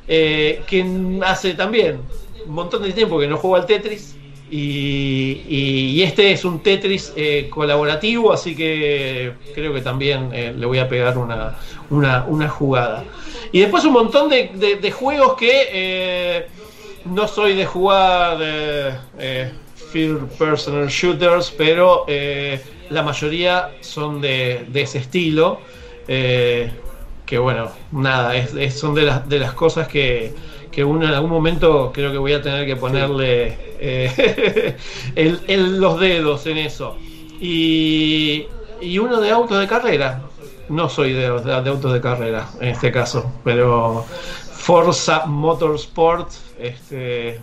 eh, que hace también un montón de tiempo que no juego al Tetris. Y, este es un Tetris colaborativo, así que creo que también le voy a pegar una, una, jugada. Y después un montón de, de juegos que no soy de jugar eh, eh, First Personal Shooters, pero eh, la mayoría son de, ese estilo. Eh, que bueno, nada, son de las, de las cosas que, que uno en algún momento creo que voy a tener que ponerle el, los dedos en eso. Y, y uno de autos de carrera. No soy de, de autos de carrera en este caso, pero Forza Motorsport este,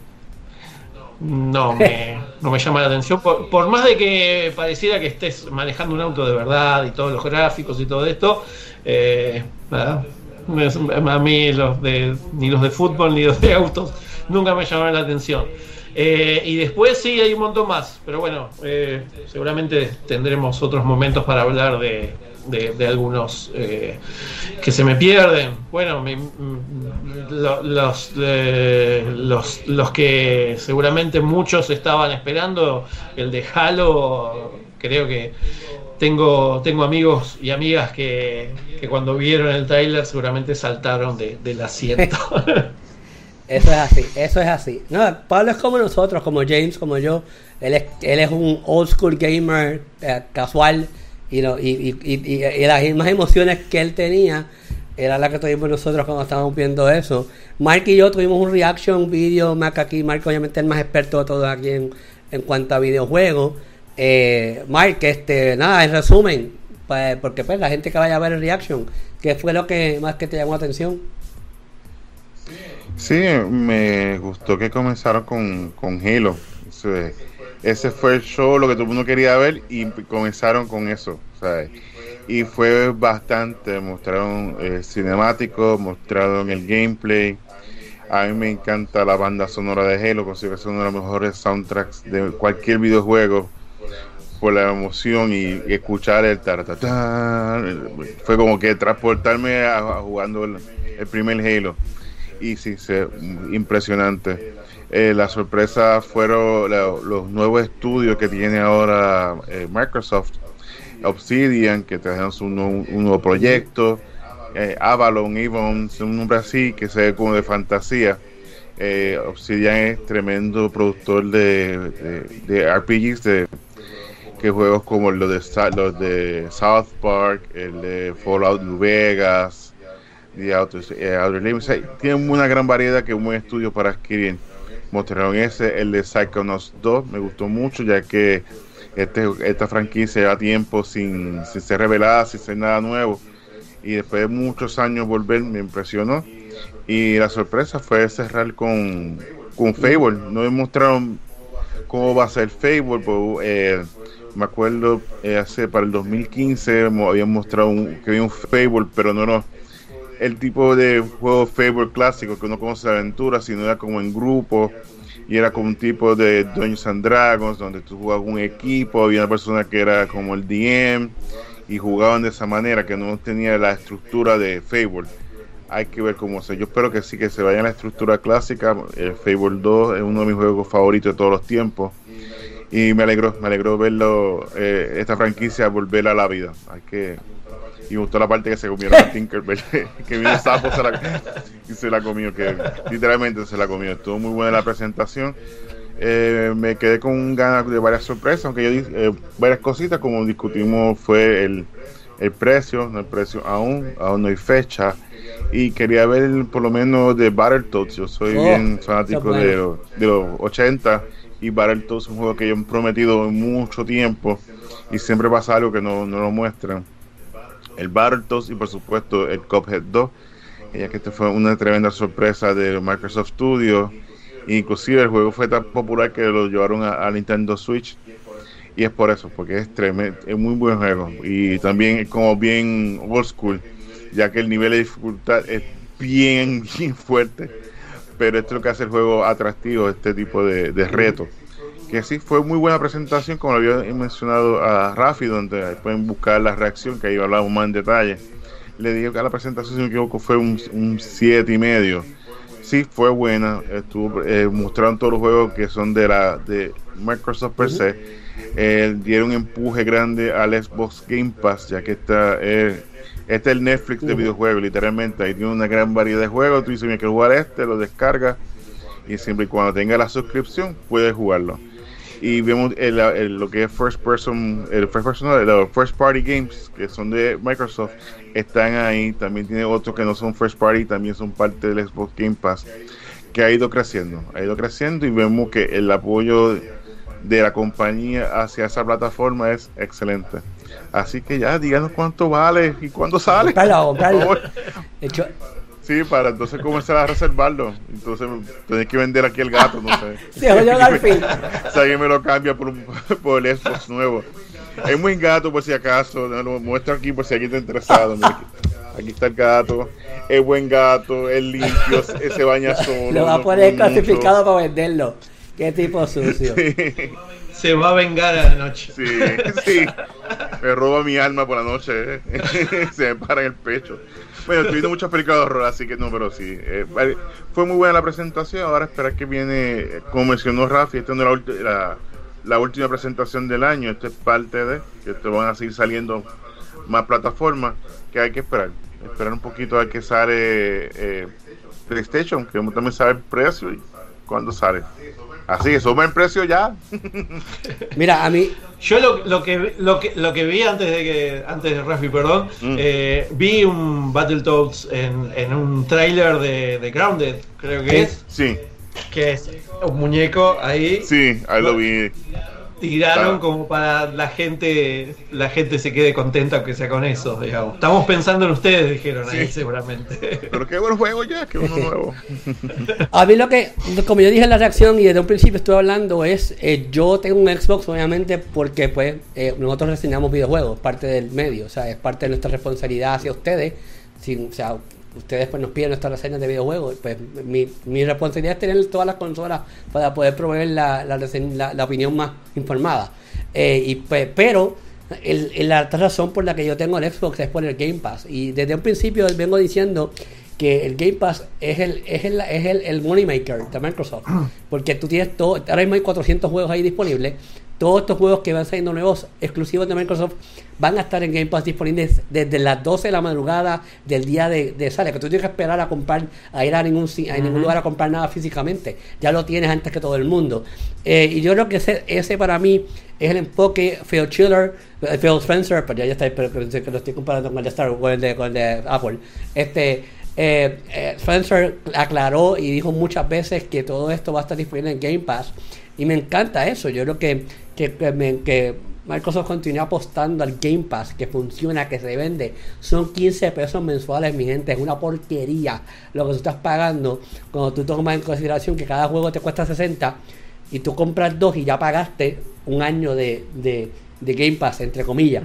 no, me, no me llama la atención. Por, más de que pareciera que estés manejando un auto de verdad y todos los gráficos y todo esto, eh, a mí los de, ni los de fútbol ni los de autos nunca me llamaron la atención. Eh, y después sí hay un montón más, pero bueno, eh, seguramente tendremos otros momentos para hablar de, de, algunos eh, que se me pierden. Bueno, mm, los, los, los que seguramente muchos estaban esperando, el de Halo, creo que tengo, tengo amigos y amigas que, que cuando vieron el trailer seguramente saltaron de, del asiento. Eso es así, eso es así. No, Pablo es como nosotros, como James, como yo. Él es, él es un old school gamer eh, casual y, y, y, y, las mismas emociones que él tenía era la que tuvimos nosotros cuando estábamos viendo eso. Mark y yo tuvimos un reaction video, Mark aquí, Mark obviamente el más experto de todos aquí en, en cuanto a videojuegos. Eh, Mark, este, nada, en resumen, pues, porque pues la gente que vaya a ver el reaction, ¿qué fue lo que más que te llamó la atención? Sí, me gustó que comenzaron con, con Halo ese fue el show, lo que todo el mundo quería ver y comenzaron con eso. Y fue bastante, mostraron eh, cinemático, mostraron el gameplay. A mí me encanta la banda sonora de Halo, considero que es uno de los mejores soundtracks de cualquier videojuego por la emoción y, escuchar el taratata. Fue como que transportarme a, jugando el, primer Halo. Y sí, sí impresionante. Eh, la sorpresa fueron los nuevos estudios que tiene ahora eh, Microsoft, Obsidian, que trajeron un, nuevo proyecto, eh, Avalon, Evon, un nombre así que se ve como de fantasía. Obsidian es tremendo productor de, de, RPGs, de que juegos como los de, los de South Park, el de Fallout New Vegas, The Outer, Outer Limits, tienen una gran variedad que es un buen estudio para adquirir mostraron ese, el de Psychonauts 2, me gustó mucho ya que este, esta franquicia lleva tiempo sin, ser revelada, sin ser nada nuevo. Y después de muchos años volver me impresionó. Y la sorpresa fue cerrar con, con Fable, no me mostraron cómo va a ser Fable, pues, eh, me acuerdo eh, hace para el 2015 habían mostrado que había un Fable, pero no, no el tipo de juego Fable clásico que uno conoce de aventura, sino era como en grupo y era como un tipo de Dungeons and Dragons, donde tú jugabas un equipo, había una persona que era como el DM y jugaban de esa manera, que no tenía la estructura de Fable. Hay que ver cómo se. Yo espero que sí, que se vaya la estructura clásica. El Fable 2 es uno de mis juegos favoritos de todos los tiempos. Y me alegró, me alegró verlo, eh, esta franquicia volver a la vida. Hay que y me gustó la parte que se comieron a Tinkerbell, que vino sapo se la, y se la comió, que literalmente se la comió. Estuvo muy buena la presentación. Eh, me quedé con ganas de varias sorpresas, aunque yo dije eh, varias cositas, como discutimos, fue el, el precio, no el precio aún, aún no hay fecha. Y quería ver por lo menos de Battletoads. Yo soy oh, bien fanático de, de, los 80 y Battletoads es un juego que yo he prometido mucho tiempo y siempre pasa algo que no, no lo muestran el Battletoads y por supuesto el Cuphead 2, ya que esta fue una tremenda sorpresa de Microsoft Studios. Inclusive el juego fue tan popular que lo llevaron a, Nintendo Switch. Y es por eso, porque es tremendo, es muy buen juego. Y también es como bien old school, ya que el nivel de dificultad es bien, bien fuerte, pero esto es lo que hace el juego atractivo, este tipo de, de retos que sí fue muy buena presentación, como lo había mencionado a Rafi, donde pueden buscar la reacción, que ahí hablamos más en detalle. Le digo que a la presentación, si no me equivoco, fue un 7 y medio. Sí, fue buena. Estuvo, eh, mostraron todos los juegos que son de la de Microsoft per se. Eh, dieron un empuje grande al Xbox Game Pass, ya que está eh, este es el Netflix de videojuegos, literalmente. Ahí tiene una gran variedad de juegos. Tú dices, me quiero jugar este, lo descarga y siempre y cuando tenga la suscripción puedes jugarlo y vemos el, lo que es first person, el first person, los first party games que son de Microsoft están ahí. También tiene otros que no son first party, también son parte del Xbox Game Pass que ha ido creciendo, ha ido creciendo y vemos que el apoyo de la compañía hacia esa plataforma es excelente. Así que ya, díganos cuánto vale y cuándo sale. Sí, para entonces comenzar a reservarlo. Entonces tenés que vender aquí el gato, no sé. Sí, al fin. Si alguien me lo cambia por, por el Xbox nuevo. Es muy gato por si acaso. Lo muestro aquí por si alguien está interesado. aquí está el gato. Es buen gato, es limpio, se baña solo. Lo va a poner clasificado para venderlo. Qué tipo sucio. Se va a vengar a la noche. Sí, sí. Me roba mi alma por la noche. ¿eh? se me para en el pecho. Bueno, estoy viendo muchas películas así que no, pero sí. Eh, fue muy buena la presentación. Ahora esperar que viene, como mencionó Rafi, esta no es la, la, última presentación del año. Esta es parte de que te van a seguir saliendo más plataformas que hay que esperar. Esperar un poquito a que sale eh, PlayStation, que también sabe el precio y cuándo sale. Así que suma el precio ya. Mira, a mí. Yo lo, lo, que, lo, que, lo que vi antes de que. Antes de Rafi, perdón. Mm. Eh, vi un Battletoads en, en un trailer de, de Grounded, creo que es. Sí. Que es un muñeco ahí. Sí, ahí lo vi tiraron como para la gente la gente se quede contenta aunque sea con eso, digamos. Estamos pensando en ustedes, dijeron ahí seguramente. Pero qué buen juego ya, qué uno nuevo. A mí lo que, como yo dije en la reacción y desde un principio estoy hablando es, eh, yo tengo un Xbox obviamente porque pues eh, nosotros reseñamos videojuegos, parte del medio, o sea, es parte de nuestra responsabilidad hacia ustedes. Sin, o sea, ustedes pues nos piden nuestras reseñas de videojuegos, pues mi, mi, responsabilidad es tener todas las consolas para poder proveer la, la, opinión más informada. Eh, y pues, pero el, la razón por la que yo tengo el Xbox es por el Game Pass. Y desde un principio vengo diciendo que el Game Pass es el, es el, es el, el money maker de Microsoft. Porque tú tienes todo, ahora mismo hay 400 juegos ahí disponibles todos estos juegos que van saliendo nuevos, exclusivos de Microsoft, van a estar en Game Pass disponibles desde las 12 de la madrugada del día de, de sale. Que tú tienes que esperar a comprar, a ir a ningún, a ningún lugar a comprar nada físicamente. Ya lo tienes antes que todo el mundo. Eh, y yo creo que ese, ese para mí es el enfoque Phil Chiller, eh, Phil Spencer, pero ya, está, pero, que lo estoy comparando con el de Star con el de, con el de Apple. Este. Eh, Spencer aclaró y dijo muchas veces que todo esto va a estar disponible en Game Pass y me encanta eso. Yo creo que, que, que, Microsoft continúa apostando al Game Pass, que funciona, que se vende. Son 15 pesos mensuales, mi gente. Es una porquería lo que tú estás pagando cuando tú tomas en consideración que cada juego te cuesta 60 y tú compras dos y ya pagaste un año de, de, Game Pass, entre comillas.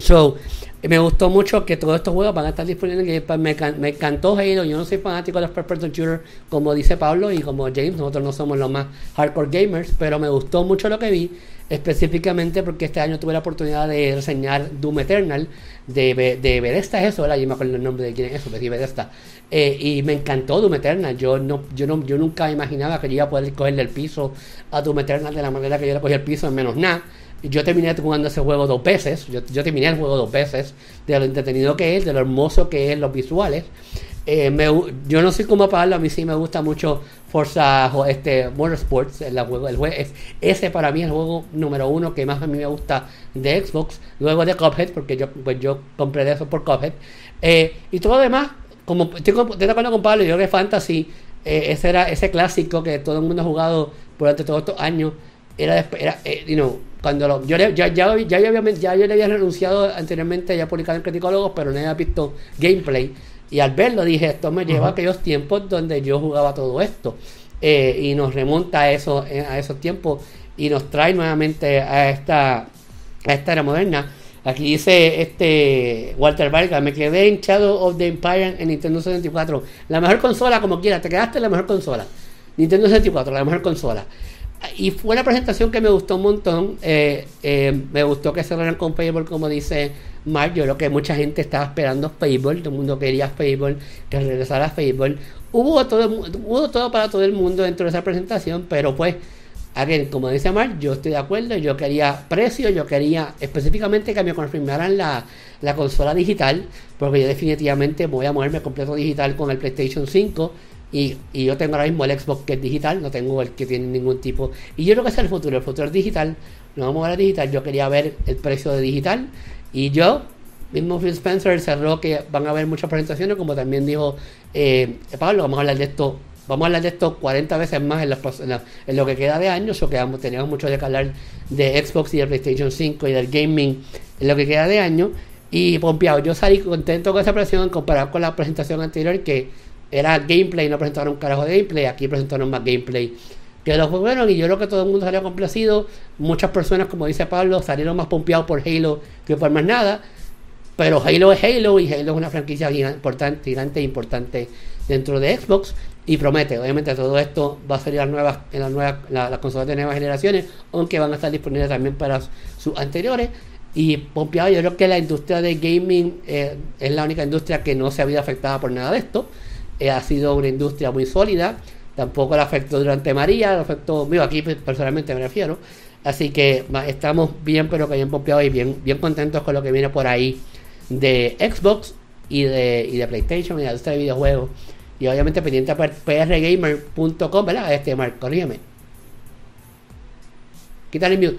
So, me gustó mucho que todos estos juegos van a estar disponibles Game Me, me, encantó Halo. Yo no soy fanático de los first person shooter como dice Pablo y como James. Nosotros no somos los más hardcore gamers, pero me gustó mucho lo que vi. Específicamente porque este año tuve la oportunidad de reseñar Doom Eternal de, de Bethesda, eso, ¿verdad? Yo me acuerdo el nombre de quién es eso, Bethesda. Eh, y me encantó Doom Eternal. Yo no, yo no, yo nunca imaginaba que yo iba a poder cogerle el piso a Doom Eternal de la manera que yo le cogí el piso en menos nada. Yo terminé jugando ese juego dos veces. Yo, terminé el juego dos veces. De lo entretenido que es, de lo hermoso que es, los visuales. Eh, yo no sé cómo pagarlo. A mí sí me gusta mucho Forza este, Motorsports. El el es, ese para mí es el juego número uno que más a mí me gusta de Xbox. Luego de Cuphead, porque yo, pues yo compré de eso por Cuphead. Eh, y todo lo demás, como estoy, acuerdo con Pablo, yo creo que Fantasy, eh, ese era ese clásico que todo el mundo ha jugado durante todos estos años. Era, era you know, cuando yo ya, ya, ya, ya, ya, yo le había renunciado anteriormente, ya publicado en Criticólogos, pero no había visto gameplay. Y al verlo dije, esto me lleva a aquellos tiempos donde yo jugaba todo esto. Eh, y nos remonta a, eso, eh, a esos tiempos y nos trae nuevamente a esta, a esta era moderna. Aquí dice este Walter Vargas, me quedé en Shadow of the Empire en Nintendo 64. La mejor consola, como quiera, te quedaste en la mejor consola. Nintendo 64, la mejor consola. Y fue una presentación que me gustó un montón. Eh, eh, me gustó que cerraran con Fable, como dice Mark. Yo creo que mucha gente estaba esperando Fable. Todo el mundo quería Fable, que regresara Fable. Hubo todo, hubo todo para todo el mundo dentro de esa presentación, pero pues, again, como dice Mark, yo estoy de acuerdo. Yo quería precio, yo quería específicamente que me confirmaran la, la consola digital, porque yo definitivamente voy a moverme completo digital con el PlayStation 5 y, yo tengo ahora mismo el Xbox que es digital, no tengo el que tiene ningún tipo. Y yo creo que es el futuro, el futuro es digital. No vamos a ver digital. Yo quería ver el precio de digital. Y yo, mismo Phil Spencer cerró que van a haber muchas presentaciones, como también dijo eh, Pablo, vamos a hablar de esto. Vamos a hablar de esto 40 veces más en, en, lo que queda de años, o que teníamos mucho de que hablar de Xbox y de PlayStation 5 y del gaming en lo que queda de año. Y pompeado, yo salí contento con esa presentación comparado con la presentación anterior que era gameplay, no presentaron un carajo de gameplay, aquí presentaron más gameplay que los jugaron y yo creo que todo el mundo salió complacido. Muchas personas, como dice Pablo, salieron más pompeados por Halo que por más nada. Pero Halo es Halo y Halo es una franquicia importante, gigante e importante dentro de Xbox y promete, obviamente todo esto va a salir las nuevas, en las nuevas, las consolas de nuevas generaciones, aunque van a estar disponibles también para sus anteriores. Y pompeado, yo creo que la industria de gaming eh, es la única industria que no se ha visto afectada por nada de esto. Eh, ha sido una industria muy sólida, tampoco la afectó durante María, la afectó, mío, aquí personalmente me refiero, así que estamos bien, pero que bien pompeados y bien, bien contentos con lo que viene por ahí de Xbox y de, y de PlayStation y de este videojuegos. Y obviamente pendiente a prgamer.com, ¿verdad? Este, Mark, corrígeme. Quítale el mute.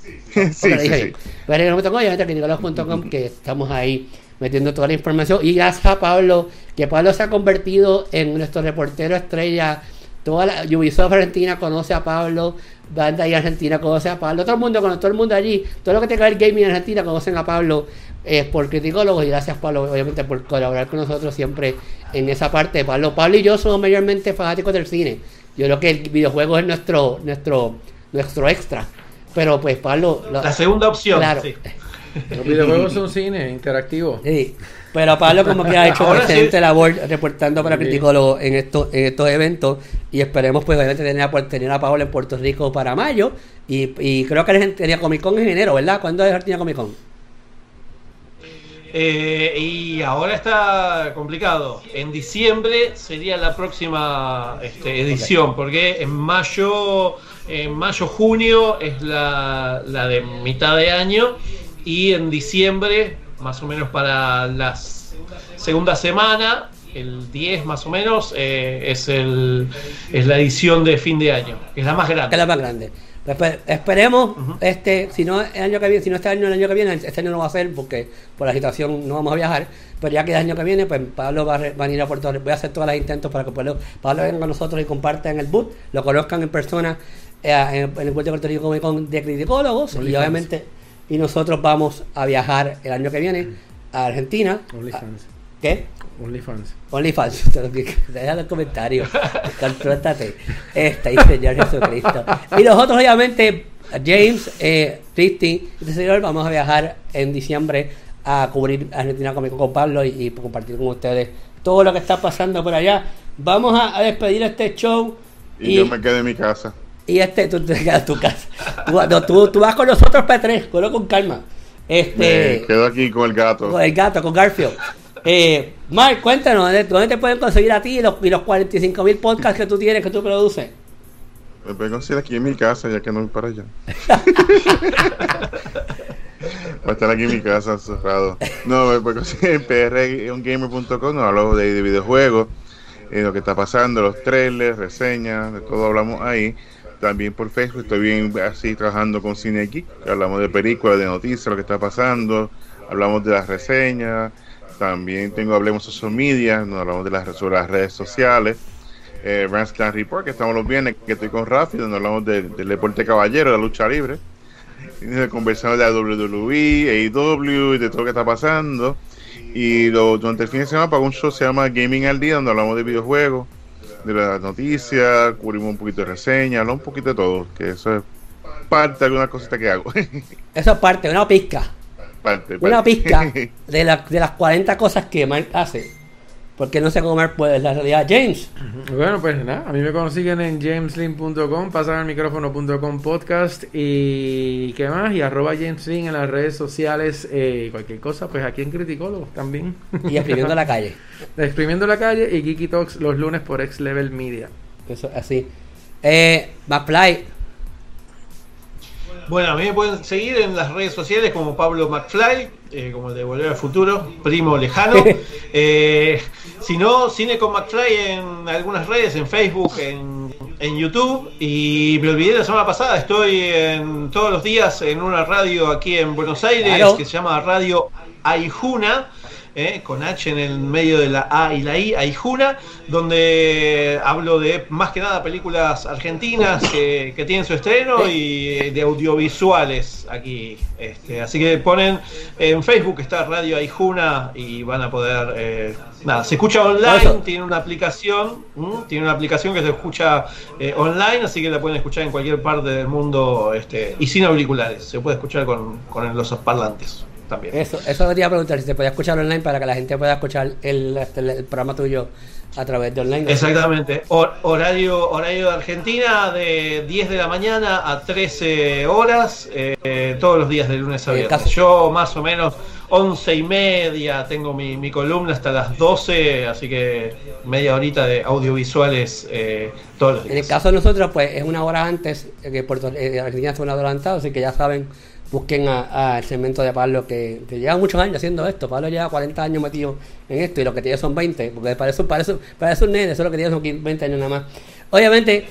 Sí, sí, sí, PRgamer.com, obviamente que estamos ahí metiendo toda la información. Y gracias a Pablo, que Pablo se ha convertido en nuestro reportero estrella. Toda la Ubisoft Argentina conoce a Pablo, Banda y Argentina conoce a Pablo, todo el mundo, todo el mundo allí, todo lo que tenga el gaming en Argentina conocen a Pablo es por criticólogos y gracias Pablo obviamente por colaborar con nosotros siempre en esa parte. Pablo, Pablo y yo somos mayormente fanáticos del cine. Yo creo que el videojuego es nuestro, nuestro, nuestro extra. Pero pues Pablo... la segunda opción. Claro. Los videojuegos son cine interactivo. Sí. Pero Pablo como que ha hecho excelente labor reportando para Criticólogo en estos, en estos eventos y esperemos pues obviamente tener a, tener a Pablo en Puerto Rico para mayo y, y creo que Argentina Comic Con en enero, ¿verdad? ¿Cuándo es Argentina Comic Con? Eh, y ahora está complicado. En diciembre sería la próxima este, edición, porque en mayo, en mayo junio es la, la de mitad de año y en diciembre, más o menos para la segunda semana, el 10 más o menos, eh, es, el, es la edición de fin de año, es la más grande. Es la más grande. esperemos, este, si no el año que viene, si no este año el año que viene, este año no va a ser porque por la situación no vamos a viajar, pero ya que el año que viene, pues Pablo va a, venir a Puerto Rico, voy a hacer todos los intentos para que Pablo, venga con nosotros y comparta en el boot, lo conozcan en persona eh, en, el Puerto de Puerto Rico con de criticólogos y obviamente y nosotros vamos a viajar el año que viene a Argentina. OnlyFans. ¿Qué? OnlyFans. OnlyFans. Deja el comentario. Contrótate. Esta y Señor Jesucristo. Y nosotros, obviamente, James, eh, Christy, este señor, vamos a viajar en diciembre a cubrir Argentina Comic con Pablo y, compartir con ustedes todo lo que está pasando por allá. Vamos a, despedir este show. Y, yo me quedé en mi casa. Y este, tú te quedas en tu casa. tú, tú, vas con nosotros, P3, con calma. Este, me quedo aquí con el gato. Con el gato, con Garfield. Eh, Mark, cuéntanos, ¿dónde te pueden conseguir a ti y los, y los 45 mil podcasts que tú tienes, que tú produces? Me pueden conseguir aquí en mi casa, ya que no voy para allá. Va a estar aquí en mi casa cerrado. No, me pueden conseguir en prgamer.com, nos hablamos de, de videojuegos, eh, lo que está pasando, los trailers, reseñas, de todo hablamos ahí. También por Facebook, estoy bien así trabajando con Cine Geek, hablamos de películas, de noticias, lo que está pasando, hablamos de las reseñas, también tengo Hablemos Social Media, nos hablamos de las, sobre las redes sociales. Eh, Report, que estamos los viernes, que estoy con Rafi, donde hablamos del deporte caballero, de la lucha libre. Conversamos de la WWE, AEW y de todo lo que está pasando. Y durante el fin de semana para un show se llama Gaming al Día, donde hablamos de videojuegos, de las noticias, cubrimos un poquito de reseña, hablamos un poquito de todo, que eso es parte de alguna cosita que hago. eso es parte, una pizca. Una pizca de, de las 40 cosas que Mark hace. Porque no sé cómo Mark puede, la realidad. James. Bueno, pues nada, a mí me consiguen en jameslin.com, pasan al micrófono.com podcast y qué más, y arroba jameslin en las redes sociales, eh, cualquier cosa, pues aquí en Criticólogos también. Y exprimiendo la calle. exprimiendo la calle y Geeky Talks los lunes por X Level Media. Eso, así. Eh, McFly, bueno, a mí me pueden seguir en las redes sociales como Pablo McFly, eh, como el de Volver al Futuro, primo lejano. Eh, si no, Cine con McFly en algunas redes, en Facebook, en, YouTube. Y me olvidé la semana pasada, estoy en, todos los días en una radio aquí en Buenos Aires que se llama Radio Aijuna ¿eh? con H en el medio de la A y la I, Aijuna, donde hablo de más que nada películas argentinas que, tienen su estreno y de audiovisuales aquí. Este, así que ponen en Facebook está Radio Aijuna y van a poder... Eh, nada, se escucha online, tiene una aplicación, tiene una aplicación que se escucha eh, online, así que la pueden escuchar en cualquier parte del mundo este, y sin auriculares, se puede escuchar con, con los parlantes. Eso, eso quería preguntar si se podía escuchar online para que la gente pueda escuchar el, programa tuyo a través de online. Exactamente. horario, horario de Argentina de 10 de la mañana a 13 horas, eh, todos los días de lunes a viernes. Yo más o menos 11 y media tengo mi, columna hasta las 12, así que media horita de audiovisuales eh, todos los días. En el caso de nosotros, pues es una hora antes, que Puerto eh, Argentina es una hora adelantado, así que ya saben busquen al segmento de Pablo que, lleva muchos años haciendo esto. Pablo lleva 40 años metido en esto y lo que tiene son 20, porque para eso, para eso, para eso un nene, eso lo que tiene son 20 años nada más. Obviamente,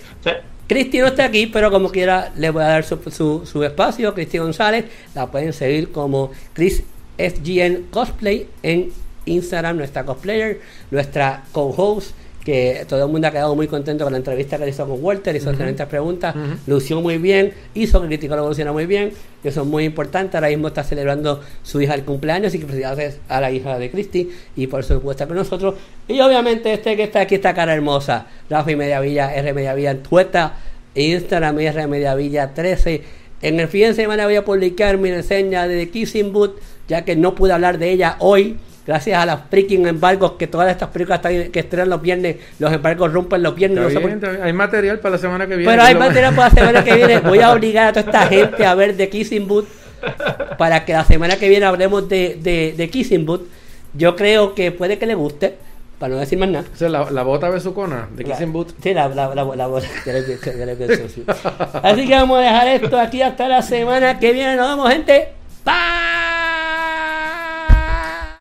Cristi no está aquí, pero como quiera le voy a dar su, su, espacio. Cristi González, la pueden seguir como Chris SGN Cosplay en Instagram, nuestra cosplayer, nuestra co-host que todo el mundo ha quedado muy contento con la entrevista que hizo con Walter, hizo excelentes preguntas, lució muy bien, hizo que Crítico lo evoluciona muy bien, que eso es muy importante, ahora mismo está celebrando su hija el cumpleaños y que felicidades a la hija de Cristi y por supuesto está con nosotros. Y obviamente este que está aquí, esta cara hermosa, Rafa y Mediavilla, R Mediavilla en Twitter, Instagram R Mediavilla 13. En el fin de semana voy a publicar mi reseña de Kissing Boot, ya que no pude hablar de ella hoy gracias a los freaking embargos que todas estas películas que estrenan los viernes, los embargos rompen los viernes. Hay material para la semana que viene. Pero hay material para la semana que viene. Voy a obligar a toda esta gente a ver The Kissing Boot para que la semana que viene hablemos de, de, de Kissing Boot. Yo creo que puede que le guste para no decir más nada. O sea, la, la bota besucona de Kissing Boot. Sí, la, la, la, la bota. Así que vamos a dejar esto aquí hasta la semana que viene. Nos vemos, gente. Bye.